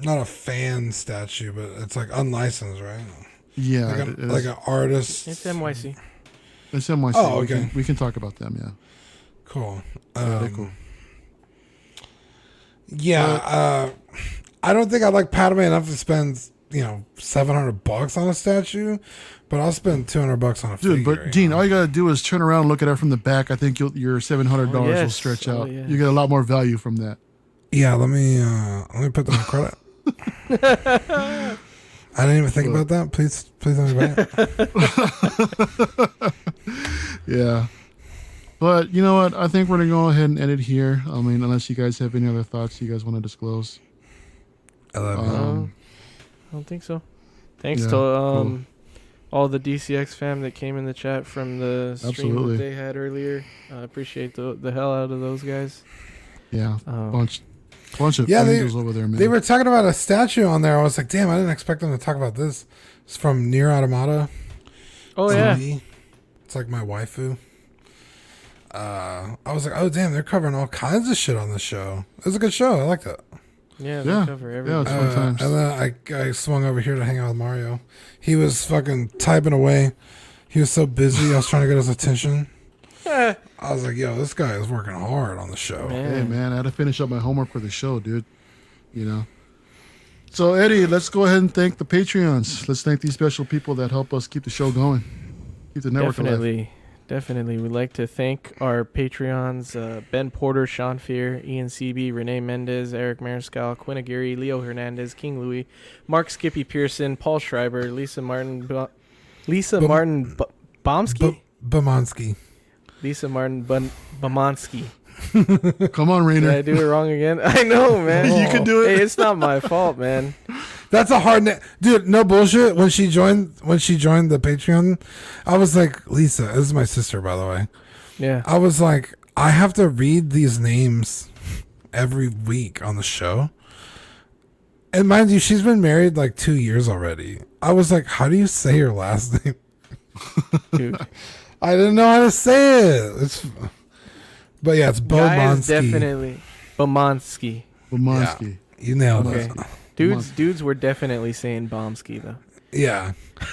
not a fan statue, but it's like unlicensed, right? Yeah, Like, a, like an artist. It's NYC. it's NYC. Oh, we, okay. can, we can talk about them. Yeah. Cool. Yeah, Um, cool. Yeah, uh, I don't think I like Padme enough to spend you know seven hundred bucks on a statue, but I'll spend two hundred bucks on a Dude, figure. but you Dean, know? all you gotta do is turn around and look at her from the back. I think you'll, your seven hundred dollars will yes. stretch Oh, out. yes. You get a lot more value from that. yeah, let me uh, let me put that on credit. I didn't even think about that. Please, please let me buy it. Yeah. But you know what? I think we're gonna go ahead and end it here. I mean, unless you guys have any other thoughts you guys want to disclose. I love you. Um, Um, I don't think so. Thanks yeah, to um all the DCX fam that came in the chat from the stream Absolutely. that they had earlier. I appreciate the the hell out of those guys. Yeah, Um, bunch, bunch of Yeah, they- angels over there, man. They were talking about a statue on there. I was like, damn, I didn't expect them to talk about this. It's from Nier Automata. oh yeah, TV. It's like my waifu. Uh, I was like, oh damn, they're covering all kinds of shit on the show. It was a good show. I liked it. yeah, they Yeah. cover Yeah, everything. it's fun Uh, times. and then I, I swung over here to hang out with Mario. He was fucking typing away. He was so busy. I was trying to get his attention. I was like, yo, this guy is working hard on the show. Man. Hey man, I had to finish up my homework for the show, dude. You know. So Eddie, let's go ahead and thank the Patreons. Let's thank these special people that help us keep the show going, keep the network alive. Definitely. We'd like to thank our Patreons: uh, Ben Porter, Sean Fear, Ian CB, Renee Mendez, Eric Mariscal, Quinn Aguirre, Leo Hernandez, King Louis, Mark Skippy Pearson, Paul Schreiber, Lisa Martin, Bo- Lisa Bum- Martin B- Bomsky, B-. Lisa Martin Bun- Bamansky. Come on, Did I Rainer. do it wrong again? I know, man. You can do it. Hey, it's not my fault, man. That's a hard name, dude. No bullshit. When she joined, when she joined the Patreon, I was like, Lisa. This is my sister, by the way. Yeah. I was like, I have to read these names every week on the show. And mind you, she's been married like two years already. I was like, how do you say her last name? Dude. I didn't know how to say it. It's, but yeah, it's Guys, Bomansky. definitely. Bamansky. Bomonsky. You nailed Okay. it. Dudes, dudes were definitely saying Bomsky though. Yeah.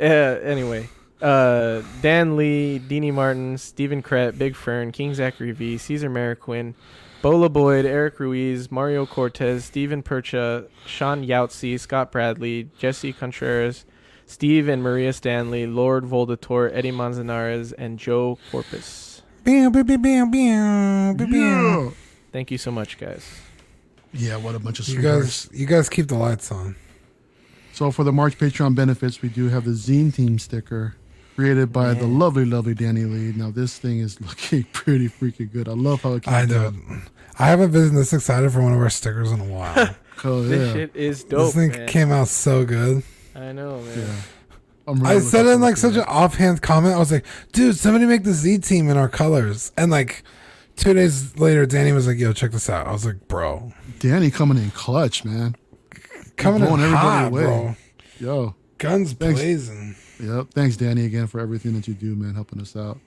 Uh, anyway, uh, Dan Lee, Deanie Martin, Stephen Krett, Big Fern, King Zachary V, Caesar Mariquin, Bola Boyd, Eric Ruiz, Mario Cortez, Stephen Percha, Sean Yautsy, Scott Bradley, Jesse Contreras, Steve and Maria Stanley, Lord Voldator, Eddie Manzanares, and Joe Corpus. Bam, bam, bam, bam, bam, bam, bam. Yeah. Thank you so much, guys. Yeah, what a bunch of You sweethearts. guys, you guys keep the lights on. So for the March Patreon benefits, we do have the Zine Team sticker created by the lovely, lovely Danny Lee. Now this thing is looking pretty freaking good. I love how it came I out. do. I haven't been this excited for one of our stickers in a while. Oh, This yeah. shit is dope, this thing man. came out so good. I know, man. yeah. I'm really I said it in like to such an offhand comment. I was like, dude, somebody make the Z team in our colors. And like two days later, Danny was like, yo, check this out. I was like, bro, Danny coming in clutch, man. coming in blowing everybody hot, away. bro. Yo, Guns Thanks. blazing. Yep. Thanks, Danny, again for everything that you do, man, helping us out.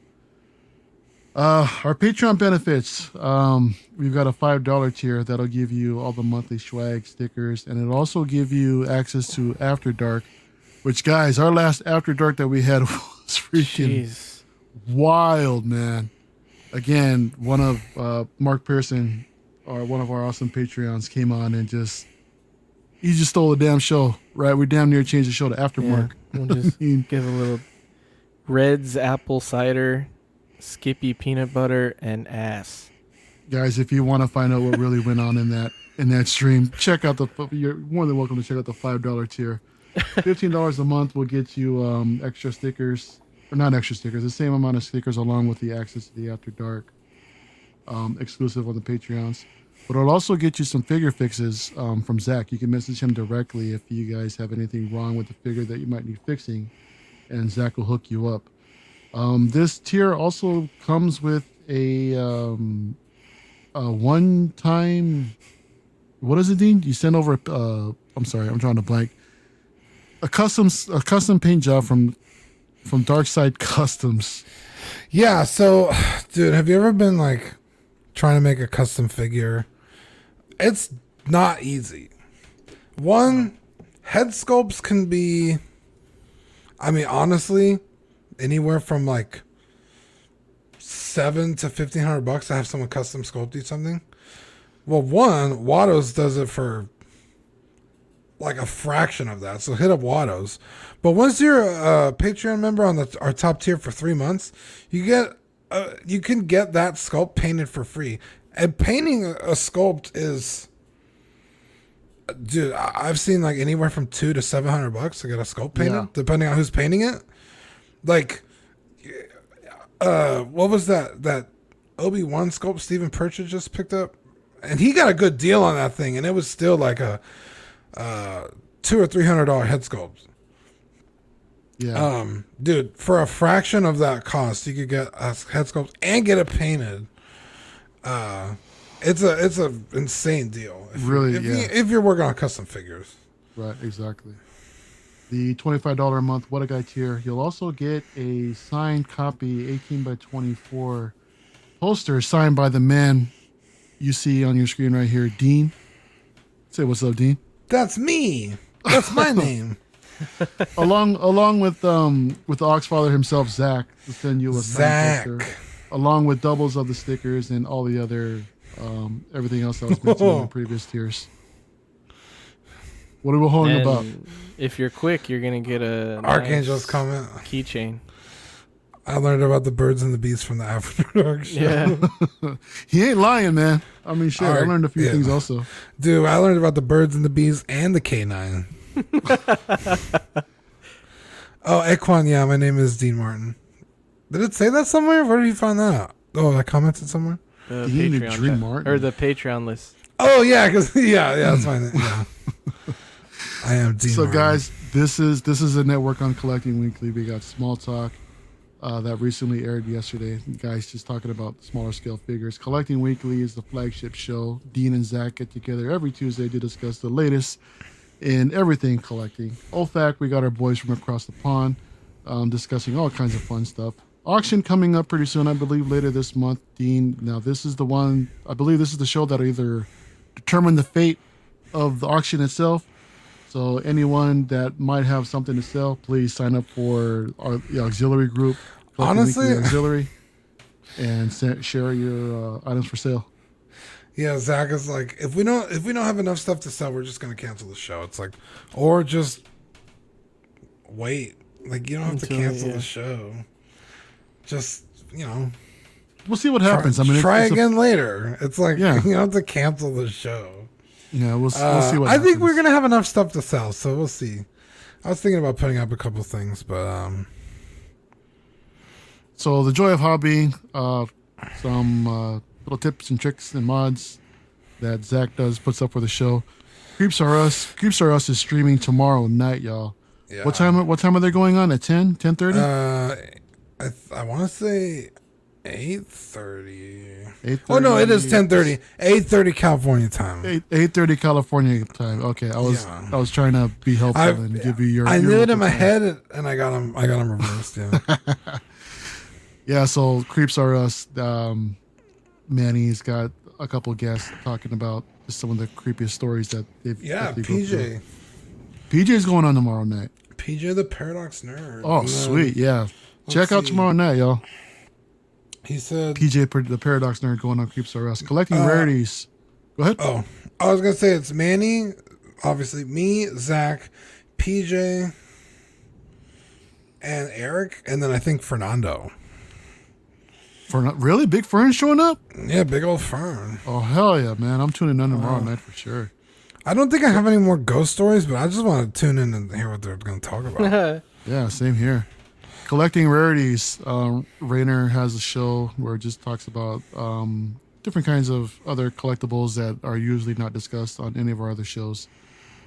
Uh, our Patreon benefits. Um, we've got a five dollar tier that'll give you all the monthly swag stickers, and it'll also give you access to After Dark. Which, guys, our last After Dark that we had was freaking Jeez. wild, man. Again, one of uh, Mark Pearson, or one of our awesome Patreons, came on and just he just stole the damn show. Right, we damn near changed the show to After Yeah. We'll just I mean, give a little Reds apple cider, Skippy peanut butter, and ass. guys, if you want to find out what really went on in that in that stream, check out the. You're more than welcome to check out the five dollar tier. Fifteen dollars a month will get you um, extra stickers, or not extra stickers, the same amount of stickers along with the access to the After Dark, um, exclusive on the Patreons. But it'll also get you some figure fixes um, from Zach. You can message him directly if you guys have anything wrong with the figure that you might need fixing, and Zach will hook you up. Um, this tier also comes with a um, a one time what is it dean you send over uh i'm sorry i'm trying to blank a custom a custom paint job from from dark side customs Yeah, so dude, have you ever been like trying to make a custom figure? It's not easy. One, head sculpts can be I mean, honestly, anywhere from like seven to fifteen hundred bucks to have someone custom sculpt you something. Well, one, Watto's does it for like a fraction of that. So hit up Watto's. But once you're a Patreon member on the our top tier for three months, you get uh, you can get that sculpt painted for free. And painting a, a sculpt is, dude, I've seen like anywhere from two to seven hundred bucks to get a sculpt painted, Yeah. depending on who's painting it. Like, uh, what was that that Obi Wan sculpt Stephen Purchase just picked up? And he got a good deal on that thing, and it was still like a uh, two or three hundred dollar head sculpt. yeah Um, dude, for a fraction of that cost, you could get a head sculpt and get it painted. Uh, it's a it's a insane deal. If Really, if, yeah. you, if you're working on custom figures. right exactly the $25 a month what a guy tier you'll also get a signed copy 18 by 24 poster signed by the man you see on your screen right here dean say what's up dean That's me. That's my name. along along with um with the Oxfather himself, Zach, to send you a Zach. poster, along with doubles of the stickers and all the other um everything else that was mentioned in the previous tiers. What are we holding And about? if you're quick, you're gonna get a Archangel's nice comment. keychain. I learned about the birds and the bees from the After Dark show. Yeah, He ain't lying, man. I mean, shit. I learned a few yeah. things also. Dude, I learned about the birds and the bees and the canine. oh, Equan, yeah, my name is Dean Martin. Did it say that somewhere? Where did you find that out? Oh, I commented somewhere? the You need to Patreon dream chat- Martin. or the Patreon list. Oh, yeah, because, yeah, yeah, that's hmm. my name. Yeah. I am Dean So, Martin. guys, this is this is a network on Collecting Weekly. We got Small Talk uh, that recently aired yesterday. Guys, just talking about smaller scale figures. Collecting Weekly is the flagship show. Dean and Zach get together every Tuesday to discuss the latest in everything collecting. OFAC, we got our boys from across the pond um, discussing all kinds of fun stuff. Auction coming up pretty soon, I believe, later this month. Dean, now this is the one. I believe this is the show that either determine the fate of the auction itself. So anyone that might have something to sell, please sign up for our the auxiliary group. Honestly- auxiliary, and sa- share your uh, items for sale. Yeah, Zach is like, if we don't if we don't have enough stuff to sell, we're just gonna cancel the show. It's like, or just wait. Like you don't have to cancel yeah. the show. Just you know, We'll see what try, happens. I mean, it's- try it's a- again later. It's like Yeah. you don't have to cancel the show. Yeah, we'll, s- we'll Uh, see what. I think we're gonna have enough stuff to sell, so we'll see. I was thinking about putting up a couple things, but um, So the joy of hobby, uh, some uh, little tips and tricks and mods that Zach does puts up for the show. Creeps are us. Creeps are us is streaming tomorrow night, y'all. yeah. What time? What time are they going on? At 10? 10.30? Uh, I th- I want to say Eight thirty. Oh no, it is ten thirty. Eight thirty California time. Eight eight thirty California time. Okay, I was Yeah. I was trying to be helpful I, and give you your. I your knew it in my head, and I got them. I got them reversed. Yeah. Yeah, so creeps are us. Um, Manny's got a couple guests talking about some of the creepiest stories that they've. yeah. that. PJ. PJ's going on tomorrow night. PJ the Paradox Nerd. Oh, sweet, yeah. Check out tomorrow night, y'all. He said. PJ, per- the Paradox Nerd, going on Creeps R Us, collecting Uh, rarities. Go ahead. Oh, I was gonna say it's Manny, obviously me, Zach, PJ, and Eric, and then I think Fernando. For not, really big Fern showing up? Yeah, big old Fern. Oh hell yeah, man! I'm tuning in tomorrow night for sure. I don't think I have any more ghost stories, but I just want to tune in and hear what they're going to talk about. Yeah, same here. Collecting rarities. Um, Rainer has a show where it just talks about um, different kinds of other collectibles that are usually not discussed on any of our other shows.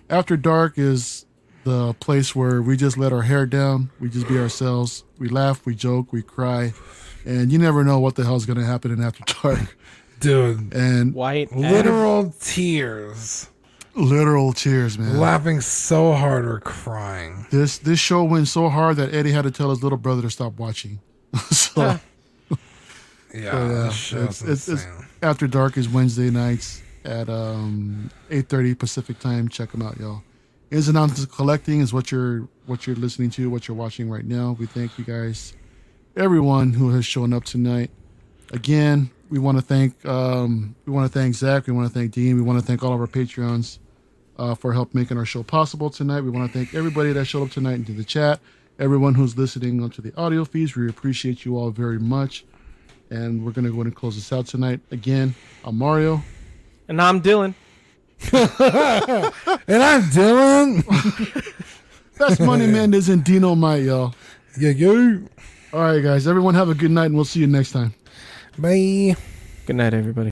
After Dark is the place where we just let our hair down. We just be ourselves. We laugh, we joke, we cry, and you never know what the hell's going to happen in After Dark. Dude, And White. literal tears. Literal tears, man. Laughing so hard or crying. This this show went so hard that Eddie had to tell his little brother to stop watching. so. Yeah, So, yeah, it's, it's, it's after dark is Wednesday nights at um 8:30 Pacific time. Check them out, y'all. Is of collecting is what you're what you're listening to, what you're watching right now. We thank you guys, everyone who has shown up tonight. Again, we want to thank um we want to thank Zach, we want to thank Dean, we want to thank all of our Patreons uh, for help making our show possible tonight. We want to thank everybody that showed up tonight into the chat, everyone who's listening onto the audio feeds. We appreciate you all very much. And we're going to go ahead and close this out tonight. Again, I'm Mario. And I'm Dylan. And I'm Dylan. That's Money Mendez and Dino Might, y'all. yeah, yo. All right, guys. Everyone have a good night, and we'll see you next time. Bye. Good night, everybody.